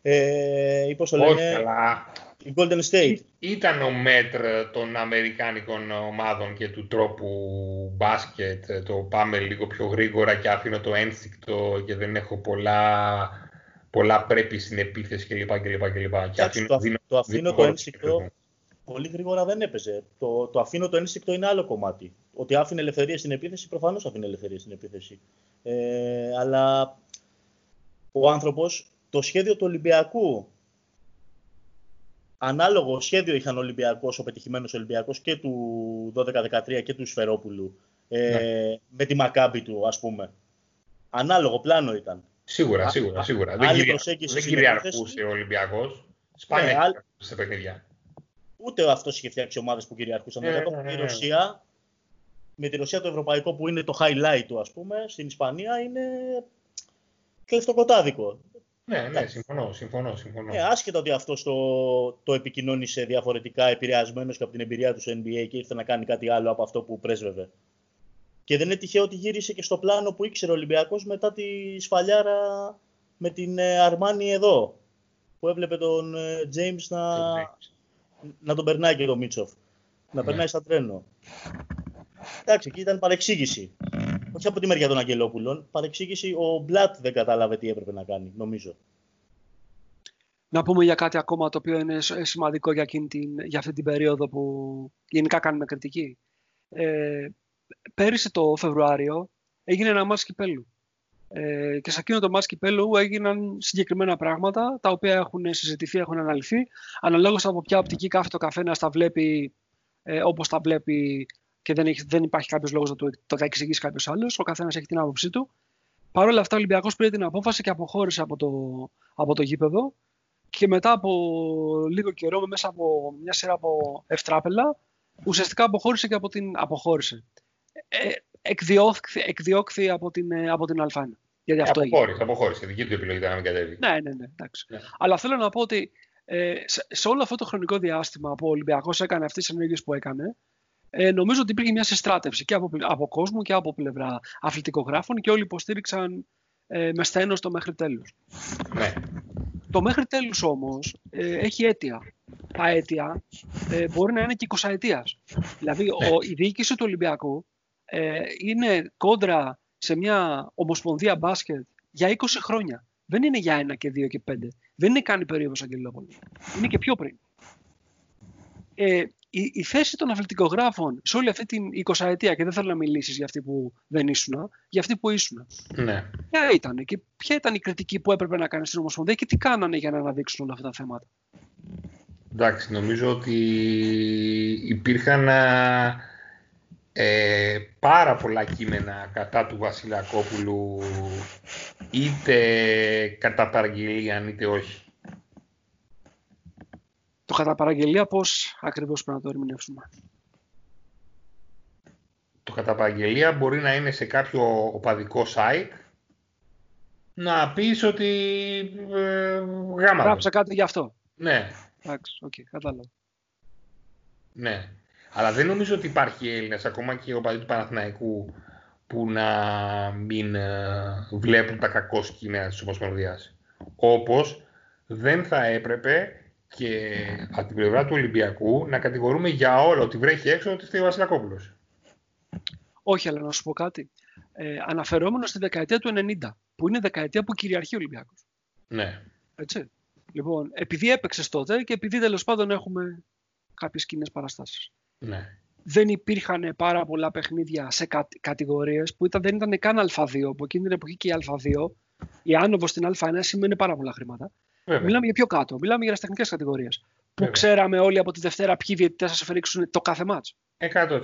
ε, ή πώς το λένε, αλλά η Golden State. Ήταν ο μέτρ των Αμερικάνικων ομάδων και του τρόπου μπάσκετ, το πάμε λίγο πιο γρήγορα και αφήνω το ένστικτο και δεν έχω πολλά, πολλά πρέπει στην επίθεση κλπ. κλπ, κλπ. Και αφήνω, το, δίνω, το αφήνω το ένστικτο πολύ γρήγορα δεν έπαιζε. Το, το αφήνω το ένστικτο είναι άλλο κομμάτι. Ότι άφηνε ελευθερία στην επίθεση, προφανώς άφηνε ελευθερία στην επίθεση. Ε, αλλά ο άνθρωπος, το σχέδιο του Ολυμπιακού ανάλογο σχέδιο είχαν ο Ολυμπιακός, ο πετυχημένος Ολυμπιακός και του 12-13 και του Σφερόπουλου. Ε, ναι. Με τη μακάμπη του, ας πούμε. Ανάλογο πλάνο ήταν. Σίγουρα, σίγουρα. σίγουρα. δεν, κυρια... δεν κυριαρχούσε ο Ολυμπιακός. Σπάνια ναι, άλλη... σε παιχνίδια. Ούτε αυτός είχε φτιάξει ομάδες που κυριαρχούσαν. Ε, ναι, η Ρωσία, με τη Ρωσία το ευρωπαϊκό που είναι το highlight του, ας πούμε, στην Ισπανία είναι κλεφτοκοτάδικο. Ναι, ναι, συμφωνώ, συμφωνώ, συμφωνώ. Ε, άσχετα ότι αυτό το, το επικοινώνησε διαφορετικά, επηρεασμένος και από την εμπειρία του στο NBA και ήρθε να κάνει κάτι άλλο από αυτό που πρέσβευε. Και δεν είναι τυχαίο ότι γύρισε και στο πλάνο που ήξερε ο Ολυμπιακός μετά τη σφαλιάρα με την Αρμάνι εδώ. Που έβλεπε τον James να, να τον περνάει και τον Μίτσοφ. Να ναι. περνάει σαν τρένο. Εντάξει, εκεί ήταν παρεξήγηση όχι από τη μεριά των Αγγελόπουλων, παρεξήγηση ο Μπλατ δεν κατάλαβε τι έπρεπε να κάνει, νομίζω. Να πούμε για κάτι ακόμα το οποίο είναι σημαντικό για, την, για αυτή την περίοδο που γενικά κάνουμε κριτική. Ε, πέρυσι το Φεβρουάριο έγινε ένα μάτς κυπέλου. Ε, και σε εκείνο το μάτς κυπέλου έγιναν συγκεκριμένα πράγματα τα οποία έχουν συζητηθεί, έχουν αναλυθεί. Αναλόγως από ποια οπτική κάθεται το καθένας τα βλέπει ε, όπως τα βλέπει και δεν, έχει, δεν υπάρχει κάποιος λόγος να το, το εξηγήσει κάποιος άλλος. Ο καθένας έχει την άποψή του. Παρ' όλα αυτά, ο Ολυμπιακός πήρε την απόφαση και αποχώρησε από το, από το γήπεδο. Και μετά από λίγο καιρό, μέσα από μια σειρά από ευτράπελα, ουσιαστικά αποχώρησε και από την. Αποχώρησε. Ε, εκδιώκθη, εκδιώκθη από την, ε, από την Α1. Γιατί αυτό αποχώρησε, αποχώρησε. Δική του επιλογή ήταν να μην κατέβει. Ναι, ναι, ναι. Εντάξει. Ναι. Αλλά θέλω να πω ότι ε, σε, σε όλο αυτό το χρονικό διάστημα που ο Ολυμπιακός έκανε αυτές τις ενέργειες που έκανε, ε, νομίζω ότι υπήρχε μια συστράτευση και από, από κόσμο και από πλευρά αθλητικογράφων και όλοι υποστήριξαν ε, με στένος το μέχρι τέλους. Ναι. Το μέχρι τέλους όμως ε, έχει αίτια. Τα αίτια ε, μπορεί να είναι και 20 ετίας. Δηλαδή Ναι. ο, η διοίκηση του Ολυμπιακού ε, είναι κόντρα σε μια ομοσπονδία μπάσκετ για 20 χρόνια. Δεν είναι για ένα και δύο και πέντε. Δεν είναι καν η περίοδος Αγγελόπολη. Είναι και πιο πριν. Ε, η, η θέση των αθλητικογράφων σε όλη αυτή την 20 ετία και δεν θέλω να μιλήσεις για αυτή που δεν ήσουν, για αυτή που ήσουν. Ναι. Ποια ήταν και ποια ήταν η κριτική που έπρεπε να κάνεις στην Ομοσπονδία και τι κάνανε για να αναδείξουν όλα αυτά τα θέματα; Εντάξει, νομίζω ότι υπήρχαν α, ε, πάρα πολλά κείμενα κατά του Βασιλακόπουλου είτε κατά παραγγελία είτε όχι. Το κατά παραγγελία πώς ακριβώς πρέπει να το ερμηνεύσουμε. Το κατά παραγγελία μπορεί να είναι σε κάποιο οπαδικό site να πεις ότι ε, γάμα το. Γράψε κάτι γι' αυτό. Ναι, Εντάξει, οκ, κατάλαβα. ναι. Αλλά δεν νομίζω ότι υπάρχει Έλληνας, ακόμα και οπαδοί του Παναθηναϊκού, που να μην ε, βλέπουν τα κακώς κείμενα της Ομοσπονδίας. Όπως δεν θα έπρεπε και από την πλευρά του Ολυμπιακού να κατηγορούμε για όλο ότι βρέχει έξω ότι φταίει ο Βασιλακόπουλος. Όχι, αλλά να σου πω κάτι. Ε, αναφερόμενος στη δεκαετία του 90, που είναι δεκαετία που κυριαρχεί ο Ολυμπιακός. Ναι. Έτσι. Λοιπόν, επειδή έπαιξε τότε και επειδή τέλος πάντων έχουμε κάποιες κοινές παραστάσεις. ναι. Δεν υπήρχαν πάρα πολλά παιχνίδια σε κα, κατηγορίες που ήταν, δεν ήταν καν Α2. Που εκείνη την εποχή και η Α2, η άνοδος στην Α1 σημαίνει πάρα πολλά χρήματα. Βέβαια. Μιλάμε για πιο κάτω. Μιλάμε για τεχνικές κατηγορίες. Που Βέβαια. ξέραμε όλοι από τη Δευτέρα ποιοι διαιτητές θα σα φερίξουν το κάθε μάτς. 100%.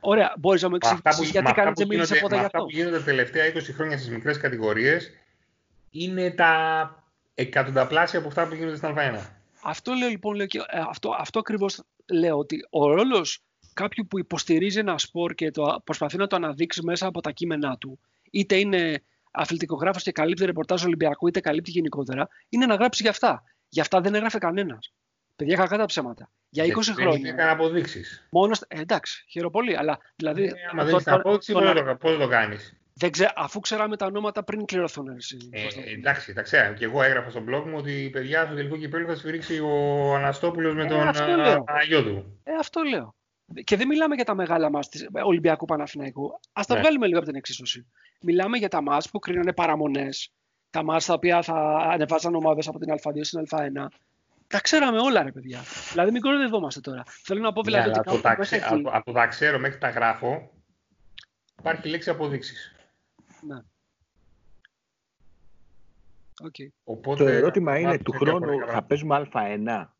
Ωραία, μπορείς να μου Με αυτά εξηγήσει που, γιατί με αυτά κανεί που δεν μίλησε γίνονται- ποτέ με γι' αυτά αυτό. που γίνονται τα τελευταία 20 χρόνια στις μικρές κατηγορίες είναι τα εκατονταπλάσια από αυτά που γίνονται στην Α1. Αυτό λέω λοιπόν, λέω και, ε, αυτό, αυτό ακριβώς λέω, ότι ο ρόλος κάποιου που υποστηρίζει ένα σπορ και το, προσπαθεί να το αναδείξει μέσα από τα κείμενά του, είτε είναι αθλητικογράφος και καλύπτει ρεπορτάζ Ολυμπιακού, είτε καλύπτει γενικότερα, είναι να γράψει για αυτά. Για αυτά δεν έγραφε κανένας. Παιδιά, κακά τα ψέματα. Για 20 Γιατί Δεν χρόνια. είχε καν αποδείξεις. Μόνο, στα- ε, εντάξει, χαίρομαι πολύ, αλλά δηλαδή. Ε, άμα δεν το- έχεις το- απόδειξη, το πώς να- θα το, πώς θα το κάνεις; δεν ξέ- αφού ξέραμε τα ονόματα πριν κληρωθούν. εσύ, Ε, Κωνσταντίνε. εντάξει, τα ξέρω. Και εγώ έγραφα στο blog μου ότι παιδιά στο τελικό κυπέλο θα σφυρίξει ο Αναστόπουλος με Ε, τον αυτό α, λέω. γιο του. Ε, αυτό λέω. Και δεν μιλάμε για τα μεγάλα μας της Ολυμπιακού Παναθηναϊκού. Ας τα Ναι. βγάλουμε λίγο από την εξίσωση. Μιλάμε για τα μας που κρίνανε παραμονές. Τα ματς τα οποία θα ανεβάζαν ομάδες από την Α2 στην Α1. Τα ξέραμε όλα, ρε παιδιά. Δηλαδή, μην κοροϊδευόμαστε τώρα. Θέλω να πω δηλαδή Ναι, ότι αλλά κάπου από τα, μέσα ξε- εκεί- από- από τα ξέρω μέχρι τα γράφω υπάρχει λέξη αποδείξεις. Ναι. Οκ. Οπότε, Το ερώτημα θα είναι, μάθουμε του διαφορετικά χρόνου θα πράγματα. παίζουμε Α1.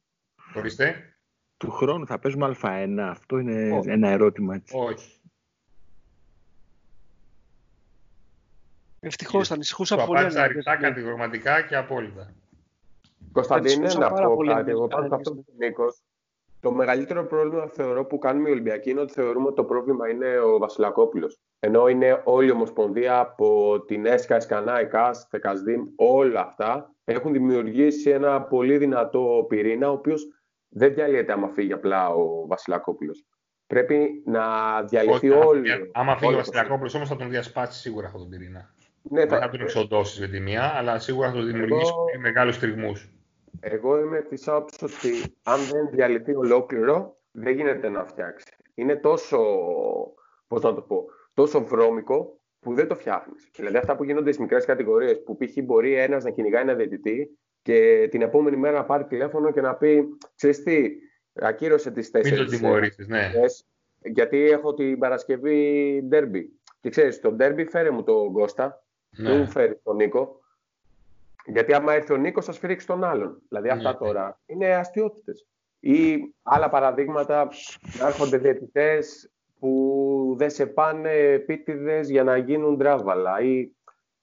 Ορίστε. Του χρόνου θα παίζουμε Α1. Αυτό είναι Όχι. ένα ερώτημα. Έτσι. Όχι. Ευτυχώς θα ανησυχούσα Το πολύ. απάντησα αν αρκετά δεν- κατηγορηματικά και απόλυτα. Κωνσταντίνε, Ανησυχούσα να πάρα πω πολύ κάτι. αν Εγώ δεν πάνω σε αυτό κάνεις. που είπε ο Νίκος, το μεγαλύτερο πρόβλημα θεωρώ που κάνουμε οι Ολυμπιακοί είναι ότι θεωρούμε ότι το πρόβλημα είναι ο Βασιλακόπουλος. Ενώ είναι όλη η Ομοσπονδία από την ΕΣΚΑ, ΕΣΚΑΝΑ, ΕΚΑΣ, ΤΕΚΑΣΔΙΜ, όλα αυτά έχουν δημιουργήσει ένα πολύ δυνατό πυρήνα, ο οποίος δεν διαλύεται άμα φύγει απλά ο Βασιλακόπουλος. Πρέπει να διαλυθεί Όχι, όλη. άμα- Άμα φύγει ο όλη η Βασιλιακόπουλος όμως θα τον διασπάσει σίγουρα αυτόν τον πυρήνα. Ναι, Δεν θα- θα τον εξοντώσει με τη μία, αλλά σίγουρα θα τον δημιουργήσει Εγώ- μεγάλους τριγμούς. Εγώ είμαι της άποψης ότι αν δεν διαλυθεί ολόκληρο, δεν γίνεται να φτιάξει. Είναι τόσο, πώς να το πω, τόσο βρώμικο που δεν το φτιάχνεις. Δηλαδή αυτά που γίνονται στις μικρές κατηγορίες, που π.χ. μπορεί ένας να κυνηγάει ένα διαιτητή και την επόμενη μέρα να πάρει τηλέφωνο και να πει: Ξέρεις τι, ακύρωσε τις Μην τέσσερις. τον τιμωρήσεις, ναι. Γιατί έχω την Παρασκευή ντέρμπι. Και ξέρεις, το ντέρμπι φέρε μου τον Κώστα, δεν ναι. μου φέρει τον Νίκο. Γιατί άμα έρθει ο Νίκος, θα σφυρίξει τον άλλον. Δηλαδή αυτά Ναι. τώρα είναι αστείωτητες. Ή άλλα παραδείγματα να έρχονται διαιτητές που δεν σε πάνε επίτηδες για να γίνουν τράβαλα. Ή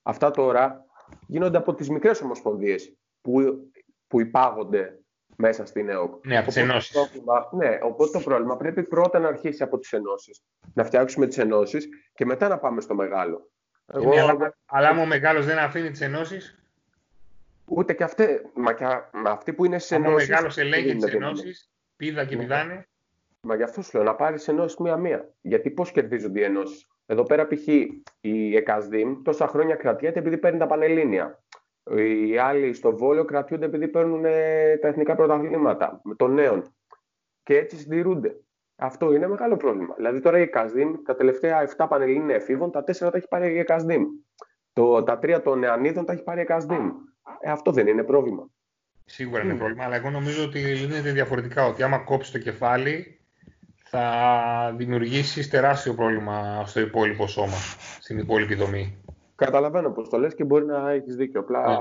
αυτά τώρα γίνονται από τις μικρές ομοσπονδίες που, που υπάγονται μέσα στην ΕΟΚ. Ναι, από τις Οπότε ενώσεις. το πρόβλημα- Ναι, οπότε το πρόβλημα πρέπει πρώτα να αρχίσει από τις ενώσεις. Να φτιάξουμε τις ενώσεις και μετά να πάμε στο μεγάλο. Εγώ, Ναι, αλλά, αλλά άμα ο μεγάλος δεν αφήνει τις ενώσεις, Ούτε και αυτοί, μα, και, μα αυτοί που είναι σε άμα ο ενώσεις, μεγάλος δεν ελέγχει τις γίνεται ενώσεις, πίδα και Ναι. πηδάνε, Μα γι' αυτό σου λέω να πάρεις ενώσεις μία-μία. Γιατί πώς κερδίζονται οι ενώσεις; Εδώ πέρα, π.χ. η ΕΚΑΣΔΙΜ τόσα χρόνια κρατιέται επειδή παίρνει τα πανελλήνια. Οι άλλοι στο Βόλιο κρατιούνται επειδή παίρνουν ε, τα εθνικά πρωταθλήματα των νέων. Και έτσι συντηρούνται. Αυτό είναι μεγάλο πρόβλημα. Δηλαδή τώρα η Κασδίμ, τα τελευταία 7 πανελλήνια εφήβων, τα 4 τα έχει πάρει η Κασδίμ. Το, τα 3 των νεανίδων τα έχει πάρει η Κασδίμ. Ε, αυτό δεν είναι πρόβλημα. Σίγουρα είναι πρόβλημα, αλλά εγώ νομίζω ότι λύνεται διαφορετικά. Ότι άμα κόψει το κεφάλι, θα δημιουργήσει τεράστιο πρόβλημα στο υπόλοιπο σώμα, στην υπόλοιπη δομή. Καταλαβαίνω πώς το λες και μπορεί να έχεις δίκιο. Απλά. Ναι.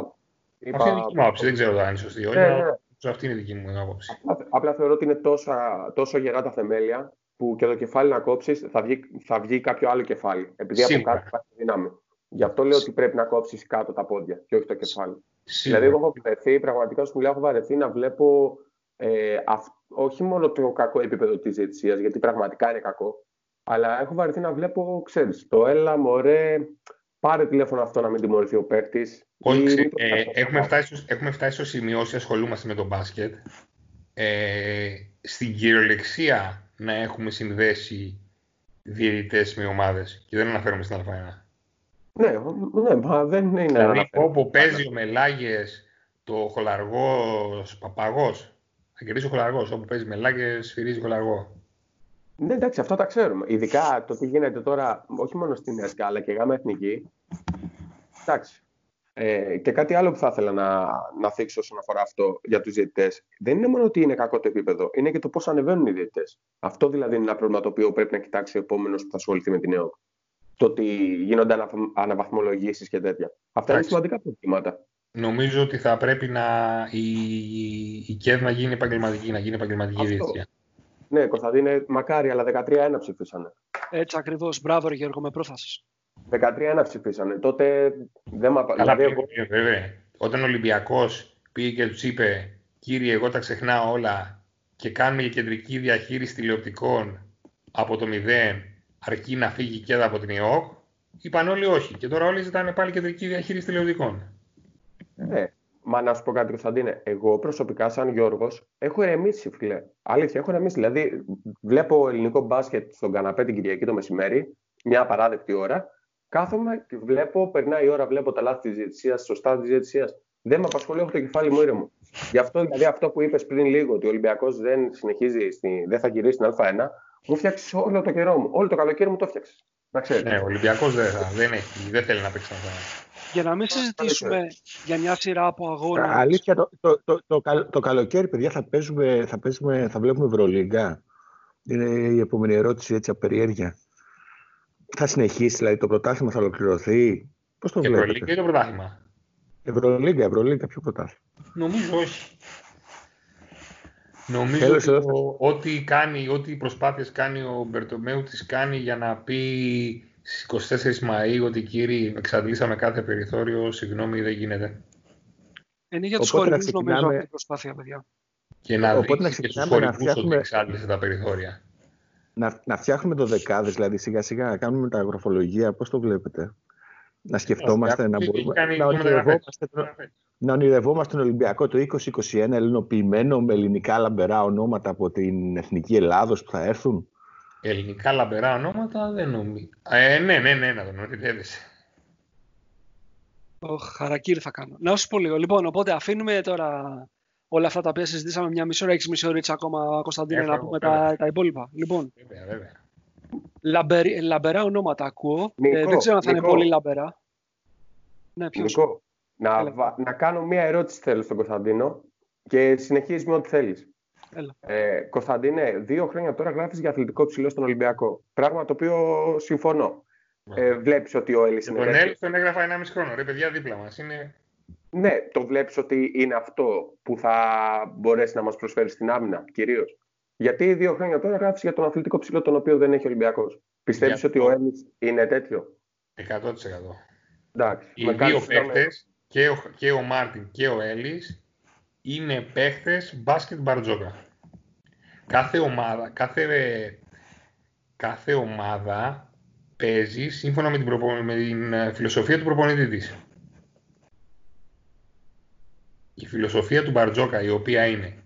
Είπα... Αυτή είναι η δική μου άποψη. Δεν ξέρω αν είναι σωστή ή όχι. Ναι, ναι. Αυτή είναι η δική μου άποψη. Απλά, απλά θεωρώ ότι είναι τόσα, τόσο γερά τα θεμέλια που και το κεφάλι να κόψεις θα βγει, θα βγει κάποιο άλλο κεφάλι. Επειδή Σίγουρα. από κάτω υπάρχει δύναμη. Γι' αυτό λέω ότι πρέπει να κόψεις κάτω τα πόδια και όχι το κεφάλι. Σίγουρα. Δηλαδή, εγώ έχω βαρεθεί, πραγματικά σου μιλάω, έχω βαρεθεί να βλέπω ε, αυ, όχι μόνο το κακό επίπεδο της διαιτησίας, γιατί πραγματικά είναι κακό, αλλά έχω βαρεθεί να βλέπω, ξέρεις, το έλα, μωρέ, πάρε τηλέφωνο αυτό να μην τιμωρηθεί ο παίκτης. Όχι, ε, έχουμε, φτάσει, έχουμε φτάσει στο σημείο όσοι ασχολούμαστε με τον μπάσκετ. Ε, στην κυριολεξία να έχουμε συνδέσει διαιτητές με ομάδες. Και δεν αναφέρομαι στην Α1. Ναι, ναι, μα δεν είναι. Δηλαδή, όπου παίζει ο Μελάγες, το χολαργός παπαγός. Θα κερδίσει ο χολαργός. Όπου παίζει Μελάγες, σφυρίζει χολαργό. Ναι, εντάξει, αυτό τα ξέρουμε. Ειδικά το τι γίνεται τώρα, όχι μόνο στην ΕΣΚΑ, αλλά και γάμα εθνική. Εντάξει. Ε, και κάτι άλλο που θα ήθελα να, να θίξω όσον αφορά αυτό για τους διαιτητές. Δεν είναι μόνο ότι είναι κακό το επίπεδο, είναι και το πώς ανεβαίνουν οι διαιτητές. Αυτό δηλαδή είναι ένα πρόβλημα το οποίο πρέπει να κοιτάξει ο επόμενος που θα ασχοληθεί με την ΕΟΚ το ότι γίνονται ανα, αναβαθμολογήσεις και τέτοια. Αυτά είναι σημαντικά προβλήματα. Νομίζω ότι θα πρέπει να η, η ΚΕΔ να γίνει επαγγελματική, να γίνει επαγγελματική διευθυνσία. Ναι, Κωνσταντίνε, μακάρι, αλλά 13-1 ψηφίσανε. Έτσι ακριβώς. Μπράβο, Γιώργο, με πρόφαση. 13-1 ψηφίσανε. Τότε δεν μα Καλά, δηλαδή, βέβαια. Όταν ο Ολυμπιακός πήγε και τους είπε, Κύριε, εγώ τα ξεχνάω όλα και κάνουμε η κεντρική διαχείριση τηλεοπτικών από το μηδέν αρκεί να φύγει και από την ΕΟΚ, είπαν όλοι όχι. Και τώρα όλοι ζητάνε πάλι κεντρική διαχείριση τηλεοπτικών. Ναι. Μα να σου πω κάτι, Κωνσταντίνε. Εγώ προσωπικά, σαν Γιώργος, έχω ερεμήσει, φίλε. Αλήθεια, έχω ερεμήσει. Δηλαδή, βλέπω ελληνικό μπάσκετ στον καναπέ την Κυριακή το μεσημέρι, μια απαράδεκτη ώρα. Κάθομαι και βλέπω, περνάει η ώρα, βλέπω τα λάθη της διαιτησίας, σωστά της διαιτησίας. Δεν με απασχολεί, έχω το κεφάλι μου ήρεμο. Γι' αυτό δηλαδή αυτό που είπες πριν λίγο, ότι ο Ολυμπιακός δεν συνεχίζει, στη, δεν θα γυρίσει στην Α1, μου φτιάξεις όλο το καιρό μου. Όλο το καλοκαίρι μου το φτιάξει. Να Ναι, ο Ολυμπιακός δεν, δεν, δεν θέλει να παίξει αυτά. Για να μην συζητήσουμε για μια σειρά από αγώνες. Αλήθεια, το, το, το, το, το καλοκαίρι, παιδιά, θα, παίζουμε, θα, παίζουμε, θα βλέπουμε Ευρωλίγκα. Είναι η επόμενη ερώτηση έτσι απεριέργεια. Θα συνεχίσει, δηλαδή το πρωτάθλημα θα ολοκληρωθεί; Πώς το βλέπετε; Ευρωλίγκα ή το πρωτάθλημα; Ευρωλίγκα, Ευρωλίγκα, ποιο πρωτάθλημα; Νομίζω όχι. Νομίζω ότι ό,τι κάνει, ό,τι προσπάθειες κάνει ο Μπερτομέου τις κάνει για να πει στις 24 Μαΐου ότι κύριοι εξαντλήσαμε κάθε περιθώριο, συγγνώμη δεν γίνεται. Είναι για τους χωρικούς νομίζω αυτή η προσπάθεια, παιδιά. Και να Οπότε δείξεις και στους χωρικούς φτιάχνουμε... ότι εξάντλησε τα περιθώρια. Να, να φτιάχνουμε το δεκάδες, δηλαδή σιγά σιγά να κάνουμε τα αγροφολογία, πώς το βλέπετε; Να σκεφτόμαστε, να μπορούμε να ονειρευόμαστε, να ονειρευόμαστε τον Ολυμπιακό το 2021 ελληνοποιημένο με ελληνικά λαμπερά ονόματα από την Εθνική Ελλάδος που θα έρθουν; Ελληνικά λαμπερά ονόματα δεν νομίζω. Ε, ναι, ναι, ναι, να τον ονειρεύεσαι. Ω, χαρακίρι θα κάνω. Να σου πω λίγο. Λοιπόν, οπότε αφήνουμε τώρα όλα αυτά τα οποία συζητήσαμε μια μισή ώρα, έξι μισή ώρα ακόμα, Κωνσταντίνε, να πούμε τα, τα υπόλοιπα. Λοιπόν, βέβαια, βέβαια. Λαμπερ, λαμπερά ονόματα ακούω. ε, δεν ξέρω αν θα είναι πολύ λαμπερά. Ναι, ποιος; Νικό, να, να κάνω μία ερώτηση θέλω στον Κωνσταντίνο και συνεχίζεις με ό,τι θέλεις. Ε, Κωνσταντίνε, δύο χρόνια τώρα γράφεις για αθλητικό ψηλό στον Ολυμπιακό. Πράγμα το οποίο συμφωνώ. Ναι. Ε, βλέπεις ότι ο Έλλης είναι... Τον Έλλης τον έγραφα ένα μισό χρόνο. Ρε παιδιά δίπλα μας. Είναι... Ναι, το βλέπεις ότι είναι αυτό που θα μπορέσει να μας προσφέρει στην άμυνα κυρίως. Γιατί δύο χρόνια τώρα γράφεις για τον αθλητικό ψηλό τον οποίο δεν έχει ο Ολυμπιακός. Πιστεύεις ότι ο Έλλης είναι τέτοιο; 100%. Εντάξει, Οι δύο παίχτες, και, ο, και ο Μάρτιν και ο Έλλης, είναι παίχτες μπάσκετ μπαρτζόκα. Κάθε ομάδα, κάθε, κάθε ομάδα παίζει σύμφωνα με την, με την ε, φιλοσοφία του προπονητή της. Η φιλοσοφία του Μπαρτζόκα, η οποία είναι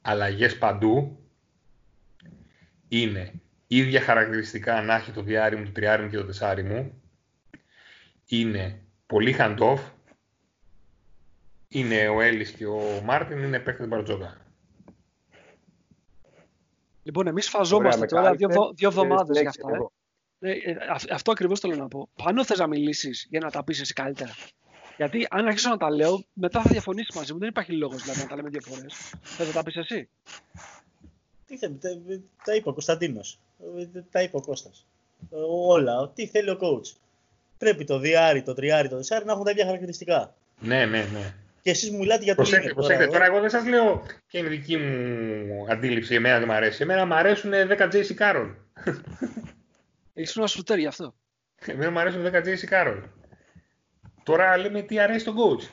αλλαγές παντού, είναι ίδια χαρακτηριστικά να έχει το διάρρη μου, το τριάρι μου και το τεσάρι μου. Είναι πολύ hand-off είναι ο Έλλης και ο Μάρτιν, είναι παίκτες Μπαρτζόκα. Λοιπόν, εμείς φαζόμαστε τώρα δύο, δύο εβδομάδες για αυτά. Ε. Ναι, ε, αυτό ακριβώς θέλω να πω. Πάνω θες να μιλήσεις για να τα πεις εσύ καλύτερα. Γιατί αν αρχίσω να τα λέω, μετά θα διαφωνήσεις μαζί μου. Δεν υπάρχει λόγος δηλαδή, να τα λέμε δύο φορές. Θες να τα πεις εσύ; Τι θέλει, τα είπε ο Κωνσταντίνος. Τα είπε ο Κώστας. Όλα. Τι θέλει ο coach. Πρέπει το διάρι, το τριάρι, το δεσάρι να έχουν τα ίδια χαρακτηριστικά. Ναι, ναι, ναι. Και εσείς μου μιλάτε για το Προσέξτε, προσέξτε. Τώρα, εγώ δεν σας λέω και είναι δική μου αντίληψη. Εμένα δεν μου αρέσει. Εμένα μου αρέσουν 10 JC Carroll. Έχεις ένα σουτέρ γι' αυτό. Εμένα μου αρέσουν 10 JC Carroll. Τώρα λέμε τι αρέσει τον coach.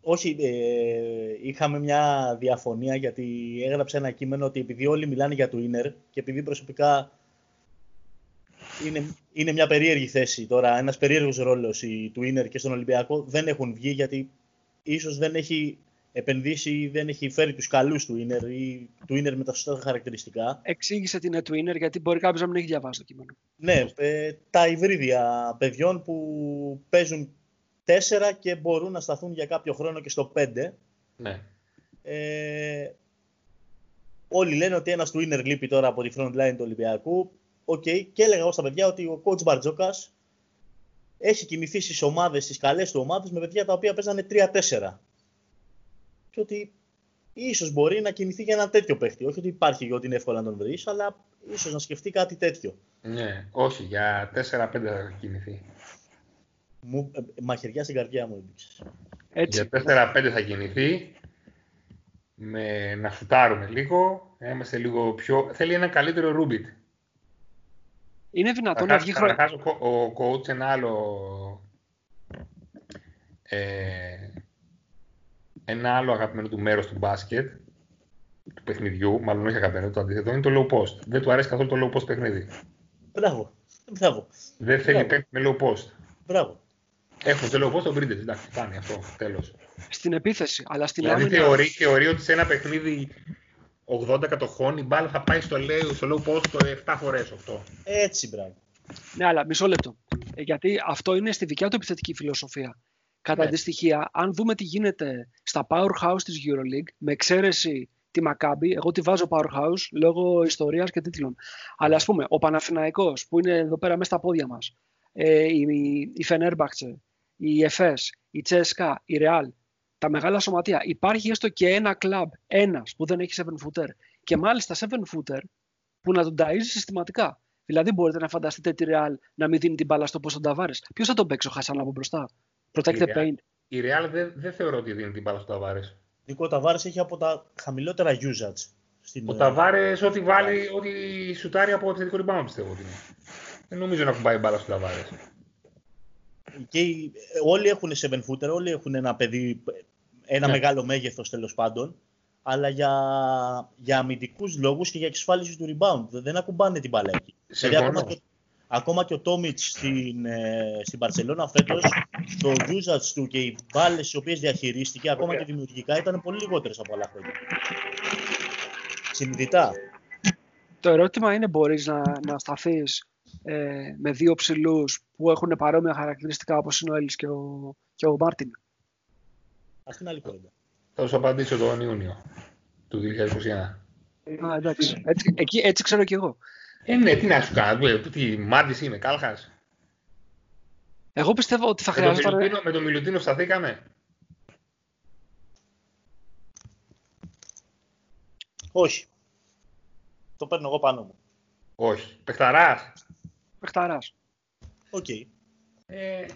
Όχι, ε, είχαμε μια διαφωνία γιατί έγραψε ένα κείμενο ότι επειδή όλοι μιλάνε για το Ίνερ και επειδή προσωπικά είναι, είναι μια περίεργη θέση τώρα, ένας περίεργος ρόλος του Ίνερ και στον Ολυμπιακό δεν έχουν βγει γιατί ίσως δεν έχει επενδύσει ή δεν έχει φέρει τους καλούς του Ίνερ ή του Ίνερ με τα σωστά χαρακτηριστικά. Εξήγησε την είναι του Ίνερ γιατί μπορεί κάποιος να μην έχει διαβάσει το κείμενο. Ναι, ε, τα υβρίδια παιδιών που παίζουν 4 και μπορούν να σταθούν για κάποιο χρόνο και στο 5. Ναι. Ε, όλοι λένε ότι ένας του Ίνερ λείπει τώρα από τη front line του Ολυμπιακού. Okay. Και έλεγα εγώ στα παιδιά ότι ο coach Μπαρτζόκας έχει κινηθεί στις ομάδες, στις καλές του ομάδες με παιδιά τα οποία παίζανε 3-4. Και ότι ίσως μπορεί να κινηθεί για ένα τέτοιο παίχτη. Όχι ότι υπάρχει και ότι είναι εύκολο να τον βρεις, αλλά ίσως να σκεφτεί κάτι τέτοιο. Ναι, όχι, για 4-5 θα κινηθεί. Μου, ε, μαχαιριά στην καρδιά μου έδειξε. Για 4-5 θα κινηθεί. Με, να φουτάρουμε λίγο. Είμαστε λίγο πιο... Θέλει ένα καλύτερο Ρούμπιτ. Είναι δυνατόν να βγει χρόνο. Ο, ο coach ένα άλλο... Ε, ένα άλλο αγαπημένο του μέρος του μπάσκετ του παιχνιδιού, μάλλον όχι αγαπημένο, το αντίθετο, είναι το low post. Δεν του αρέσει καθόλου το low post παιχνίδι. Μπράβο. Μπράβο. Δεν θέλει παίκτη με low post. Μπράβο. Έχω θέλω πώ τον βρείτε. Εντάξει, φτάνει αυτό. Τέλος. Στην επίθεση. Αλλά στην δηλαδή άμυνα... θεωρεί, θεωρεί ότι σε ένα παιχνίδι 80 κατοχών η μπάλα θα πάει στο, λέω, στο low post το 7 φορές 8. Έτσι, μπράβο. Ναι, αλλά μισό λεπτό. Ε, γιατί αυτό είναι στη δικιά του επιθετική φιλοσοφία. Κατά ναι. αντιστοιχεία, αν δούμε τι γίνεται στα powerhouse της EuroLeague, με εξαίρεση τη Maccabi, εγώ τη βάζω powerhouse λόγω ιστορίας και τίτλων. Αλλά ας πούμε, ο Παναθηναϊκός που είναι εδώ πέρα μέσα στα πόδια μας, ε, η, η Fenerbahce, η ΕΦΕΣ, η Τσέσκα, η Ρεάλ, τα μεγάλα σωματεία. Υπάρχει έστω και ένα κλαμπ, ένας που δεν έχει 7 footer. Και μάλιστα 7 footer που να τον ταΐζει συστηματικά. Δηλαδή, μπορείτε να φανταστείτε τη Ρεάλ να μην δίνει την μπάλα στο πόσο Ταβάρες. Ποιος θα τον παίξει ο Χασάν από μπροστά; Protect the paint. Η Ρεάλ δεν δε θεωρώ ότι δίνει την μπάλα στο Ταβάρες. Ο Ταβάρες έχει από τα χαμηλότερα usage. Στην... Ο Ταβάρες, ό,τι βάλει, ό,τι σουτάρει από επιθετικό rebound πιστεύω ότι είναι. Δεν νομίζω να κουμπάει μπάλα στο Ταβάρες και όλοι έχουν 7 footer, όλοι έχουν ένα παιδί, ένα ναι. μεγάλο μέγεθος τέλος πάντων, αλλά για, για αμυντικούς λόγους και για εξασφάλιση του rebound. Δεν ακουμπάνε την μπάλα εκεί. Δηλαδή, ακόμα, και, ακόμα και ο Τόμιτς στην, ε, στην Παρσελώνα φέτος, το usage του και οι μπάλες τι οποίες διαχειρίστηκε, ακόμα και δημιουργικά, ήταν πολύ λιγότερες από άλλα χρόνια. Συνειδητά. Το ερώτημα είναι, μπορείς να, να σταθείς ε, με δύο ψηλούς που έχουν παρόμοια χαρακτηριστικά όπως είναι ο Έλλης και ο, και ο Μάρτιν; Αυτή είναι άλλη κουβέντα. Θα σου απαντήσω τον Ιούνιο του 2021. Α, εντάξει. Έτσι, εκεί, έτσι ξέρω κι εγώ. Ε, ναι, τι να σου κάνω. Τι Μάρτιν είμαι, Κάλχας. Εγώ πιστεύω ότι θα χρειάζεται... Με, με τον Μιλουτίνοφ σταθήκαμε. Όχι. Το παίρνω εγώ πάνω μου. Όχι. Παιχταράς. Παιχταράς. OK. Okay. Ε...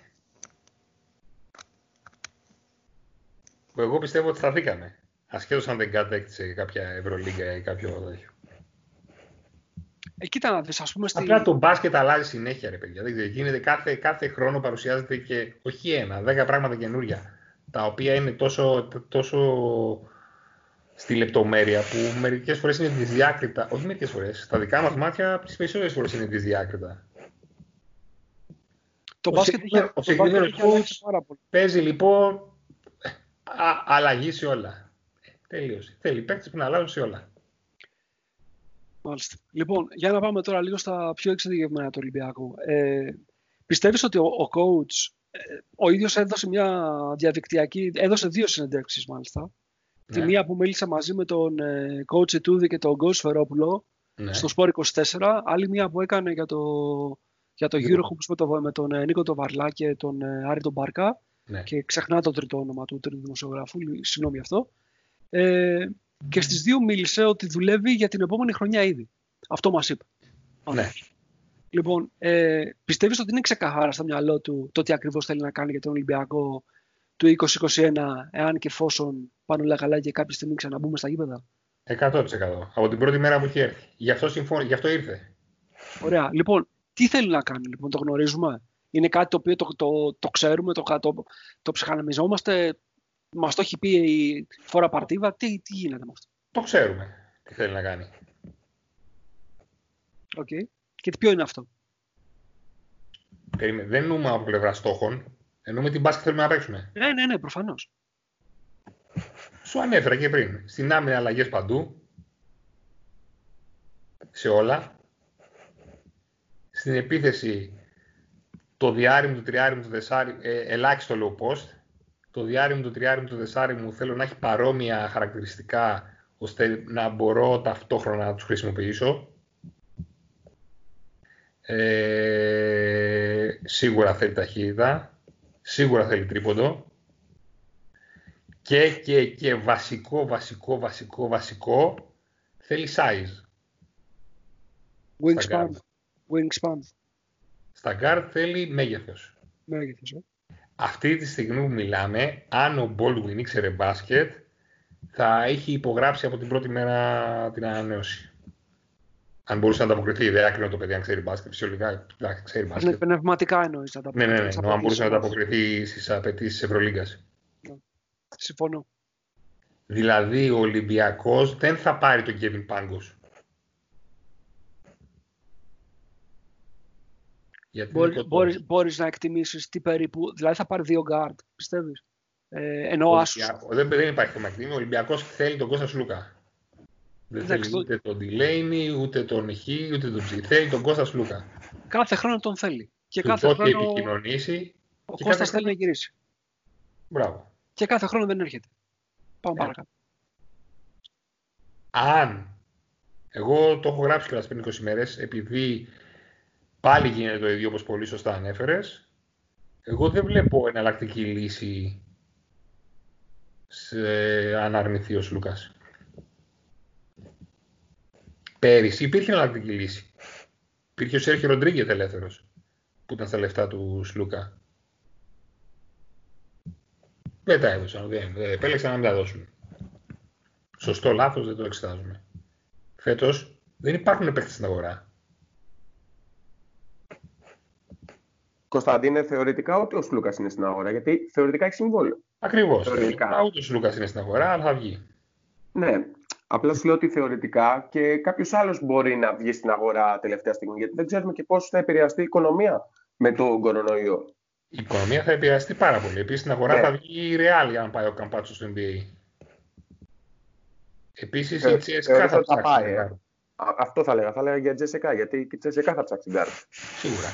Εγώ πιστεύω ότι σταθήκαμε. Ασχέτως αν δεν κατέκτησε κάποια Ευρωλίγκα ή κάποιο τέτοιο. Ε, κοίτα να δεις, ας πούμε... Στη... Απλά το μπάσκετ αλλάζει συνέχεια, ρε παιδιά. Δεν γίνεται κάθε, κάθε χρόνο παρουσιάζεται και όχι ένα, δέκα πράγματα καινούρια. Τα οποία είναι τόσο, τόσο στη λεπτομέρεια που μερικές φορές είναι δυσδιάκριτα. Όχι μερικές φορές, στα δικά μας μάτια τις περισσότερες φορές είναι δυσδιάκριτα. Το ο μπάσκετ είχε, ο συγκεκριμένος coach παίζει λοιπόν α, αλλαγή σε όλα. Τελείωσε. Θέλει παίκτες που να αλλάζουν σε όλα. Μάλιστα. Λοιπόν, για να πάμε τώρα λίγο στα πιο εξειδικευμένα του Ολυμπιακού. Ε, πιστεύεις ότι ο, ο coach ο ίδιος έδωσε μια διαδικτυακή, έδωσε δύο συνεντεύξεις μάλιστα. Τη Ναι. μία που μίλησε μαζί με τον ε, coach Ετούδη και τον coach Φερόπουλο Ναι. στο Sport 24. Άλλη μία που έκανε για το, για το Νίκο. Eurohoops με, το, με τον ε, Νίκο τον Βαρλά και τον ε, Άρη τον Μπάρκα. Ναι. Και ξεχνά το τρίτο όνομα του τρίτου δημοσιογράφου, λι- συγγνώμη γι' αυτό. Ε, και στις δύο μίλησε ότι δουλεύει για την επόμενη χρονιά ήδη. Αυτό μας είπε. Ναι. Λοιπόν, ε, πιστεύεις ότι είναι ξεκαθάρα στο μυαλό του το τι ακριβώς θέλει να κάνει για τον Ολυμπιακό του 2021, εάν και εφόσον πάνε όλα καλά και κάποια στιγμή ξαναμπούμε στα γήπεδα; 100%. Από την πρώτη μέρα που είχε έρθει. Γι' αυτό, συμφώνη, γι' αυτό ήρθε. Ωραία. Λοιπόν, τι θέλει να κάνει, λοιπόν, το γνωρίζουμε; Είναι κάτι το οποίο το, το, το ξέρουμε, το, το, το ψυχαναμιζόμαστε, μας το έχει πει η φορά παρτίβα. Τι, τι γίνεται με αυτό; Το ξέρουμε τι θέλει να κάνει. Οκ. Και τι- ποιο είναι αυτό; Περίμενε. Δεν εννοούμε από πλευρά στόχων. Εννοούμε τι μπάσκετ θέλουμε να παίξουμε. Ναι, ναι, ναι, προφανώς. Σου ανέφερα και πριν. Στην άμυνα αλλαγές παντού. Σε όλα. Στην επίθεση το δυάρι μου, το τριάρι μου, το τεσσάρι, ε, ελάχιστο low post. Το διάρρη μου, το τριάρι μου, το δεσάρι μου θέλω να έχει παρόμοια χαρακτηριστικά ώστε να μπορώ ταυτόχρονα να τους χρησιμοποιήσω. Ε, σίγουρα θέλει ταχύτητα. Σίγουρα θέλει τρίποντο. Και, και, και βασικό, βασικό, βασικό, βασικό θέλει size. Wingspan. guard. Wingspan. Στα guard θέλει μέγεθος. Μέγεθος. ε. Αυτή τη στιγμή που μιλάμε, αν ο Baldwin ήξερε μπάσκετ, θα έχει υπογράψει από την πρώτη μέρα την ανανέωση. Αν μπορούσε να ανταποκριθεί, δεν άκρινε το παιδί αν ξέρει μπάσκετ, φυσιολογικά εντάξει, ξέρει Ναι, μπάσκετ. πνευματικά εννοείς. να τα Ναι, ναι, ναι, τις αν μπορούσε να απαιτήσεις. ανταποκριθεί στις απαιτήσεις της Ευρωλίγκας. Συμφωνώ. Δηλαδή, ο Ολυμπιακός δεν θα πάρει τον Kevin Pangos. Γιατί είναι Μπορείς, κοντός. μπορείς, μπορείς να εκτιμήσεις τι περίπου, δηλαδή θα πάρει δύο guard, πιστεύεις; Ε, ενώ Ο ο Άσος. Ολυμπιακό- δεν, δεν υπάρχει θέμα εκτίμηση. Ο Ολυμπιακός θέλει τον Κώστας Σλούκα. Δεν Εντάξει, θέλει το- ούτε τον Delaney, ούτε τον Χ, ούτε τον Ψ. Θέλει τον Κώστας Σλούκα. Κάθε χρόνο τον θέλει. Και Του κάθε το έχει χρόνο επικοινωνήσει. ο και Κώστας κάθε θέλει να γυρίσει. Μπράβο. Και κάθε χρόνο δεν έρχεται. Πάμε Ε. παρακάτω. Αν, εγώ το έχω γράψει κιόλας πριν 20 μέρες, επειδή πάλι γίνεται το ίδιο όπως πολύ σωστά ανέφερες, εγώ δεν βλέπω εναλλακτική λύση σε, αν αρνηθεί ο Σλούκας. Πέρυσι υπήρχε εναλλακτική λύση. Υπήρχε ο Σέρχιο Ροντρίγκετ ελεύθερος, που ήταν στα λεφτά του Σλούκα. Δεν τα έδωσαν, δεν, δεν επέλεξαν να μην τα δώσουν. Σωστό, λάθος, δεν το εξετάζουμε. Φέτος δεν υπάρχουν παίκτες στην αγορά. Κωνσταντίνε, θεωρητικά ότι ο Σλούκας είναι στην αγορά, γιατί θεωρητικά έχει συμβόλαιο. Ακριβώς. Θεωρητικά. Ούτε ο Σλούκας είναι στην αγορά, αλλά θα βγει. Ναι. Απλά σου λέω ότι θεωρητικά και κάποιος άλλος μπορεί να βγει στην αγορά τελευταία στιγμή, γιατί δεν ξέρουμε και πώς θα επηρεαστεί η οικονομία με τον κορονοϊό. Η οικονομία θα επηρεαστεί πάρα πολύ. Επίσης στην αγορά Ναι. θα βγει η Real αν πάει ο Καμπάτσο στο NBA. Επίσης Ε, η CSKA θεωρείς θα ότι θα ψάξει. πάει, να ε. πάρει. Α, αυτό θα έλεγα. Θα έλεγα για ΤΣΣΚΑ, γιατί και η ΤΣΣΚΑ θα ψάξει γκαρντ. Σίγουρα.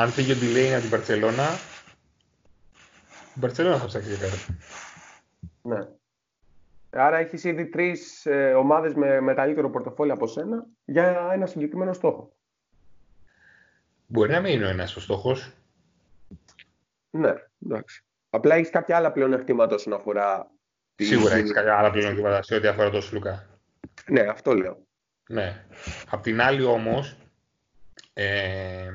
Αν φύγει ο Delaney από την Μπαρσελόνα, η Μπαρσελόνα θα ψάξει για κάτι. Ναι. Άρα έχεις ήδη τρεις ε, ομάδες με μεγαλύτερο πορτοφόλι από σένα για ένα συγκεκριμένο στόχο. Μπορεί να μην είναι ο ένας ο στόχος. Ναι, εντάξει. Απλά έχεις κάποια άλλα πλεονεκτήματα όσον αφορά. τη- Σίγουρα έχεις κάποια άλλα πλεονεκτήματα σε ό,τι αφορά τον Σλούκα. Ναι, αυτό λέω. Ναι. Απ' την άλλη όμως, ε,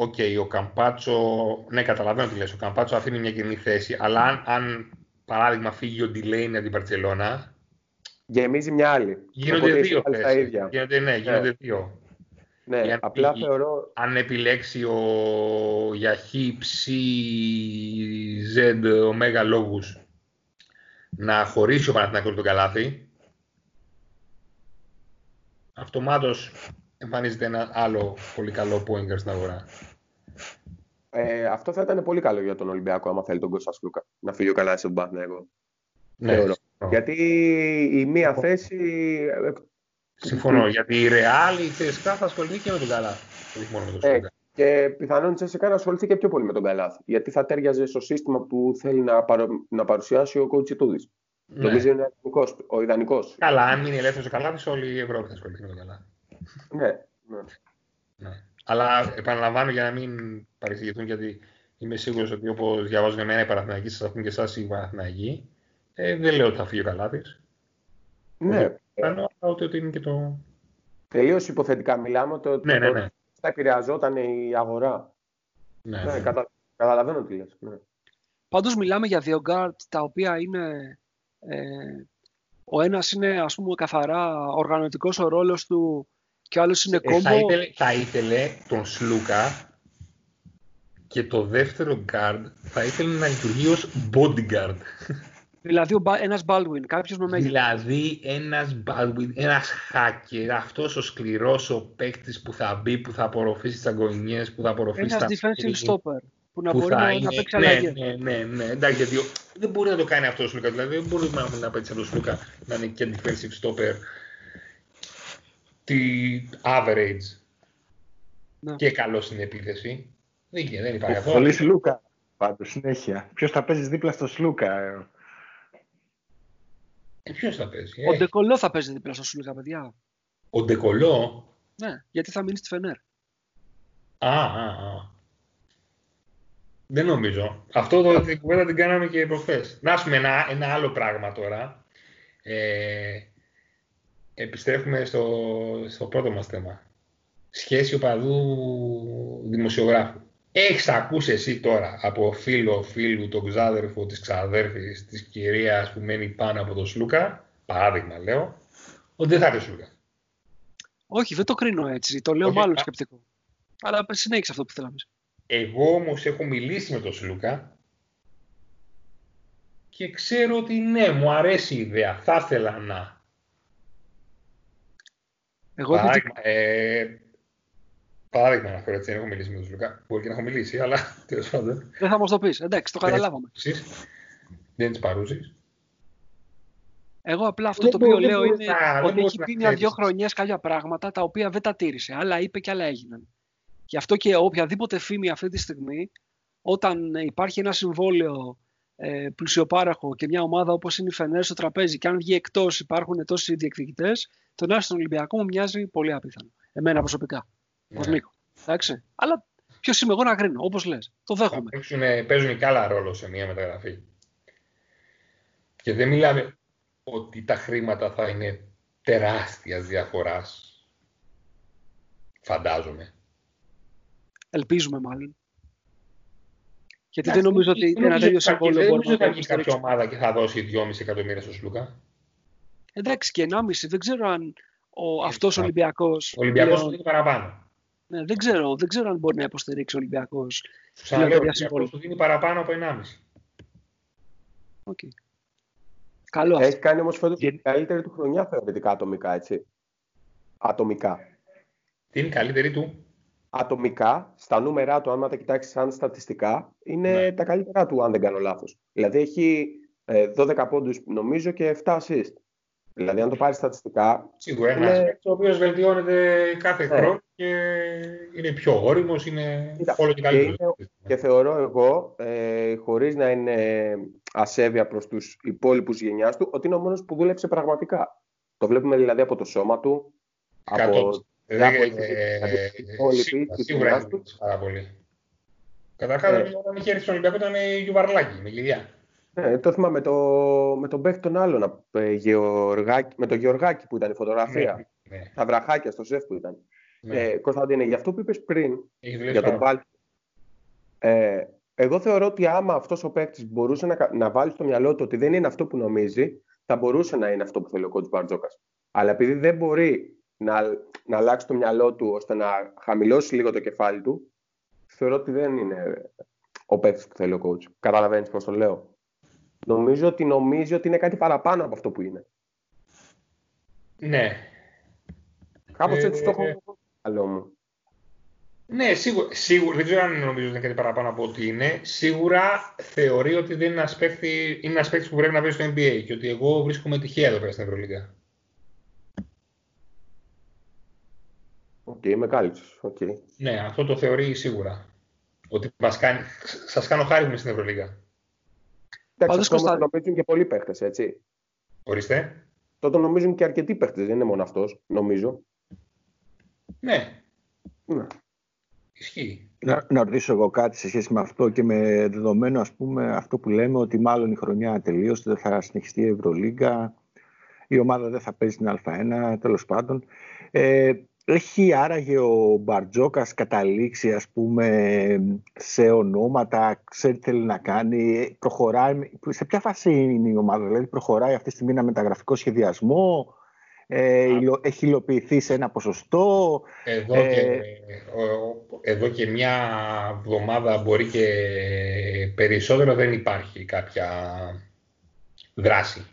οκ, ο Καμπάτσο, ναι καταλαβαίνω τι λες, ο Καμπάτσο αφήνει μια κοινή θέση, αλλά αν, αν παράδειγμα φύγει ο Ντιλέιν από την Μπαρσελόνα, Γεμίζει μια άλλη. γίνονται Οπότε δύο είσαι πάλι στα θέσεις. ίδια. Γίνονται, ναι, γίνονται δύο. Ναι, Για να απλά φύγει. θεωρώ. Αν επιλέξει ο για χ, ψ, z, ωμέγα λόγους να χωρίσει ο Παναθηναϊκός τον καλάθι, αυτομάτως εμφανίζεται ένα άλλο πολύ καλό point guard στην αγορά. Ε, αυτό θα ήταν πολύ καλό για τον Ολυμπιακό, άμα θέλει τον Κώστα Σλούκα να φύγει ο καλά στον Παναθηναϊκό. Ναι, Θεωρώ. συμφωνώ. Γιατί η μία θέση. ε, Συμφωνώ, γιατί η Real, η CSKA θα ασχοληθεί και με τον καλάθι. Όχι μόνο με τον Ε, Σλούκα. Και πιθανόν η Τσέσσεκα να ασχοληθεί και πιο πολύ με τον Καλάθι. Γιατί θα τέριαζε στο σύστημα που θέλει να, παρο... να παρουσιάσει ο coach Τούδη. Ναι. Νομίζω είναι ο ιδανικός. Καλά, αν μείνει ελεύθερος ο Καλάθι, όλη η Ευρώπη θα ασχοληθεί με τον Καλάθι. Ναι, ναι. ναι. Αλλά επαναλαμβάνω για να μην παρεξηγηθούν, γιατί είμαι σίγουρος ότι όπως διαβάζουν εμένα οι Παναθηναϊκοί, σας ακούν και εσάς οι Παναθηναϊκοί, ε, δεν λέω ότι θα φύγει ο Καλάθης. Ναι. Κάνω ότι, ότι είναι και το. Τελείως υποθετικά μιλάμε ότι ναι, ναι, ναι. θα επηρεαζόταν η αγορά. Ναι, ναι. Κατα... Καταλαβαίνω τι λες. Ναι. Πάντως μιλάμε για δύο γκαρντ τα οποία είναι... Ε, ο ένας είναι ας πούμε καθαρά οργανωτικός ο ρόλος του και ο άλλος είναι combo. θα, ήθελε, θα ήθελε τον Σλούκα και το δεύτερο guard θα ήθελε να λειτουργεί ως bodyguard. Δηλαδή ένας Baldwin, κάποιος με μέγεθος. Δηλαδή ένας Baldwin, ένας hacker, αυτός ο σκληρός ο παίκτης που θα μπει, που θα απορροφήσει τις αγκονιές, που θα απορροφήσει ένας τα... defensive stopper, που να που μπορεί να, είναι... να παίξει ναι, αλλαγές. Ναι, ναι, ναι, εντάξει, γιατί δεν μπορεί να το κάνει αυτό ο Σλούκα, δηλαδή δεν μπορεί να, να παίξει αυτό ο Σλούκα να είναι και defensive stopper τη average ναι. και καλό στην επίθεση. Δεν, δεν υπάρχει αυτό. Πολύ Σλούκα πάντως συνέχεια. Ποιος θα παίζεις δίπλα στο Σλούκα. Ε; Και ποιος θα παίζει. Ο ε; Ντεκολό θα παίζει δίπλα στο Σούλικα, παιδιά. Ο Ντεκολό; Ναι, γιατί θα μείνει στη Φενέρ. Α, α, α. Δεν νομίζω. Αυτό το, την κουβέντα την κάναμε και προχθές. Να πούμε ένα, ένα άλλο πράγμα τώρα. Ε, επιστρέφουμε στο, στο πρώτο μας θέμα. Σχέση οπαδού δημοσιογράφου. Έχεις ακούσει εσύ τώρα από φίλο φίλου, τον ξάδερφο της ξαδέρφης της κυρίας που μένει πάνω από τον Σλούκα, παράδειγμα λέω, ότι δεν θα έρθει ο Σλούκα. Όχι, δεν το κρίνω έτσι. Το λέω μάλλον σκεπτικό. Αλλά συνέχισε αυτό που θέλαμε. Εγώ όμως έχω μιλήσει με τον Σλούκα και ξέρω ότι ναι, μου αρέσει η ιδέα. Θα ήθελα να. Εγώ Παράδειγμα, ε, Παράδειγμα να φέρω έτσι, δεν έχω μιλήσει με τον Λουκά. Μπορεί και να έχω μιλήσει, αλλά τέλος πάντων. Δεν θα μας το πεις. Εντάξει, το καταλάβαμε. Δεν τις παρούσει. Εγώ απλά αυτό το οποίο λέω είναι ότι έχει πει μια-δυο χρονιές κάποια πράγματα τα οποία δεν τα τήρησε. Άλλα είπε και άλλα έγιναν. Γι' αυτό και οποιαδήποτε φήμη αυτή τη στιγμή, όταν υπάρχει ένα συμβόλαιο ε, πλουσιοπάραχο και μια ομάδα όπως είναι η Φενέρ στο τραπέζι, και αν βγει εκτός υπάρχουν τόσοι διεκδικητές, τον Άστον Ολυμπιακό μου μοιάζει πολύ απίθανο. Εμένα προσωπικά. Ναι. Νίκο. Εντάξει. Αλλά ποιος είμαι εγώ να κρίνω, όπως λες. Το δέχομαι. Παίζουν, παίζουν και άλλα ρόλο σε μια μεταγραφή. Και δεν μιλάμε ότι τα χρήματα θα είναι τεράστιας διαφοράς. Φαντάζομαι. Ελπίζουμε μάλλον. Γιατί δεν νομίζω ότι ένα τέτοιο συμβόλαιο μπορεί να Δεν νομίζω ότι θα βγει κάποια ομάδα και θα δώσει 2,5 εκατομμύρια στο Σλούκα. Εντάξει και 1,5. Δεν ξέρω αν ο, αυτός ο Ολυμπιακός... Ο Ολυμπιακός πλέον... είναι παραπάνω. Ναι, δεν, ξέρω, δεν ξέρω αν μπορεί να υποστηρίξει ο Ολυμπιακός. Σου λέω, ο του δίνει παραπάνω από 1,5. Okay. Καλό Έχει κάνει όμως φέτος την καλύτερη του χρονιά θεωρητικά ατομικά, έτσι. Ατομικά. Τι είναι η καλύτερη του; Ατομικά, στα νούμερά του, αν τα κοιτάξεις σαν στατιστικά, είναι ναι. τα καλύτερά του, αν δεν κάνω λάθος. Δηλαδή έχει 12 ε, πόντους, νομίζω, και 7 assist. Δηλαδή, αν το πάρεις στατιστικά. Σίγουρα ένας είναι... ο οποίος βελτιώνεται κάθε ναι. χρόνο και είναι πιο όριμος, είναι όλο και καλύτερος. Και, και θεωρώ εγώ, ε, χωρίς να είναι ασέβεια προς τους υπόλοιπους γενιάς του, ότι είναι ο μόνος που δούλεψε πραγματικά. Το βλέπουμε δηλαδή από το σώμα του, από διάφορε Σίγουρα έχει πάρα πολύ. Καταρχάς, ε. όταν είχε έρθει στον Ολυμπιακό ήταν η Γιουβαρλάκη με γυλιά. Ναι, το θυμάμαι με, το, με τον παίχτη τον άλλον, ε, με τον Γεωργάκη που ήταν η φωτογραφία. Ναι, ναι. Τα βραχάκια στο σεφ που ήταν. Ναι. Ε, Κωνσταντίνε, για αυτό που είπες πριν, για τον Πάλ, ε, εγώ θεωρώ ότι άμα αυτός ο παίκτης μπορούσε να, να βάλει στο μυαλό του ότι δεν είναι αυτό που νομίζει, θα μπορούσε να είναι αυτό που θέλει ο κότς Μπαρτζόκας. Αλλά επειδή δεν μπορεί να, να αλλάξει το μυαλό του ώστε να χαμηλώσει λίγο το κεφάλι του, θεωρώ ότι δεν είναι ο παίκτης που θέλει ο coach. Καταλαβαίνεις πώς το λέω; Νομίζω ότι νομίζει ότι είναι κάτι παραπάνω από αυτό που είναι. Ναι. Κάπως έτσι το έχω καλό μου. Ναι, σίγουρα, σίγουρα, δεν ξέρω αν νομίζω ότι είναι κάτι παραπάνω από ό,τι είναι. Σίγουρα θεωρεί ότι δεν είναι ένας παίκτης, είναι ένας που πρέπει να βρει στο NBA και ότι εγώ βρίσκομαι τυχαία εδώ πέρα στην Ευρωλίγα. OK, okay, με κάλυψες. Okay. Ναι, αυτό το θεωρεί σίγουρα. Ότι μας κάνει... σας κάνω χάρη μου στην Ευρωλίγα. Εντάξει, αυτό Κωνσταντ... το νομίζουν και πολλοί παίχτες, έτσι. Ορίστε. Το το νομίζουν και αρκετοί παίχτες, δεν είναι μόνο αυτός, νομίζω. Ναι. ναι. Ισχύει. Να, να ρωτήσω εγώ κάτι σε σχέση με αυτό και με δεδομένο ας πούμε αυτό που λέμε ότι μάλλον η χρονιά τελείωσε, δεν θα συνεχιστεί η Ευρωλίγκα, η ομάδα δεν θα παίζει την Α1, τέλος πάντων. Ε, έχει άραγε ο Μπαρτζόκας καταλήξει ας πούμε σε ονόματα, ξέρει τι θέλει να κάνει, προχωράει, σε ποια φάση είναι η ομάδα, δηλαδή προχωράει αυτή τη στιγμή ένα μεταγραφικό σχεδιασμό, ε, έχει υλοποιηθεί σε ένα ποσοστό. Εδώ, ε, και, εδώ και μια εβδομάδα μπορεί και περισσότερο δεν υπάρχει κάποια δράση.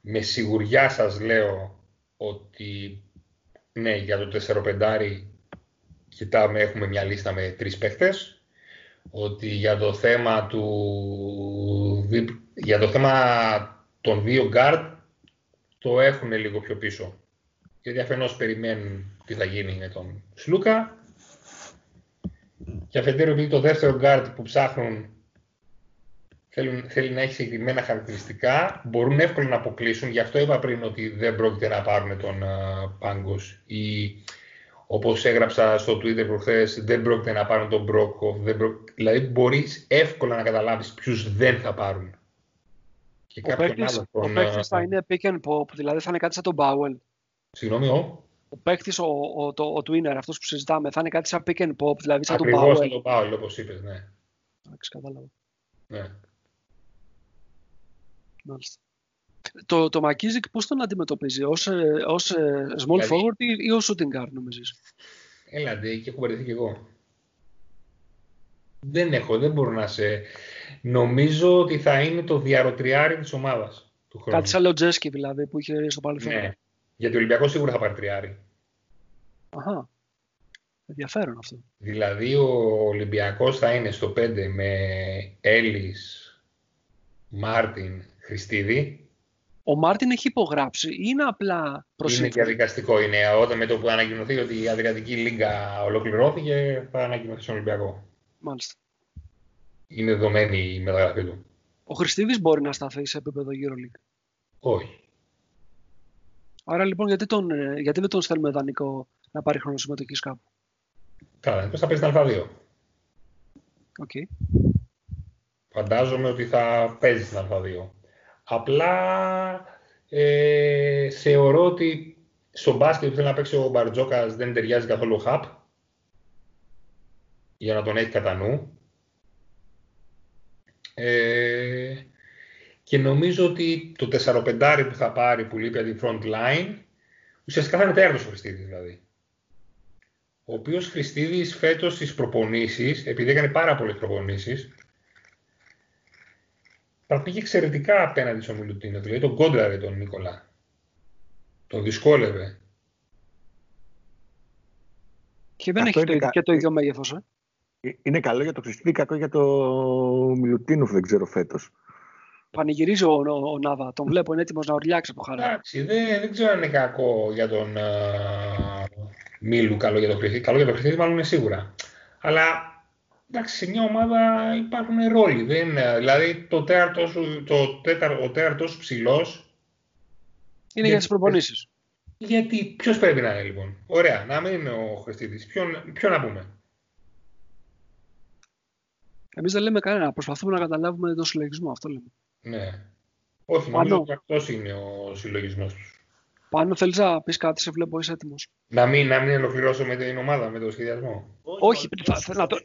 Με σιγουριά σας λέω ότι ναι, για το 4-5 κοιτάμε, έχουμε μια λίστα με τρεις παίχτες, ότι για το θέμα του για το θέμα των δύο guard το έχουν λίγο πιο πίσω. Γιατί αφενός περιμένουν τι θα γίνει με τον Σλούκα και αφετέρου επειδή το δεύτερο guard που ψάχνουν θέλουν, θέλει να έχει συγκεκριμένα χαρακτηριστικά, μπορούν εύκολα να αποκλείσουν. Γι' αυτό είπα πριν ότι δεν πρόκειται να πάρουν τον uh, Πάγκος ή όπως έγραψα στο Twitter προχθές, δεν πρόκειται να πάρουν τον Μπρόκοφ. Δηλαδή μπορείς εύκολα να καταλάβεις ποιους δεν θα πάρουν. Και ο παίκτης, τον... θα είναι pick and pop, δηλαδή θα είναι κάτι σαν τον Bowell. Συγγνώμη, ο; Ο παίκτης, ο, ο, το, ο Twinner, αυτός που συζητάμε, θα είναι κάτι σαν pick and pop, δηλαδή σαν τον Bowell. Ακριβώς σαν τον Bowell, όπως είπες, ναι. Εντάξει, κατάλαβα. Ναι. Μάλιστα. Το, το Μακίζικ πώς τον αντιμετωπίζει, ως, ε, ως ε, small δηλαδή, forward ή, ή ως shooting guard νομίζεις; Έλατε, και έχω βαρεθεί κι εγώ. Δεν έχω, δεν μπορώ να σε... Νομίζω ότι θα είναι το διαρροτριάρι της ομάδας του χρόνου. Κάτι σαν Λοτζέσκι δηλαδή που είχε στο παρελθόν. Ναι, γιατί ο Ολυμπιακός σίγουρα θα πάρει τριάρι. Αχα. Ενδιαφέρον αυτό. Δηλαδή ο Ολυμπιακός θα είναι στο 5 με Έλις, Μάρτιν, Χριστίδη. Ο Μάρτιν έχει υπογράψει ή είναι απλά προσήκη. Είναι διαδικαστικό. Είναι όταν με το που ανακοινωθεί ότι η Αδριατική Λίγκα ολοκληρώθηκε θα ανακοινωθεί στον Ολυμπιακό. Μάλιστα. Είναι δεδομένη η μεταγραφή του. Ο Χριστίδης μπορεί να σταθεί σε επίπεδο EuroLeague; Όχι. Άρα λοιπόν γιατί, τον, ε, γιατί δεν τον στέλνουμε δανεικό να πάρει χρόνο συμμετοχής κάπου; Καλά, πώς θα παίζει την Α2. OK. Okay. Φαντάζομαι ότι θα παίζει στην Α2. Απλά ε, θεωρώ ότι στο μπάσκετ που θέλει να παίξει ο Μπαρτζόκας δεν ταιριάζει καθόλου ο Χαπ για να τον έχει κατά νου. Ε, και νομίζω ότι το 4-5 που θα πάρει που λείπει από την front line ουσιαστικά θα είναι τέρνος ο Χριστίδης δηλαδή. Ο οποίος Χριστίδης φέτος στις προπονήσεις, επειδή έκανε πάρα πολλές προπονήσεις, πήγε εξαιρετικά απέναντι στον Μιλουτίνο. Δηλαδή τον κόντραρε τον Νίκολα. Τον δυσκόλευε. Και δεν έχει το, και το ίδιο μέγεθος. Ε; Ε, είναι καλό για το Χριστίδη, κακό για το Μιλουτίνοφ, δεν ξέρω φέτος. Πανηγυρίζει ο, ο, ο, Νάβα. Τον βλέπω, είναι έτοιμος να ορλιάξει από χαρά. Εντάξει, δεν, δεν ξέρω αν είναι κακό για τον uh, Μίλου, καλό για το Χριστίδη. Καλό για το Χριστίδη, μάλλον είναι σίγουρα. Αλλά εντάξει, σε μια ομάδα υπάρχουν ρόλοι. Δεν, δηλαδή το τέταρτο σου, το τέταρ, ο τέταρτος ψηλός. Είναι για τις προπονήσεις. Γιατί, ποιος πρέπει να είναι λοιπόν; Ωραία, να μην είναι ο Χριστίδη. Ποιο να πούμε; Εμείς δεν λέμε κανένα. Προσπαθούμε να καταλάβουμε τον συλλογισμό. Αυτό λέμε. Ναι. Όχι, νομίζω ότι αυτός είναι ο συλλογισμός τους. Πάνω θέλεις να πεις κάτι, σε βλέπω, είσαι έτοιμος. Να μην, να μην ολοκληρώσω με την ομάδα, με το σχεδιασμό. Όχι, θα, να, το,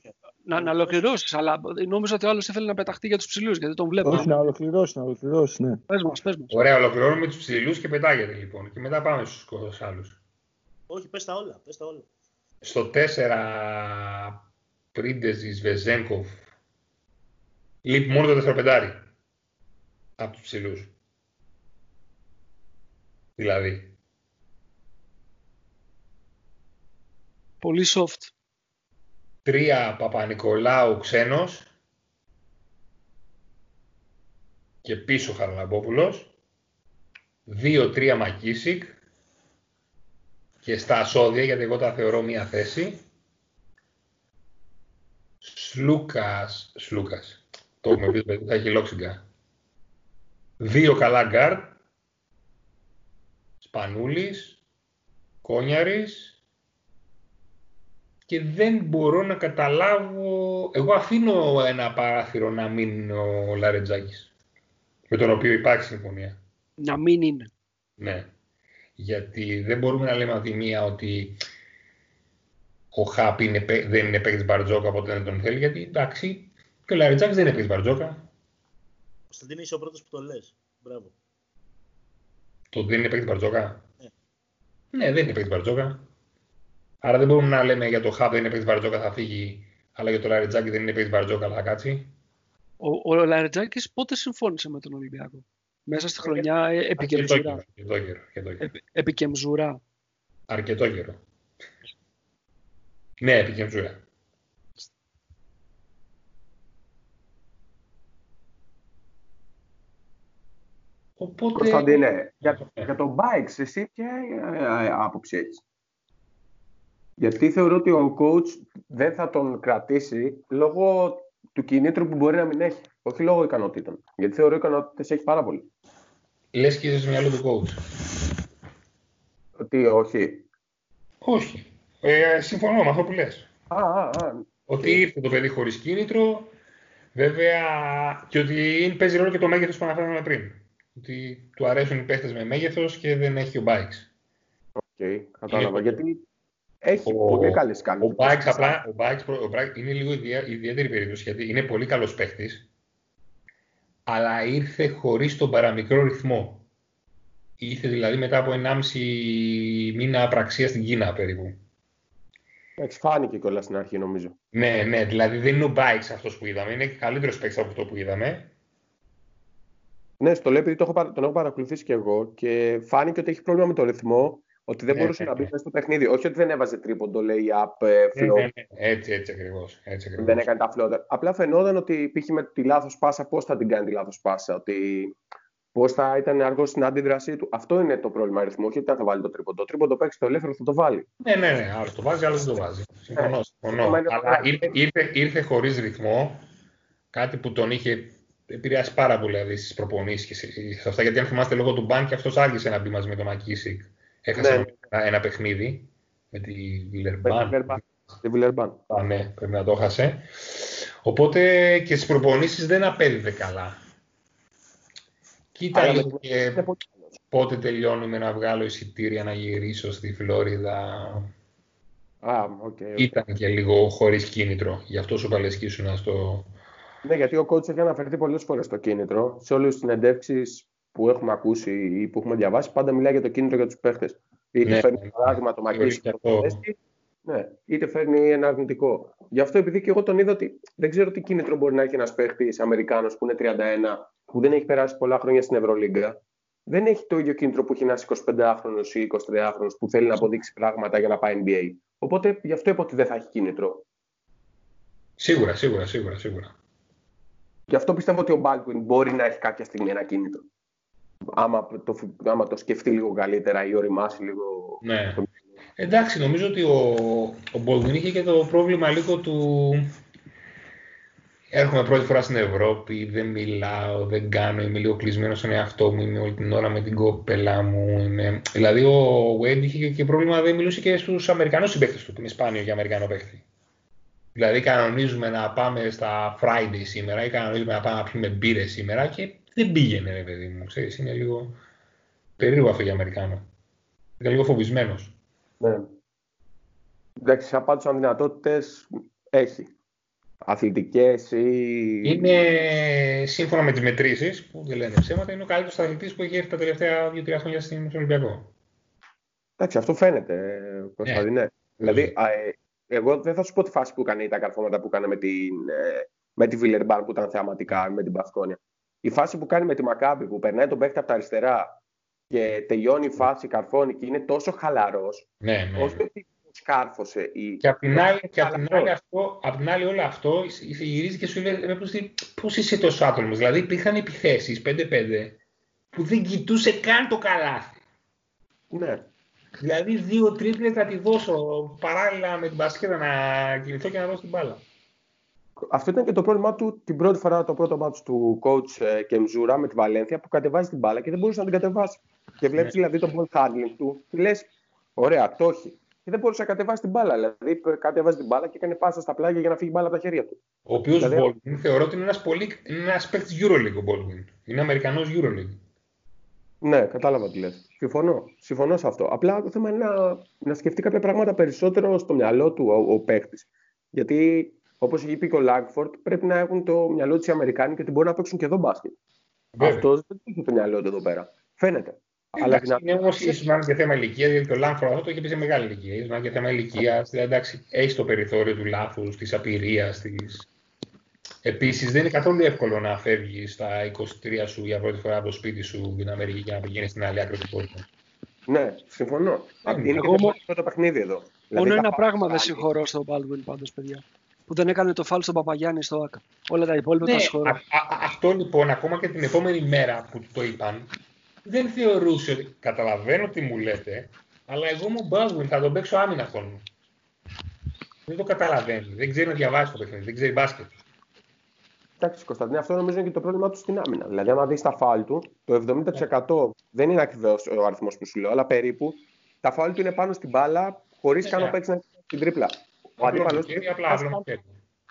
να, να ολοκληρώσεις, αλλά νόμιζα ότι ο άλλος ήθελε να πεταχτεί για τους ψηλούς, γιατί τον βλέπω. Όχι, να ολοκληρώσει, να ολοκληρώσει, ναι. Πες μας, πες μας. Ωραία, ολοκληρώνουμε τους ψηλούς και πετάγεται λοιπόν. Και μετά πάμε στους άλλους. Όχι, πες τα όλα, πες τα όλα. Στο 4 Πρίντεζης Βεζέγκοφ Λείπει μόνο το 4-5 από τους ψηλούς. Δηλαδή. Πολύ soft. Τρία Παπα-Νικολάου ξένος και πίσω Χαραλαμπόπουλος. Δύο-τρία Μακίσικ και στα ασόδυα, γιατί εγώ τα θεωρώ μία θέση. Σλούκας, Σλούκας, το έχουμε πει, θα έχει λόξιγκα. Δύο καλά γκαρντ, Σπανούλης, Κόνιαρης και δεν μπορώ να καταλάβω... Εγώ αφήνω ένα παράθυρο να μην ο Λαρετζάκης, με τον οποίο υπάρχει συμφωνία. Να μην είναι. Ναι. Γιατί δεν μπορούμε να λέμε από τη μία ότι ο Χάπ είναι, δεν είναι παίκτης Μπαρτζόκα, οπότε δεν τον θέλει, γιατί εντάξει, και ο Λαρετζάκης δεν είναι παίκτης Μπαρτζόκα. Κωνσταντίνη, είσαι ο πρώτος που το λες. Μπράβο. Το δεν είναι παίκτης Μπαρτζόκα; Ναι. Ναι, δεν είναι παίκτης Μπαρτζόκα. Άρα δεν μπορούμε να λέμε για το Χάπ δεν είναι παίκτης Μπαρτζόκα θα φύγει, αλλά για το Λαρετζάκη δεν είναι παίκτης Μπαρτζόκα αλλά θα κάτσει. Ο, ο Λαρετζάκης πότε συμφώνησε με τον Ολυμπιακό; Μέσα στη χρονιά ε, επικεμζουρά. Αρκετό καιρό. Αρκετό καιρό. Επι- Επικεμζουρά. Αρκετό καιρό. Ναι, επικεμζούρα. Οπότε... Κωνσταντίνε, για, το- για τον Bikes, εσύ ποια ε, ε, άποψη έχεις; Γιατί θεωρώ ότι ο coach δεν θα τον κρατήσει λόγω του κινήτρου που μπορεί να μην έχει. Όχι λόγω ικανότητων. Γιατί θεωρώ ικανότητες έχει πάρα πολύ. Λες και είσαι στο μυαλό του coach. Ότι όχι. Όχι. Ε, συμφωνώ με αυτό που λες. Α, α, α. Ότι ήρθε το παιδί χωρίς κίνητρο, βέβαια, και ότι είναι- παίζει ρόλο και το μέγεθος που αναφέραμε πριν. Ότι του αρέσουν οι παίχτες με μέγεθος και δεν έχει ο Bikes. Οκ, κατάλαβα. Είναι- Γιατί έχει Ο- πολύ καλές Ο ικανότητες. Buycks απλά ο Buycks, προ- ο Buycks είναι λίγο ιδιά- ιδιαίτερη περίπτωση γιατί είναι πολύ καλός παίχτης, αλλά ήρθε χωρίς τον παραμικρό ρυθμό. Ήρθε δηλαδή μετά από 1,5 μήνα απραξία στην Κίνα περίπου. Εντάξει, φάνηκε κιόλας στην αρχή νομίζω. Ναι, ναι, δηλαδή δεν είναι ο Buycks αυτός που είδαμε, είναι καλύτερος παίκτης από αυτό που είδαμε. Ναι, στο λέω επειδή το έχω, παρα- τον έχω παρακολουθήσει κι εγώ και φάνηκε ότι έχει πρόβλημα με το ρυθμό, ότι δεν Ναι, μπορούσε ναι, να μπει ναι. μέσα στο παιχνίδι. Όχι ότι δεν έβαζε τρίποντο, λέει up, ε, Ναι, flow, ναι, ναι, Έτσι, έτσι ακριβώς. Έτσι ακριβώς. δεν έκανε τα floater. Απλά φαινόταν ότι πήγε με τη λάθος πάσα, πώς θα την κάνει τη λάθος πάσα, ότι πώς θα ήταν αργός στην αντίδρασή του. Αυτό είναι το πρόβλημα αριθμό, όχι ότι αν θα βάλει το τρίποντο. Το τρίποντο παίξει το ελεύθερο, θα το βάλει. Ναι, ναι, ναι. Άλλο το βάζει, άλλο δεν το βάζει. Συμφωνώ. συμφωνώ. Μα είναι Αλλά πράγμα. ήρθε, ήρθε, ήρθε χωρίς ρυθμό. Κάτι που τον είχε επηρεάσει πάρα πολύ δηλαδή, στις προπονήσεις και σε, σε αυτά. Γιατί αν θυμάστε λόγω του μπαν και αυτός άργησε να μπει μαζί με τον Μακίσικ. Έχασε Ναι. ένα, ένα παιχνίδι με τη Βιλερμπάν. Βιλερμπάν. Τη Βιλερμπάν. Α, ναι, πρέπει να το έχασε. Οπότε και στις προπονήσεις δεν απέδιδε καλά. Κοίτα Αλλά λίγο με- και Είναι πολύ καλός. πότε τελειώνουμε να βγάλω εισιτήρια να γυρίσω στη Φλόριδα. Α, OK. OK. Ήταν και λίγο χωρίς κίνητρο. Γι' αυτό σου παλαισκήσουν στο. Ναι, γιατί ο coach έχει αναφερθεί πολλές φορές στο κίνητρο. Σε όλες τις συνεντεύξεις που έχουμε ακούσει ή που έχουμε διαβάσει, πάντα μιλάει για το κίνητρο για τους παίχτες. Είτε Ναι, φέρνει ναι, παράδειγμα το θεωρεί Μακίσικ και το αυτό. Ποδέστη, ναι, είτε φέρνει ένα αρνητικό. Γι' αυτό επειδή και εγώ τον είδα ότι δεν ξέρω τι κίνητρο μπορεί να έχει ένας παίχτης Αμερικάνος που είναι 31, που δεν έχει περάσει πολλά χρόνια στην Ευρωλίγκα. Δεν έχει το ίδιο κίνητρο που έχει ένας 25χρονο ή 23χρονο που θέλει να αποδείξει πράγματα για να πάει NBA. Οπότε γι' αυτό είπα ότι δεν θα έχει κίνητρο. Σίγουρα, σίγουρα, σίγουρα, σίγουρα. Γι' αυτό πιστεύω ότι ο Baldwin μπορεί να έχει κάποια στιγμή ένα κίνητρο. Άμα το, άμα το σκεφτεί λίγο καλύτερα ή οριμάσει λίγο. Ναι. Εντάξει, νομίζω ότι ο, ο Baldwin είχε και το πρόβλημα λίγο του. Έρχομαι πρώτη φορά στην Ευρώπη, δεν μιλάω, δεν κάνω, είμαι λίγο κλεισμένος στον εαυτό μου, είμαι όλη την ώρα με την κοπέλα μου. Είμαι... Δηλαδή ο Wade είχε και πρόβλημα, δεν μιλούσε και στους Αμερικανούς συμπαίκτες του, που είναι σπάνιο για Αμερικανό παίκτη. Δηλαδή κανονίζουμε να πάμε στα Friday σήμερα ή κανονίζουμε να πάμε να πιούμε μπύρες σήμερα και δεν πήγαινε, ρε παιδί μου. Ξέρεις, είναι λίγο περίεργο αυτό για Αμερικάνο. Είναι λίγο φοβισμένος. Ναι. Εντάξει, σαν πάντως αδυνατότητες έχει. Αθλητικές ή... Είναι σύμφωνα με τις μετρήσεις, που δεν λένε ψέματα, είναι ο καλύτερος αθλητής που έχει έρθει τα τελευταία 2-3 χρόνια στην στον Ολυμπιακό. Εντάξει, αυτό φαίνεται, ε, Κωνσταντινέ. Δηλαδή, α, ε, εγώ δεν θα σου πω τη φάση που έκανε ή τα καρφώματα που έκανε με, την, ε, με τη Βιλερμπάν που ήταν θεαματικά με την Πασκόνια. Η φάση που κάνει με τη Μακάμπη που περνάει τον παίχτη από τα αριστερά και τελειώνει η φάση, καρφώνει και είναι τόσο χαλαρός, Ναι, ναι. όχι ότι σκάρφωσε ή... Και απ' την άλλη, και απ' την Χαλαρός. άλλη, αυτό, απ' την άλλη όλο αυτό σε γυρίζει και σου λέει «Ρε, πώς, τι- πώς είσαι τόσο άτομος; Δηλαδή υπήρχαν επιθέσεις 5-5 που δεν κοιτούσε καν το καλάθι. Ναι. Δηλαδή δύο τρίπλες θα τη δώσω παράλληλα με την μπασκέτα να κινηθώ και να δώσω την μπάλα. Αυτό ήταν και το πρόβλημά του την πρώτη φορά το πρώτο μάτι του coach ε, Κεμζούρα με τη Βαλένθια που κατεβάζει την μπάλα και δεν μπορούσε να την κατεβάσει. Και βλέπεις Ναι. δηλαδή τον ball handling του και λες: Ωραία, το έχει. Και δεν μπορούσε να κατεβάσει την μπάλα. Δηλαδή κατεβάζει την μπάλα και έκανε πάσα στα πλάγια για να φύγει η μπάλα από τα χέρια του. Ο οποίος Δηλαδή- Baldwin θεωρώ ότι είναι ένας πολύ... είναι ένας παίκτης Euroleague ο Baldwin. Είναι Αμερικανός Euroleague. Ναι, κατάλαβα τι λες. Συμφωνώ. Συμφωνώ σε αυτό. Απλά το θέμα είναι να, να σκεφτεί κάποια πράγματα περισσότερο στο μυαλό του ο, ο παίκτης. Γιατί, όπως είχε πει και ο Λάγκφορντ, πρέπει να έχουν το μυαλό του οι Αμερικάνοι και ότι μπορούν να παίξουν και εδώ μπάσκετ. Βέβαια. Αυτό δεν έχει το μυαλό του εδώ πέρα. Φαίνεται. Αλλά Εντάξει, την είναι όμως ίσως να είναι και θέμα ηλικίας, γιατί και ο Λάμφορντ αυτό το είχε πει σε μεγάλη ηλικία. ίσως να είναι και θέμα ηλικίας. Δηλαδή, εντάξει, έχει το περιθώριο του λάθους, της απειρίας. Της... Επίσης, δεν είναι καθόλου εύκολο να φεύγεις στα 23 σου για πρώτη φορά από το σπίτι σου στην Αμερική και να πηγαίνεις στην άλλη άκρη του κόσμου. Ναι, συμφωνώ. Ε, είναι εγώ και μο- το, το παιχνίδι εδώ. Μόνο Δηλαδή, ένα τα πράγμα δεν φάουλ- συγχωρώ στον Baldwin πάντως, παιδιά. Που δεν έκανε το φάλ στον Παπαγιάννης στο ΑΚΑ. Όλα τα υπόλοιπα τα Ναι, συγχωρώ. α- α- αυτό λοιπόν, ακόμα και την επόμενη μέρα που του το είπαν, δεν θεωρούσε ότι. Καταλαβαίνω τι μου λέτε, αλλά εγώ μου Baldwin θα τον παίξω άμυνα χρόνο. Δεν το καταλαβαίνει. Δεν ξέρει να διαβάσει το παιχνίδι, δεν ξέρει μπάσκετ. Εντάξει, Κωνσταντίνε, αυτό νομίζω είναι και το πρόβλημά του στην άμυνα. Δηλαδή, άμα δεις τα φάουλ του, το 70% δεν είναι ακριβώς ο αριθμός που σου λέω, αλλά περίπου τα φάουλ του είναι πάνω στην μπάλα, χωρίς Ναι, καν να ναι. παίξεις να την τρίπλα. Ο Απλό αντίπαλος το χέρι, απλά απλό το χέρι.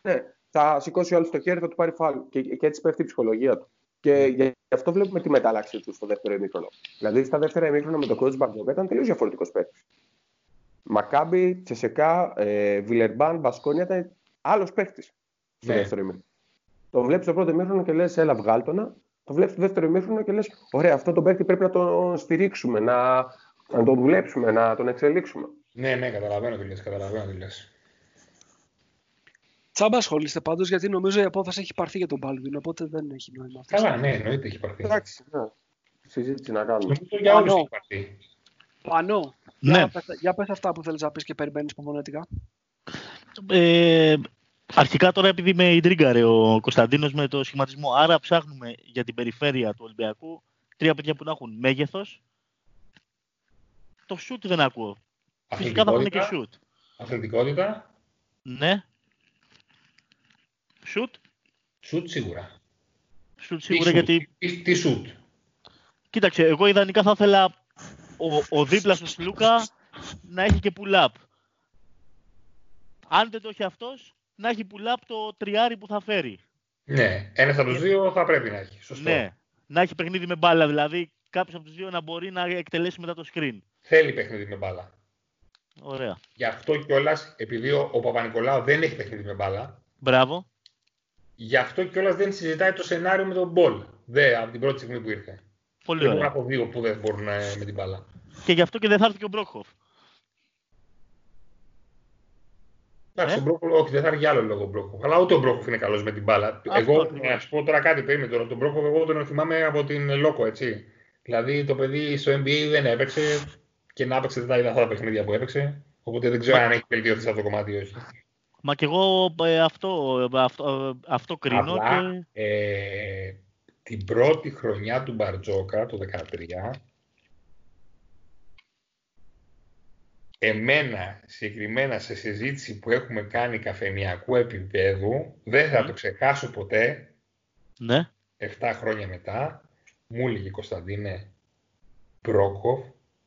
ναι, θα σηκώσει ο άλλος το χέρι, θα του πάρει φάουλ. Και, και έτσι πέφτει η ψυχολογία του. Και γι' αυτό βλέπουμε τη μετάλλαξη του στο δεύτερο ημίχρονο. Δηλαδή, στα δεύτερα ημίχρονα με τον coach Μπαρντζόκα ήταν τελείως διαφορετικός παίκτης. Μακάμπι, Τσεσεκά, ε, Βιλερμπάν, Μπασκόνια ήταν άλλος παίκτης στο Ναι. δεύτερο ημίχρονο. Το βλέπεις το πρώτο ημίχρονο και λες, έλα βγάλτονα. Το βλέπεις το δεύτερο ημίχρονο και λες, ωραία, αυτό τον παίκτη πρέπει να τον στηρίξουμε, να, να τον δουλέψουμε, να τον εξελίξουμε. Ναι, ναι, καταλαβαίνω τι λες, καταλαβαίνω τι λες. Τσάμπα ασχολείστε πάντως γιατί νομίζω η απόφαση έχει πάρθει για τον Baldwin, οπότε δεν έχει νόημα αυτό. Καλά, ναι, εννοείται έχει πάρθει. Εντάξει, ναι. Συζήτηση να κάνουμε. Νομίζω για όλους Πανώ. έχει πάρθει. Πανώ. Ναι. Για, πες, για πες αυτά που θέλεις να πεις και περιμένεις υπομονετικά. Ε, αρχικά τώρα επειδή με ιντρίγκαρε ο Κωνσταντίνος με το σχηματισμό, άρα ψάχνουμε για την περιφέρεια του Ολυμπιακού τρία παιδιά που να έχουν μέγεθος. Το σουτ δεν ακούω. Φυσικά θα έχουν και Αθλητικότητα, σουτ. Αθλητικότητα, Ναι. Σουτ. σουτ σίγουρα. Σουτ Τι σίγουρα σουτ, γιατί... Τι, τι σουτ. Κοίταξε, εγώ ιδανικά θα ήθελα ο, ο δίπλα του Λούκα να έχει και pull-up. Αν δεν το έχει αυτός, να έχει pull-up το τριάρι που θα φέρει. Ναι, ένας από τους δύο θα πρέπει να έχει. Σωστό. Ναι, να έχει παιχνίδι με μπάλα, δηλαδή κάποιος από τους δύο να μπορεί να εκτελέσει μετά το screen. Θέλει παιχνίδι με μπάλα. Ωραία. Γι' αυτό κιόλας, επειδή ο, ο Παπα-Νικολάου δεν έχει παιχνίδι με μπάλα, Μπράβο. Γι' αυτό κιόλας δεν συζητάει το σενάριο με τον Μπολ. Δε, από την πρώτη στιγμή που ήρθε. Πολύ Δεν μπορούν ωραία. από δύο που δεν μπορούν ε, με την μπάλα. Και γι' αυτό και δεν θα έρθει και ο Μπρόκοφ. Εντάξει, Ε; ο Μπρόκοφ, όχι, δεν θα έρθει για άλλο λόγο ο Μπρόκοφ. Αλλά ούτε ο Μπρόκοφ είναι καλός με την μπάλα. Αυτό εγώ, ακριβώς. να σου πω τώρα κάτι, περίμενε τώρα. Τον Μπρόκοφ, εγώ τον θυμάμαι από την Λόκο, έτσι. Δηλαδή το παιδί στο NBA δεν έπαιξε και να έπαιξε δεν τα είδα αυτά τα παιχνίδια που έπαιξε. Οπότε δεν ξέρω αν έχει βελτιωθεί σε αυτό το κομμάτι ή όχι. Μα και εγώ ε, αυτό, ε, αυτό, ε, αυτό κρίνω Απλά, και ε, την πρώτη χρονιά του Μπαρτζόκα, το 2013, εμένα συγκεκριμένα σε συζήτηση που έχουμε κάνει καφενιακού επίπεδου, δεν θα το ξεχάσω ποτέ, ναι. 7 χρόνια μετά, μου έλεγε Κωνσταντίνε Μπρόκοφ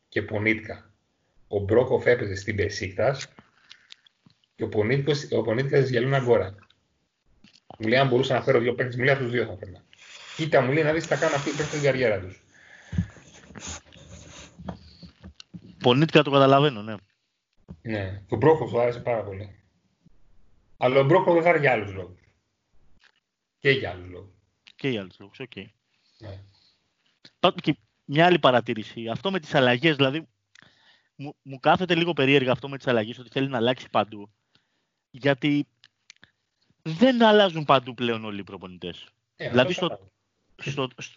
και Πονίτκα. Ο Μπρόκοφ έπαιζε στην Μπεσίκτας και ο Πονίτκα, ο Πονίτκα Ζιελόνα Γκόρα. Μου λέει αν μπορούσα να φέρω δύο παίκτες, μου λέει αυτούς δύο θα φέρνα. Κοίτα μου λέει να δεις τι θα κάνουν αυτοί οι παίκτες στην καριέρα τους. Πονίτκα το καταλαβαίνω, ναι. Ναι, ο Μπρόκοφ του άρεσε πάρα πολύ. Αλλά ο Μπρόκοφ δεν θα έρθει για άλλους λόγους. Και για άλλους λόγους. Και οι άλλοι λόγους, οκ. Ναι. Πάντως και μια άλλη παρατήρηση. Αυτό με τις αλλαγές, δηλαδή, μου, μου κάθεται λίγο περίεργα αυτό με τις αλλαγές, ότι θέλει να αλλάξει παντού. Γιατί δεν αλλάζουν παντού πλέον όλοι οι προπονητές. Ε, Δηλαδή αυτό στο- θα- Στο, στο-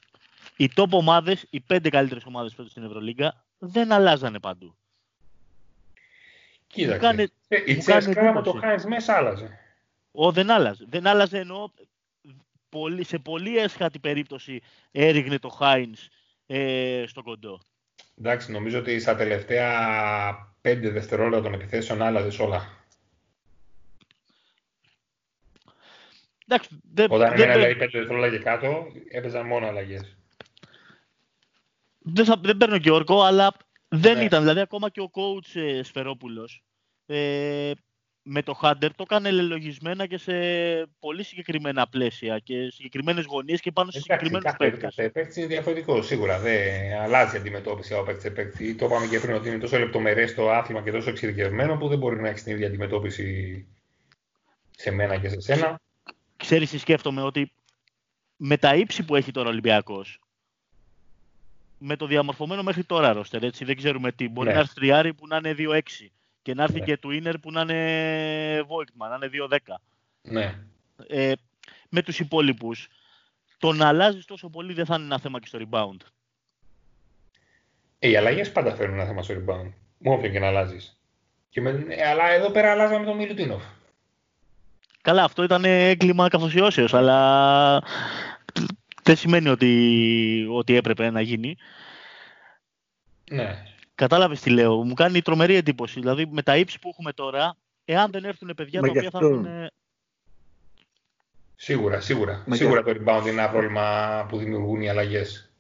οι top ομάδες, οι πέντε καλύτερες ομάδες φέτος στην Ευρωλίγκα, δεν αλλάζανε παντού. Κοίταξε. κάνει- Ε, η μου κάνει Τσέσκα με το εντύπωση. Χάινς μέσα άλλαζε. Ο, δεν άλλαζε. Δεν άλλαζε εννοώ πολύ, σε πολύ έσχατη περίπτωση έριγνε το Χάινς ε, στο κοντό. Εντάξει, νομίζω ότι στα τελευταία πέντε δευτερόλεπτα των επιθέσεων άλλαζε όλα. Εντάξει, δεν, Όταν δεν, εμένα δεν, δηλαδή πέντε δευτερόλεπτα και κάτω, έπαιζαν μόνο αλλαγές. δεν, θα, δεν παίρνω και όρκο, αλλά δεν Ναι. ήταν. Δηλαδή, ακόμα και ο coach ε, Σφερόπουλος ε, με το Hunter το έκανε λελογισμένα και σε πολύ συγκεκριμένα πλαίσια και συγκεκριμένες γωνίες και πάνω σε Εντάξει, συγκεκριμένους κάθε, παίκτες. κάθε παίκτης είναι διαφορετικό σίγουρα. Δεν αλλάζει η αντιμετώπιση από παίκτη σε παίκτη. Το είπαμε και πριν ότι είναι τόσο λεπτομερές το άθλημα και τόσο εξειδικευμένο που δεν μπορεί να έχει την ίδια αντιμετώπιση σε μένα και σε σένα. Ξέρεις τι σκέφτομαι, ότι με τα ύψη που έχει τώρα ο Ολυμπιακός, με το διαμορφωμένο μέχρι τώρα ρόστερ, έτσι, δεν ξέρουμε τι. Μπορεί Ναι. να έρθει τριάρι που να είναι 2-6 και να έρθει Ναι. και του Ίνερ που να είναι Voigtman, να είναι 2-10. Ναι. Ε, με τους υπόλοιπους, το να αλλάζεις τόσο πολύ δεν θα είναι ένα θέμα και στο rebound. Ε, οι αλλαγές πάντα φέρνουν ένα θέμα στο rebound. Με όποιον και να αλλάζεις. Ε, αλλά εδώ πέρα αλλάζαμε τον Μιλουτίνοφ. Καλά, αυτό ήταν έγκλημα καθοσιώσεως, αλλά δεν σημαίνει ότι, ότι έπρεπε να γίνει. Ναι. Κατάλαβες τι λέω. Μου κάνει τρομερή εντύπωση. Δηλαδή, με τα ύψη που έχουμε τώρα, εάν δεν έρθουν παιδιά Μα τα γι' οποία θα αυτό. έχουν... ε, Σίγουρα, σίγουρα. Μα σίγουρα το rebound είναι ένα πρόβλημα που δημιουργούν οι αλλαγές.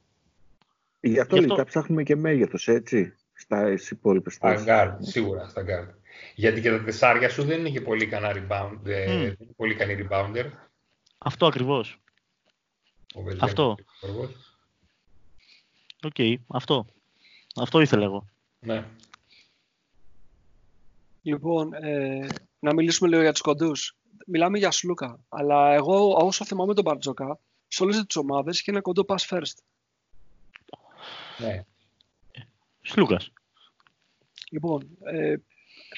Γι' αυτό Γι' αυτό- λογικά ψάχνουμε και μέγεθος, έτσι, στα υπόλοιπες Στα θέσεις. guard, σίγουρα στα guard. Γιατί και τα τεσσάρια σου δεν είναι και πολύ ικανά rebound, ε, Μμ. δεν είναι πολύ ικανή rebounder. Αυτό ακριβώς. Ο Βελγένης Αυτό. ο Γιώργος. Οκ, αυτό. Αυτό ήθελα εγώ. Ναι. Λοιπόν, ε, να μιλήσουμε λίγο για τους κοντούς. Μιλάμε για Σλούκα, αλλά εγώ όσο θυμάμαι τον Μπαρτζόκα, σε όλες τις ομάδες είχε ένα κοντό pass first. ναι. Σλούκας. Λοιπόν, ε,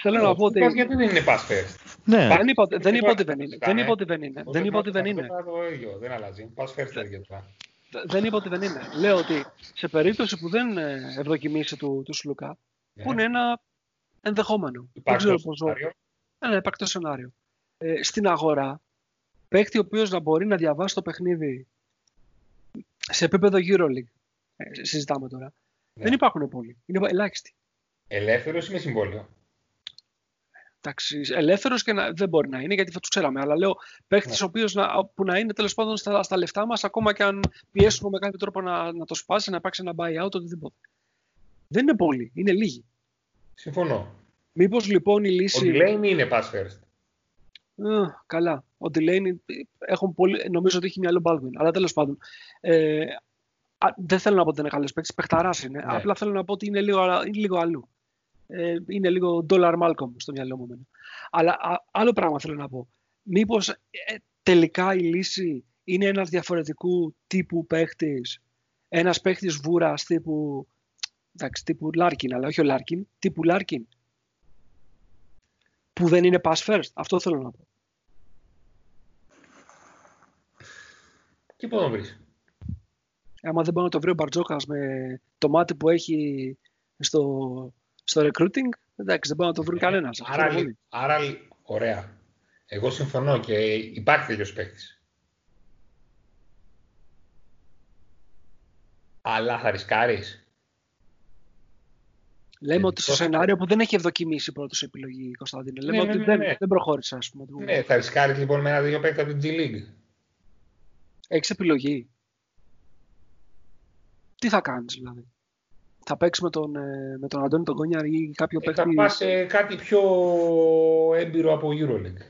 θέλω να πω ότι... Λούκας γιατί δεν είναι pass first. Ναι, Δεν είπα, δεν είπα ότι δεν Λούκα, είναι. ε. Δεν είπα ότι δεν είναι. Ο Δεν είπα ότι δεν Λούκας είναι. Το ίδιο, δεν αλλάζει. Pass first έλεγε τώρα. Δεν είπα ότι δεν είναι. Λέω ότι σε περίπτωση που δεν ε, ευδοκιμήσει του, του Σλούκα, Ναι. που είναι ένα ενδεχόμενο. Δεν Υπάρχει ξέρω το πόσο. σενάριο. Ένα υπαρκτό σενάριο. Ε, στην αγορά, παίκτη ο οποίος να μπορεί να διαβάσει το παιχνίδι σε επίπεδο EuroLeague, ε, συζητάμε τώρα, Ναι. δεν υπάρχουν πολλοί. Είναι ελάχιστοι. Ελεύθερος ή με συμβόλαιο. Εντάξει, ελεύθερος και να, δεν μπορεί να είναι γιατί θα τους ξέραμε. Αλλά λέω παίκτη Ναι. ο οποίος να, που να είναι τέλος πάντων στα, στα λεφτά μας, ακόμα και αν πιέσουμε με κάποιο τρόπο να, να το σπάσει, να υπάρξει ένα buyout, οτιδήποτε. Δεν είναι πολλοί, είναι λίγοι. Συμφωνώ. Μήπως λοιπόν η Ο λύση. Delaney είναι pass first. Α, καλά. Ο Delaney έχουν πολύ, νομίζω ότι έχει μυαλό Baldwin. Αλλά τέλος πάντων. Ε, α, δεν θέλω να πω ότι είναι καλός παίκτης. Πεχταρά είναι. Ναι. Απλά θέλω να πω ότι είναι λίγο, αλλα- είναι λίγο αλλού. Ε, είναι λίγο dollar Malcolm στο μυαλό μου. εμένα. Αλλά α, άλλο πράγμα θέλω να πω. Μήπως τελικά η λύση είναι ένας διαφορετικού τύπου παίχτης. Ένας παίχτης βούρας τύπου. Εντάξει, τύπου Λάρκιν, αλλά όχι ο Λάρκιν. Τύπου Λάρκιν. Που δεν είναι pass first. Αυτό θέλω να πω. Και πού τον βρεις; άμα δεν μπορεί να το βρει ο Μπαρτζόκας με το μάτι που έχει στο, στο recruiting, εντάξει, δεν μπορεί να το βρει κανένας. Ε, Άρα, λι- άρα, λι- ωραία. Εγώ συμφωνώ και υπάρχει τέτοιο παίκτης. Αλλά θα ρισκάρεις. Λέμε Ε, ότι στο τόσο- σενάριο που δεν έχει ευδοκιμήσει πρώτο επιλογή η Κωνσταντίνε. Λέμε Ναι, ότι ναι, ναι, δεν, ναι. δεν προχώρησες, ας πούμε. Ναι, θα ρισκάρεις λοιπόν με ένα δύο παίκτη από την G League. Έχεις επιλογή. Τι θα κάνεις, δηλαδή; Θα παίξει με τον, ε, με τον Αντώνη τον Κόνιαρ ή κάποιο Ε, θα παίκτη. πας σε κάτι πιο έμπειρο από EuroLeague.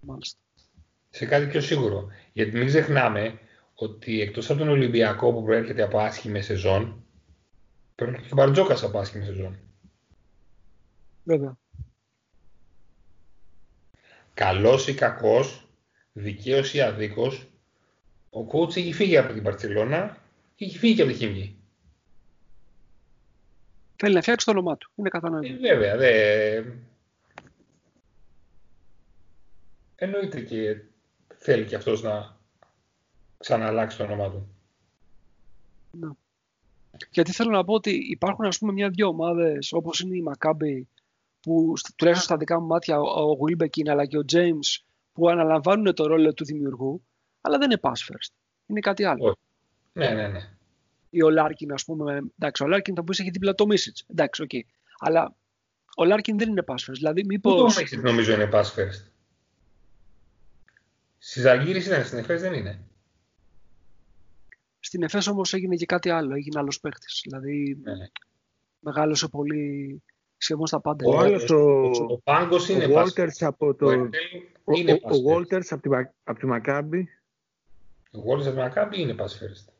Μάλιστα. Σε κάτι πιο σίγουρο. Γιατί μην ξεχνάμε ότι εκτός από τον Ολυμπιακό που προέρχεται από άσχημη σεζόν, προέρχεται και ο Μπαρτζόκας από άσχημη σεζόν. Βέβαια. Καλός ή κακός, δικαίως ή αδίκως, ο coach έχει φύγει από την Παρτσελώνα και έχει φύγει και από τη Χίμη. Θέλει να φτιάξει το όνομά του. Είναι Ε, κατανοητό. βέβαια, δε... Εννοείται και θέλει και αυτός να ξαναλλάξει το όνομά του. Γιατί θέλω να πω ότι υπάρχουν ας πούμε μια-δυο ομάδες όπως είναι η Maccabi που στ- τουλάχιστον στα δικά μου μάτια ο, ο Wilbekin αλλά και ο James που αναλαμβάνουν το ρόλο του δημιουργού αλλά δεν είναι pass first. Είναι κάτι άλλο. Όχι. Ναι, ναι, ναι. Ή ο Λάρκιν, ας πούμε. Εντάξει, ο Λάρκιν θα μπορούσε να έχει δίπλα το Μίσιτς. Εντάξει, OK. Okay. Αλλά ο Λάρκιν δεν είναι pass first. Δηλαδή, μήπως. Το Μίσιτς νομίζω είναι pass first. Στη Ζαλγκίρις ήταν, στην Εφές δεν είναι. Στην Εφές όμως έγινε και κάτι άλλο. Έγινε άλλος παίκτης. Δηλαδή, ναι. μεγάλωσε πολύ σχεδόν στα πάντα. Ο άλλος ο, ο Πάνγκος είναι ο Walters από το... Ο, είναι ο, ο Walters από τη, από τη Μακάμπη. Ο Walters από τη Μακάμπη είναι pass first.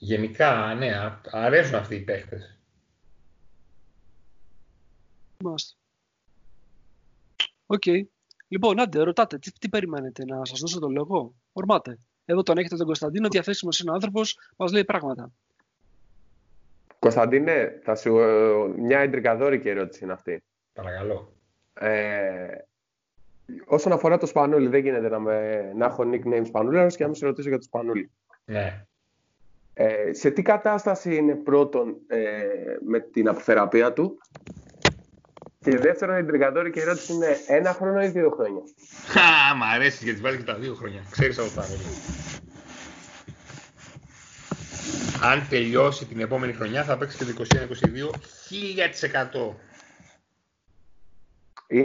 Γενικά, ναι, αρέσουν αυτοί οι παίχτες. Μάλιστα. OK. Okay. Λοιπόν, άντε, ρωτάτε, τι, τι περιμένετε, να σας δώσω το λόγο; Ορμάτε. Εδώ τον έχετε τον Κωνσταντίνο, διαθέσιμος είναι ο άνθρωπος, μας λέει πράγματα. Κωνσταντίνε, θα σου, μια εντρικαδόρικη ερώτηση είναι αυτή. Παρακαλώ. Ε, όσον αφορά το Σπανούλι, δεν γίνεται να, με, να έχω nickname Σπανούλη, και να με σε ρωτήσω για το Σπανούλι. Ναι. Ε, σε τι κατάσταση είναι πρώτον ε, με την αποθεραπεία του; Και δεύτερον η τριγκαδόρικη ερώτηση είναι ένα χρόνο ή δύο χρόνια; Χα, μ' αρέσει γιατί βάζει και τα δύο χρόνια. Ξέρεις από πάνω. Αν τελειώσει την επόμενη χρονιά θα παίξει και το 2022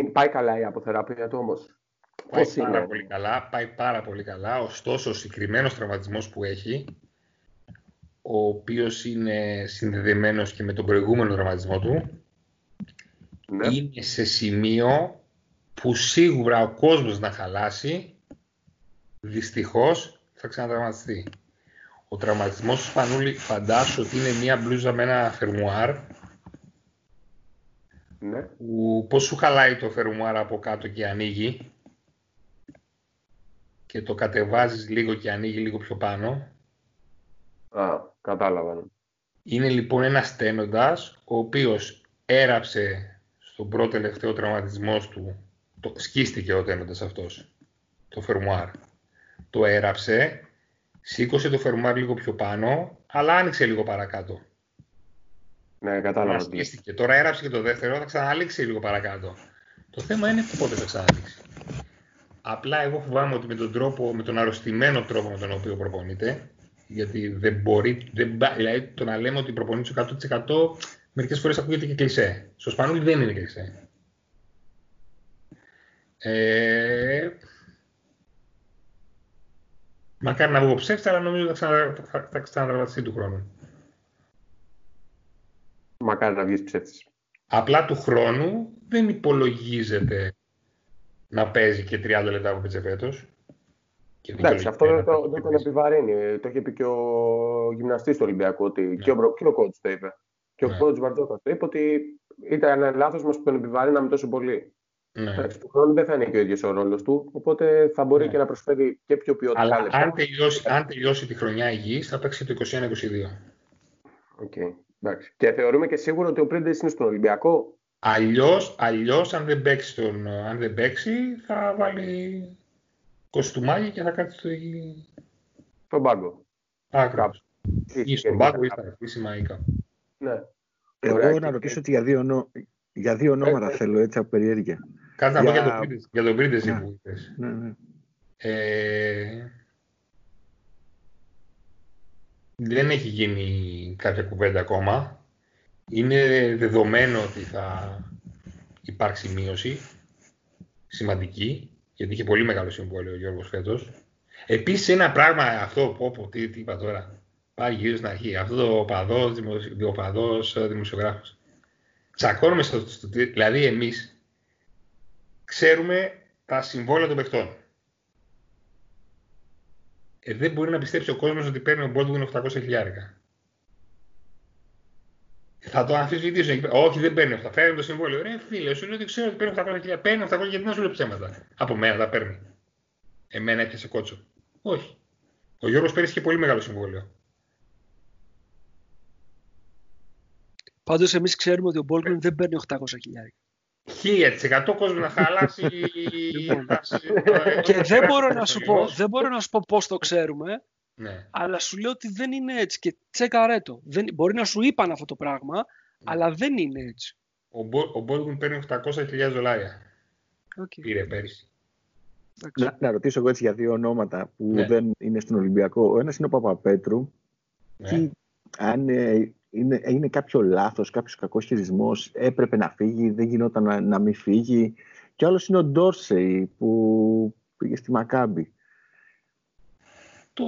1000%. πάει καλά η αποθεραπεία του όμως; Πάει πάρα πολύ καλά, πάει πάρα πολύ καλά. Ωστόσο, ο συγκεκριμένος τραυματισμός που έχει, ο οποίος είναι συνδεδεμένος και με τον προηγούμενο τραυματισμό του, ναι. είναι σε σημείο που σίγουρα ο κόσμος να χαλάσει, δυστυχώς θα ξανατραυματιστεί. Ο τραυματισμός του Σπανούλη φαντάσου ότι είναι μια μπλούζα με ένα φερμουάρ ναι. που πώς σου χαλάει το φερμουάρ από κάτω και ανοίγει και το κατεβάζεις λίγο και ανοίγει λίγο πιο πάνω. Α, κατάλαβα. Είναι λοιπόν ένας στένοντας ο οποίος έραψε στον πρώτο τελευταίο τραυματισμό του, το, σκίστηκε ο τένοντας αυτός, το φερμουάρ. Το έραψε, σήκωσε το φερμουάρ λίγο πιο πάνω, αλλά άνοιξε λίγο παρακάτω. Ναι, κατάλαβα. Σκίστηκε. Τώρα έραψε και το δεύτερο, θα ξαναλήξει λίγο παρακάτω. Το θέμα είναι πότε θα ξαναλήξει. Απλά εγώ φοβάμαι ότι με τον τρόπο, με τον αρρωστημένο τρόπο με τον οποίο προπονείται, γιατί δεν μπορεί, δεν, δηλαδή το να λέμε ότι προπονείται 100% μερικές φορές ακούγεται και κλισέ. Στο Σπανούλι δεν είναι κλισέ. Ε, μακάρι να βγω ψεύτης, αλλά νομίζω ότι θα, ξαναδραματιστεί του χρόνου. Μακάρι να βγεις ψεύτης. Απλά του χρόνου δεν υπολογίζεται να παίζει και 30 λεπτά από πετσεφέτος. Εντάξει, αυτό δεν το, το, τον επιβαρύνει. Το είχε πει και ο γυμναστής του Ολυμπιακού, ότι ναι. και, ο, και ο coach το είπε. Και ναι. ο coach Μπαρτζόκα το είπε ότι ήταν ένα λάθος μας που τον επιβαρύναμε τόσο πολύ. Ναι. του χρόνου δεν θα είναι και ο ίδιος ο ρόλος του, οπότε θα μπορεί ναι. και να προσφέρει και πιο ποιότητα. Αλλά αν τελειώσει, αν τελειώσει τη χρονιά υγιής, θα παίξει το 2021-2022. Okay. Εντάξει. Και θεωρούμε και σίγουρο ότι ο Πρίντες είναι στον Ολυμπιακό. Αλλιώ, αλλιώς, αν, δεν παίξει τον, αν δεν παίξει, θα βάλει κοστούμάκι και θα κάτσει στο... στον πάγκο. Ακριβώς. Ή στον πάγκο ή στα επίσημα ή κάπου. Ναι. Εγώ να ρωτήσω ότι για δύο, νο... για δύο ονόματα ε, θέλω έτσι από περιέργεια. Κάτι να πω για τον Πρίντεζι ναι. που είπες. Ναι, ναι. Ε, δεν έχει γίνει κάποια κουβέντα ακόμα. Είναι δεδομένο ότι θα υπάρξει μείωση σημαντική, γιατί είχε πολύ μεγάλο συμβόλαιο ο Γιώργος φέτος. Επίσης ένα πράγμα αυτό, πω, πω τι, τι είπα τώρα, Πάει γύρω στην αρχή. Αυτό το οπαδός, ο οπαδός ε, δημοσιογράφος. Τσακώνουμε στο, στο, δηλαδή εμείς ξέρουμε τα συμβόλαια των παιχτών. Ε, δεν μπορεί να πιστέψει ο κόσμος ότι παίρνει ο Baldwin 800 χιλιάρικα. Θα το αμφισβητήσω. Όχι, δεν παίρνει αυτά. Φέρνει το συμβόλαιο. Ρε φίλε, σου λέω ότι ξέρω ότι παίρνει 800 χιλιάρικα. Παίρνει 800 γιατί να σου λέω ψέματα. Από μένα τα παίρνει. Εμένα έπιασε κότσο. Όχι. Ο Γιώργος πέρυσι είχε πολύ μεγάλο συμβόλαιο. Πάντω, εμεί ξέρουμε ότι ο Μπόλγκριν δεν παίρνει 800 χιλιάδε. 1000% κόσμο να χαλάσει. Λοιπόν, και δεν μπορώ να σου πω, δεν μπορώ να σου πω πώς το ξέρουμε, ναι. αλλά σου λέω ότι δεν είναι έτσι και τσέκαρέ το. Δεν, μπορεί να σου είπαν αυτό το πράγμα, ναι. αλλά δεν είναι έτσι. Ο, ο Baldwin παίρνει 800.000 δολάρια. Okay. Πήρε πέρυσι. Να, να ρωτήσω εγώ έτσι για δύο ονόματα που Ναι. δεν είναι στον Ολυμπιακό. Ο ένας είναι ο Παπαπέτρου. Ναι. Και αν ε, είναι, είναι κάποιο λάθος, κάποιος κακός χειρισμός, έπρεπε να φύγει, δεν γινόταν να, να μην φύγει. Και άλλος είναι ο Ντόρσεϊ που πήγε στη Μακάμπη. Το...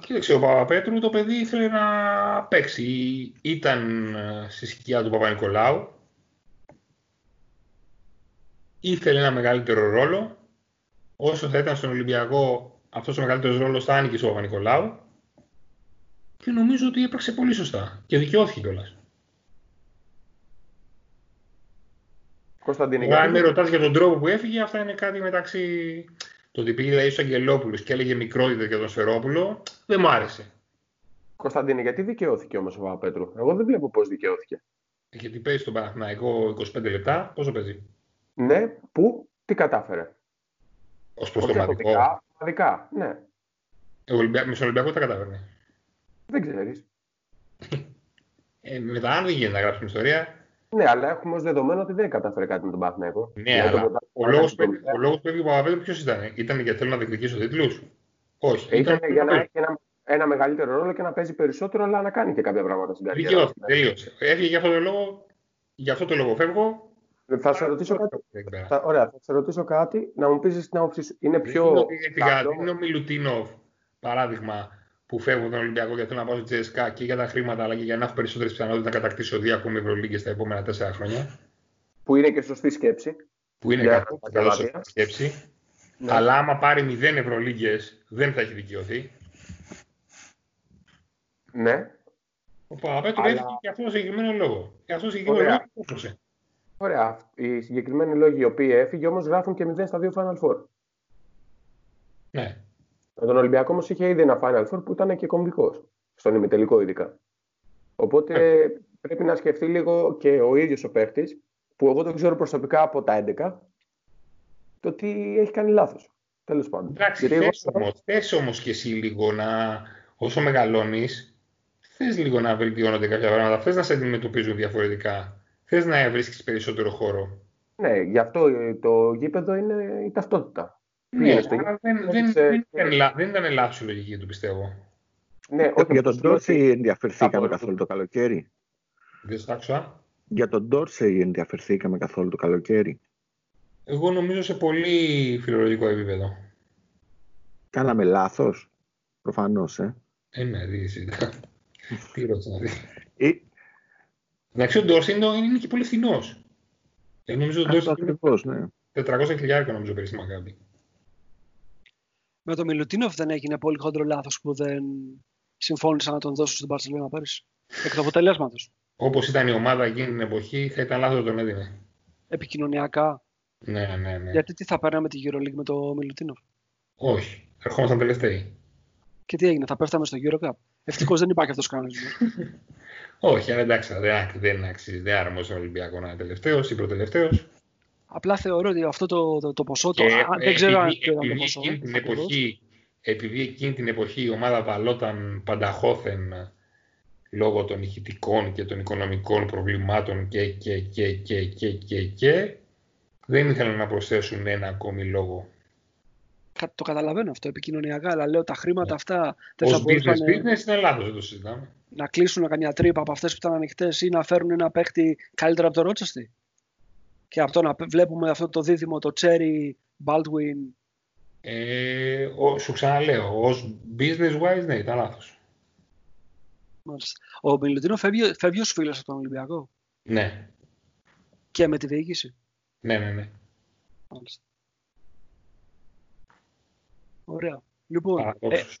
Κοίταξε, ο Παπαπέτρου το παιδί ήθελε να παίξει. Ήταν ε, στη σκιά του Παπα-Νικολάου. Ήθελε ένα μεγαλύτερο ρόλο. Όσο θα ήταν στον Ολυμπιακό, αυτός ο μεγαλύτερος ρόλος θα άνοιγε στον Παπα-Νικολάου. Και νομίζω ότι έπραξε πολύ σωστά. Και δικαιώθηκε κιόλας. Κωνσταντίνε, Αν με γιατί, ρωτάς για τον τρόπο που έφυγε, αυτά είναι κάτι μεταξύ. Το ότι πήγε δηλαδή, στου Αγγελόπουλου και έλεγε μικρότητα για τον Σφερόπουλο, δεν μου άρεσε. Κωνσταντίνε, γιατί δικαιώθηκε όμως ο Παπαπέτρου; Εγώ δεν βλέπω πώς δικαιώθηκε. Γιατί παίζει στον Παναθηναϊκό 25 λεπτά, πόσο παίζει; Ναι, πού, τι κατάφερε; Ω προς Όχι το μαδικό. αποδικά, ομαδικά, ναι. Ο Ολυμπια... Με στον Ολυμπιακό τα κατάφερνε. Δεν ξέρεις. Ε, μετά, αν δεν γίνεται να γράψουμε ιστορία. Ναι, αλλά έχουμε ως δεδομένο ότι δεν κατάφερε κάτι με τον Παναθηναϊκό. Ναι, Δηλαδή, το αλλά πρωτάθλημα ο λόγος έκανε που, το μηδέν. ο λόγος που έφυγε ο Παπαπέτρου ποιος ήταν. Ήταν γιατί θέλω να διεκδικήσω τίτλους; Όχι. Ε, Ήταν για να να έχει ένα, ένα μεγαλύτερο ρόλο και να παίζει περισσότερο, αλλά να κάνει και κάποια πράγματα στην καριέρα. Δικαιώθηκε. Τελείωσε. Έφυγε για αυτό το λόγο. Για αυτό το λόγο φεύγω. Θα σε ρωτήσω κάτι. Εκεί πέρα. Θα, ωραία, θα σε ρωτήσω κάτι να μου πεις την άποψή σου. Είναι Δεν πιο. είναι ότι έφυγα, καλό- δεν είναι ο Μιλουτίνοφ, παράδειγμα, που φεύγω από τον Ολυμπιακό γιατί θέλω να πάω στη Τζέσκα και για τα χρήματα, αλλά και για να έχω περισσότερες πιθανότητες να κατακτήσω δύο ακόμη Ευρωλίγκες τα επόμενα τέσσερα χρόνια. που είναι και σωστή σκέψη. Που είναι Για κακό τα καλό Γαλατία. σκέψη. Ναι. Αλλά άμα πάρει 0 Ευρωλίγκες, δεν θα έχει δικαιωθεί. Ναι. Ο Παπαπέτρου Αλλά- έφυγε για αυτό το συγκεκριμένο λόγο. Για αυτό το συγκεκριμένο Ωραία. λόγο κόστωσε. Ωραία. Οι συγκεκριμένοι λόγοι οι οποίοι έφυγε όμως γράφουν και 0 στα δύο Final Four. Ναι. Με τον Ολυμπιακό όμως είχε ήδη ένα Final Four που ήταν και κομβικός. Στον ημιτελικό ειδικά. Οπότε Ναι. πρέπει να σκεφτεί λίγο και ο ίδιος ο παίχτης, που εγώ το ξέρω προσωπικά από τα 11, το ότι έχει κάνει λάθος. Τέλος πάντων. Εντάξει, Γιατί εγώ- θες όμως, θες όμως και εσύ λίγο να, όσο μεγαλώνεις, θες λίγο να βελτιώνονται κάποια πράγματα, θες να σε αντιμετωπίζουν διαφορετικά, θες να βρίσκεις περισσότερο χώρο. Ναι, γι' αυτό ε, το γήπεδο είναι η ταυτότητα. Ναι, Πήγαινε στο άρα γήπεδο, δεν, δεν, έδειξε- δεν, ήταν, λα- δεν ήταν λάθος η λογική του, πιστεύω. Ναι, όχι, για τον απλώς λέω ότι- Ντόρσεϊ ενδιαφερθήκαμε από- καθόλου το καλοκαίρι. Δεν στο άκουσα. Για τον Ντόρσεϊ ενδιαφερθήκαμε καθόλου το καλοκαίρι. Εγώ νομίζω σε πολύ φιλολογικό επίπεδο. Κάναμε λάθος. Προφανώς, ε. Ε, ναι, δει εσύ. Τι ρώτησα να δεις. Ε, Εντάξει, ο Ντόρση είναι, είναι και πολύ φθηνός. Ε, νομίζω ότι ο αυτό Ντόρση είναι ακριβώς, ναι. 400 χιλιάρικα νομίζω πέρυσι στη Μακάμπη. Με τον Μιλουτίνοφ δεν έγινε πολύ χοντρό λάθος που δεν συμφώνησαν να τον δώσουν στην Παρσελόνα πέρυσι. Εκ του αποτελέσματος. Όπως ήταν η ομάδα εκείνη την εποχή, θα ήταν λάθος να τον έδινε. Επικοινωνιακά. Ναι, ναι, ναι. Γιατί τι θα παίρναμε τη EuroLeague με το Μιλουτίνοφ; Όχι. Ερχόμασταν τελευταίοι. Και τι έγινε, θα πέφταμε στο EuroCup; Ευτυχώς δεν υπάρχει αυτός ο κανονισμός. Όχι, αλλά εντάξει, δεν, δεν αξίζει. Δεν άρμοζε στον Ολυμπιακό να είναι τελευταίος ή προτελευταίος. Απλά θεωρώ ότι αυτό το, το, το ποσό. Το, Και α, δεν ξέρω αν επειδή, ποιο ήταν το επειδή, ποσό. εκείνη την ακριβώς. εποχή, επειδή εκείνη την εποχή η ομάδα βαλόταν πανταχώθεν λόγω των ηχητικών και των οικονομικών προβλημάτων και, και, και, και, και, και, και δεν ήθελαν να προσθέσουν ένα ακόμη λόγο. Κα- Το καταλαβαίνω αυτό επικοινωνιακά, αλλά λέω τα χρήματα Ναι. αυτά δεν θα Ως μπορούσαν business business είναι λάθος, δεν το συζητάμε. να κλείσουν καμιά τρύπα από αυτές που ήταν ανοιχτές ή να φέρουν ένα παίχτη καλύτερα από το Ρότσεστη. Και αυτό να π- βλέπουμε αυτό το δίδυμο, το Cherry Baldwin. Ε, ο, σου ξαναλέω, ως business wise ναι, ήταν λάθος. μάλιστα. Ο Μιλουτίνο φεύγει, φεύγει ως φίλος από τον Ολυμπιακό Ναι, και με τη διοίκηση. ναι, ναι. ναι. Μάλιστα. Ωραία. Λοιπόν, ε, Παραδόξως.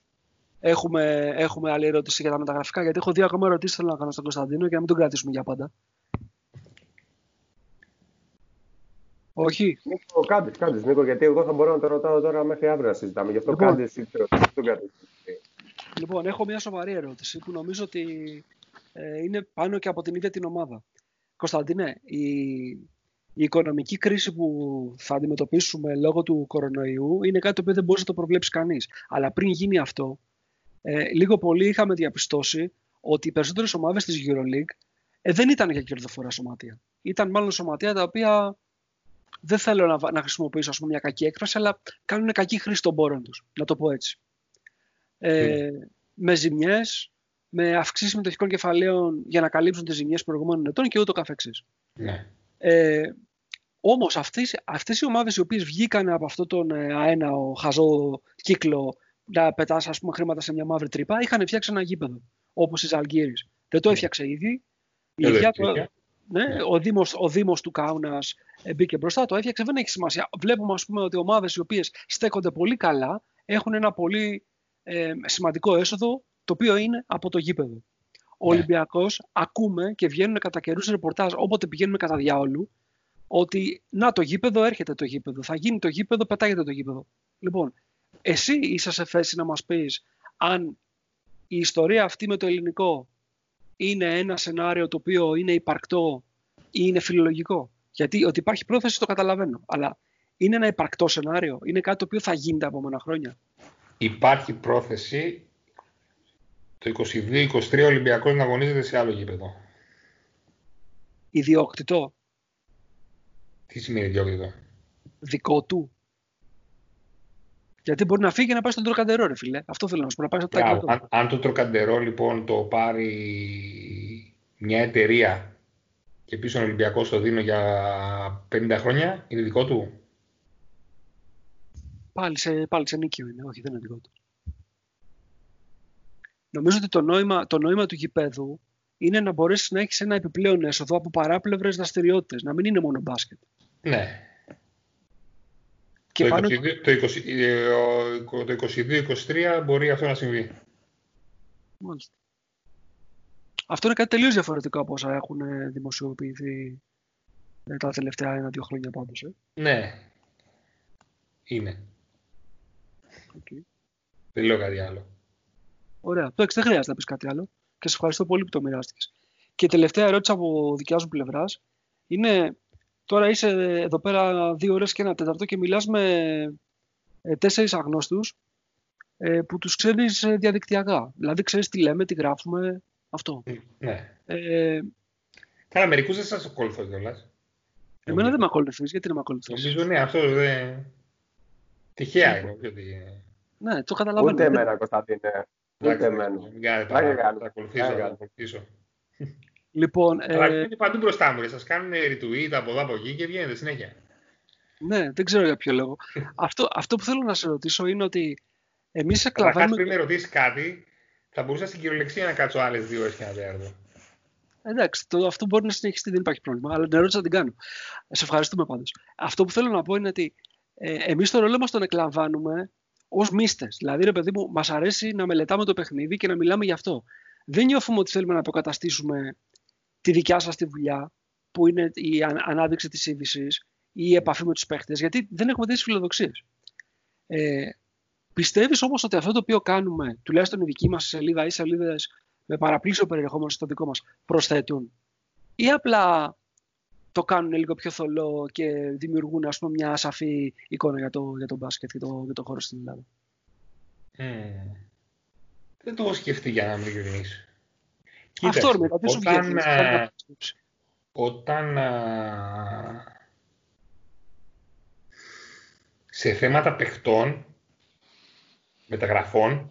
έχουμε, έχουμε άλλη ερώτηση για τα μεταγραφικά, γιατί έχω δύο ακόμα ερωτήσεις θέλω να κάνω στον Κωνσταντίνο και να μην τον κρατήσουμε για πάντα. Όχι. Νίκο, κάντε, κάντε, Νίκο, γιατί εγώ θα μπορώ να το ρωτάω τώρα μέχρι αύριο να συζητάμε. Γι' αυτό Λοιπόν. κάντε εσύ το δεν κάντε. Λοιπόν, έχω μια σοβαρή ερώτηση που νομίζω ότι ε, είναι πάνω και από την ίδια την ομάδα. Κωνσταντίνε, η, η οικονομική κρίση που θα αντιμετωπίσουμε λόγω του κορονοϊού είναι κάτι το οποίο δεν μπορεί να το προβλέψει κανείς. Αλλά πριν γίνει αυτό, ε, λίγο πολύ είχαμε διαπιστώσει ότι οι περισσότερες ομάδες της EuroLeague ε, δεν ήταν για κερδοφορά σωματεία. Ήταν μάλλον σωματεία τα οποία δεν θέλω να, να χρησιμοποιήσω ας πούμε, μια κακή έκφραση, αλλά κάνουν κακή χρήση των πόρων τους, να το πω έτσι. Ε, Με ζημιές, με αυξήσεις μετοχικών κεφαλαίων για να καλύψουν τις ζημιές προηγούμενων ετών και ούτω καθεξής. Ναι. Ε, όμως αυτές, αυτές οι ομάδες οι οποίες βγήκαν από αυτό τον ε, αέναο χαζό κύκλο να πετάς ας πούμε, χρήματα σε μια μαύρη τρύπα, είχαν φτιάξει ένα γήπεδο, όπως η Ζαλγκύρης. Δεν το Ναι. έφτιαξε ήδη. Η Δεν το ίδια έφτιαξε. Ναι, Ναι. ο, Δήμος, ο Δήμος του Κάουνας ε, μπήκε μπροστά, το έφτιαξε, δεν έχει σημασία. Βλέπουμε ας πούμε, ότι ομάδες οι οποίες στέκονται πολύ καλά έχουν ένα πολύ ε, σημαντικό έσοδο, το οποίο είναι από το γήπεδο. Ο Ναι. Ολυμπιακός ακούμε και βγαίνουν κατά καιρούς ρεπορτάζ όποτε πηγαίνουμε κατά διάολου ότι να το γήπεδο έρχεται το γήπεδο, θα γίνει το γήπεδο, πετάγεται το γήπεδο. Λοιπόν, εσύ είσαι σε θέση να μας πεις αν η ιστορία αυτή με το ελληνικό είναι ένα σενάριο το οποίο είναι υπαρκτό ή είναι φιλολογικό. Γιατί ότι υπάρχει πρόθεση το καταλαβαίνω. Αλλά είναι ένα υπαρκτό σενάριο. Είναι κάτι το οποίο θα γίνει τα επόμενα χρόνια. Υπάρχει πρόθεση το 22-23 ο Ολυμπιακός να αγωνίζεται σε άλλο γήπεδο. Ιδιόκτητο, Τι σημαίνει ιδιόκτητο; δικό του. Γιατί μπορεί να φύγει και να πάει στον Τροκαντερό, ρε φίλε. Αυτό θέλω να σου πω. Να πάει στο Μπράβο. Τάκη. Αν, αν το Τροκαντερό λοιπόν το πάρει μια εταιρεία και πίσω ο Ολυμπιακός το δίνω για 50 χρόνια, είναι δικό του; Πάλι σε, πάλι σε νίκιο είναι. Όχι, δεν είναι δικό του. Νομίζω ότι το νόημα, το νόημα του γηπέδου είναι να μπορέσεις να έχεις ένα επιπλέον έσοδο από παράπλευρες δραστηριότητες. Να μην είναι μόνο μπάσκετ. Ναι. Και το πάνω 22 το 20 ε, ο- το 22-23 μπορεί αυτό να συμβεί. Μάλιστα. Αυτό είναι κάτι τελείως διαφορετικό από όσα έχουν ε, δημοσιοποιηθεί ε, τα τελευταία ένα-δύο χρόνια πάντως. Ε. Ναι. Είναι. Οκ. Δεν λέω κάτι άλλο. Ωραία. Το δεν χρειάζεται να πεις κάτι άλλο. Και σε ευχαριστώ πολύ που το μοιράστηκες. Και η τελευταία ερώτηση από δικιά σου πλευράς είναι τώρα είσαι εδώ πέρα δύο ώρες και ένα τέταρτο και μιλάς με ε, τέσσερις αγνώστους ε, που τους ξέρεις ε, διαδικτυακά. Δηλαδή ξέρεις τι λέμε, τι γράφουμε, αυτό. Ναι. Ε, Καλά, μερικούς δεν σας ακολουθώ κιόλας. εμένα δεν με ακολουθείς, γιατί να με ακολουθείς; Νομίζω ναι, αυτό δεν... Τυχαία είναι. όχι ότι... Ναι, το καταλαβαίνω. Ούτε Δεν- εμένα, Κωνσταντίνε. Ούτε εμένα. Μην κάνετε Πλάκα παρά, κάνω. θα ακολουθήσω, Πλάκα θα κάνω. ακολουθήσω. Λοιπόν, Αλλά ε, είναι παντού μπροστά μου, ρε. σας κάνουν retweet από εδώ από εκεί και βγαίνετε συνέχεια. ναι, δεν ξέρω για ποιο λόγο. αυτό, αυτό που θέλω να σε ρωτήσω είναι ότι εμείς σε Καταρχάς, κλαβάμε... πριν με ρωτήσεις κάτι, θα μπορούσα στην κυριολεξία να κάτσω άλλες δύο ώρες και ένα τέταρτο. Εντάξει, το, αυτό μπορεί να συνεχιστεί, δεν υπάρχει πρόβλημα. Αλλά την ερώτηση θα την κάνω. Ε, Σε ευχαριστούμε πάντως. Αυτό που θέλω να πω είναι ότι ε, εμείς το ρόλο μας τον εκλαμβάνουμε ως μίστες. Δηλαδή, ρε παιδί μου, μας αρέσει να μελετάμε το παιχνίδι και να μιλάμε γι' αυτό. Δεν νιώθουμε ότι θέλουμε να αποκαταστήσουμε τη δικιά σας τη δουλειά, που είναι η αν- ανάδειξη της είδησης ή η επαφή με τους παίχτες, γιατί δεν έχουμε τέτοιες φιλοδοξίες. Ε, Πιστεύεις όμως ότι αυτό το οποίο κάνουμε, τουλάχιστον η δική μας σελίδα ή σελίδες με παραπλήσιο περιεχόμενο στο δικό μας προσθέτουν; Ή απλά το κάνουν λίγο πιο θολό και δημιουργούν ας πούμε, μια σαφή εικόνα για το, για το μπάσκετ και το, για το χώρο στην Ελλάδα; Μμμ. Δεν το έχω σκεφτεί για να είμαι ειλικρινής. Αυτό ρε, Κοίταξε, μετά τι σου όταν, βγαίνει. α, όταν α, σε θέματα παιχτών, μεταγραφών,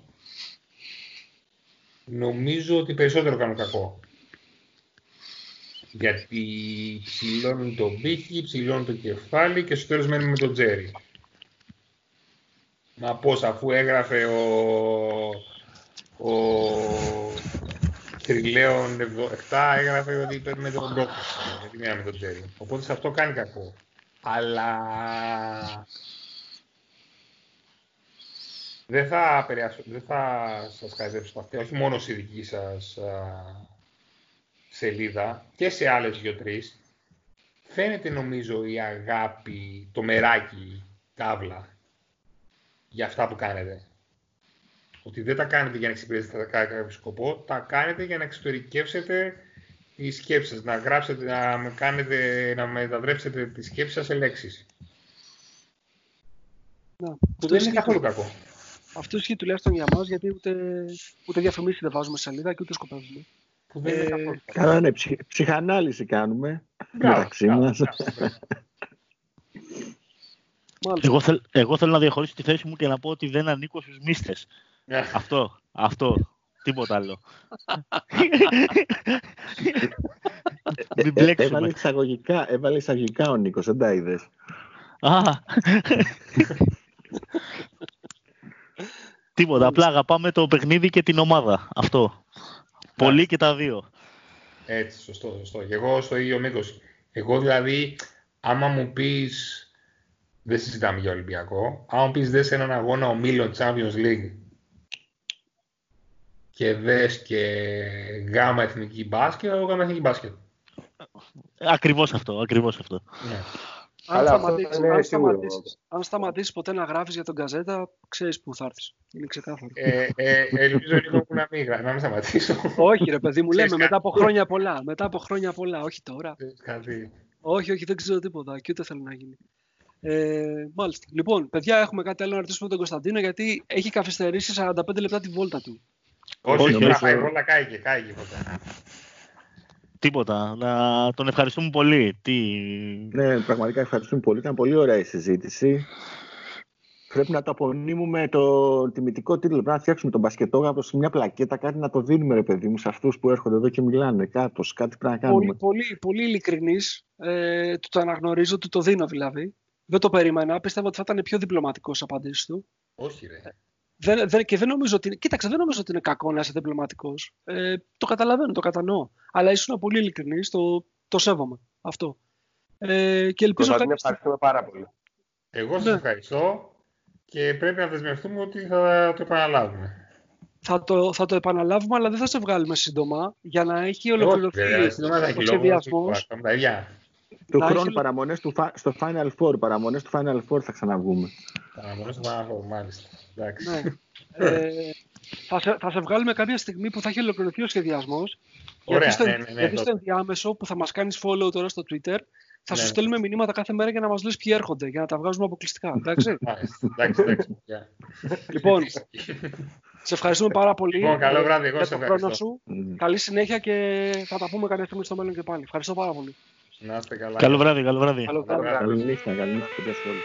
νομίζω ότι περισσότερο κάνουν κακό. Γιατί ψηλώνουν τον πύχη, ψηλώνουν το κεφάλι και στο τέλος μένουμε με τον Τζέρι. Μα πώς, αφού έγραφε ο, ο Τριλέον 7 έγραφε ότι παίρνουμε τον πρώτο. Γιατί μείναμε τον Τζέρι. Οπότε σε αυτό κάνει κακό. Αλλά δεν θα, επηρεάσω- δεν θα σας χαζέψω τα αυτιά, όχι μόνο στη δική σας α, σελίδα και σε άλλες δύο-τρεις. Φαίνεται νομίζω η αγάπη, το μεράκι, καύλα, για αυτά που κάνετε. Ότι δεν τα κάνετε για να εξυπηρετήσετε κάποιο σκοπό, τα κάνετε για να εξωτερικεύσετε τις σκέψεις σας, να γράψετε, να, με κάνετε, να μετατρέψετε τις σκέψεις σας σε λέξεις. Να, Που αυτό, δεν είναι ισχύει, καθόλου κακό. αυτό ισχύει τουλάχιστον για μας γιατί ούτε, ούτε διαφημίσεις δεν βάζουμε σε σελίδα και ούτε σκοπεύουμε. Που δεν είναι Ε, καθόλου κακό. Καλά, ναι, ψυχ- ψυχανάλυση κάνουμε Μπράβο, μεταξύ μπράβο, μας. μπράβο, μπράβο. Μάλιστα. Εγώ, θέλ, εγώ θέλω να διαχωρίσω τη θέση μου και να πω ότι δεν ανήκω στους μίστες. Αυτό, αυτό. Τίποτα άλλο. Μην Ε, μπλέξουμε. έβαλε εισαγωγικά, έβαλε εισαγωγικά ο Νίκος, δεν τα είδες. Α. Τίποτα. Απλά αγαπάμε το παιχνίδι και την ομάδα. Αυτό. Πολύ και τα δύο. Έτσι, σωστό, σωστό. Και εγώ στο ίδιο μήκο. Εγώ δηλαδή, άμα μου πεις. Δεν συζητάμε για Ολυμπιακό. Άμα μου πεις δες σε έναν αγώνα ομίλων Champions League και δες και γάμα εθνική μπάσκετ, εγώ γάμα εθνική μπάσκετ. Ακριβώς αυτό. Ακριβώς αυτό. Ναι. Αν Αλλά αυτό σταματήσεις, είναι αν, σίγουρο. σταματήσεις, αν σταματήσεις ποτέ να γράφεις για τον Καζέτα, ξέρεις πού θα έρθεις. Είναι ξεκάθαρο. Ε, ε, ελπίζω λίγο που να μην, γρα- να μην σταματήσω. όχι ρε παιδί μου, λέμε Ξέρεις μετά από κάτι. χρόνια πολλά. Μετά από χρόνια πολλά, όχι τώρα. Ξέρεις κάτι. Όχι, όχι, δεν ξέρω τίποτα και ούτε θέλω να γίνει. Ε, μάλιστα. Λοιπόν, παιδιά, έχουμε κάτι άλλο να ρωτήσουμε τον Κωνσταντίνο γιατί έχει καθυστερήσει 45 λεπτά τη βόλτα του. Όχι, Όχι, όχι, νομίζω- πάει όλα κάηκε, κάηκε ποτέ. Τίποτα. Να τον ευχαριστούμε πολύ. Τι... Ναι, πραγματικά ευχαριστούμε πολύ. Ήταν πολύ ωραία η συζήτηση. Πρέπει να το απονείμουμε το τιμητικό τίτλο. Πρέπει να φτιάξουμε τον μπασκετόγραφο σε μια πλακέτα, κάτι να το δίνουμε, ρε παιδί μου, σε αυτούς που έρχονται εδώ και μιλάνε. Κάπως, κάτι πρέπει να Πολύ, κάνουμε. πολύ, πολύ ειλικρινής. Ε, του το αναγνωρίζω, του το δίνω δηλαδή. Δεν το περίμενα. Πίστευα ότι θα ήταν πιο διπλωματικός απαντήσεις του. Όχι, ρε. Δεν, δεν, και δεν νομίζω ότι. Κοίταξε, δεν νομίζω ότι είναι κακό να είσαι διπλωματικός. Ε, το καταλαβαίνω, το κατανοώ. Αλλά ήσουν πολύ ειλικρινής, το, το σέβομαι. Αυτό. Ε, και ελπίζω Κωνσταντίνε, κάποια στιγμή. ευχαριστούμε πάρα πολύ. Εγώ σας Ναι. ευχαριστώ και πρέπει να δεσμευτούμε ότι θα το επαναλάβουμε. Θα το, θα το επαναλάβουμε, αλλά δεν θα σε βγάλουμε σύντομα για να έχει Όχι, ολοκληρωθεί βέβαια, σύντομα θα έχει ο λόγος, σχεδιασμός. Θα κάνουμε τα ίδια. Του να χρόνου έχει- παραμονές του, φα- στο Final Four, παραμονές του Final Four θα ξαναβγούμε. Θα μπορούσα να πω, μάλιστα. Εντάξει. Ναι. ε, θα, σε, θα σε βγάλουμε κάποια στιγμή που θα έχει ολοκληρωθεί ο σχεδιασμός. Ωραία, γιατί στο, ναι, ναι, ναι, γιατί το- στο ενδιάμεσο που θα μας κάνεις follow τώρα στο Twitter, θα σου Ναι. στέλνουμε μηνύματα κάθε μέρα για να μας λες ποιοι έρχονται, για να τα βγάζουμε αποκλειστικά. Εντάξει. Μάλιστα. Εντάξει, εντάξει. παιδιά. λοιπόν, σε ευχαριστούμε πάρα πολύ Λοιπόν, καλό ε, βράδυ, εγώ για σε τον χρόνο ευχαριστώ. σου. Μμ. Καλή συνέχεια και θα τα πούμε κάποια στιγμή στο μέλλον και πάλι. Ευχαριστώ πάρα πολύ. Να είστε καλά. Καλό βράδυ, καλό βράδυ. Καλό βράδυ. βράδυ. Καληνύχτα, καληνύχτα, παιδιά σε όλους.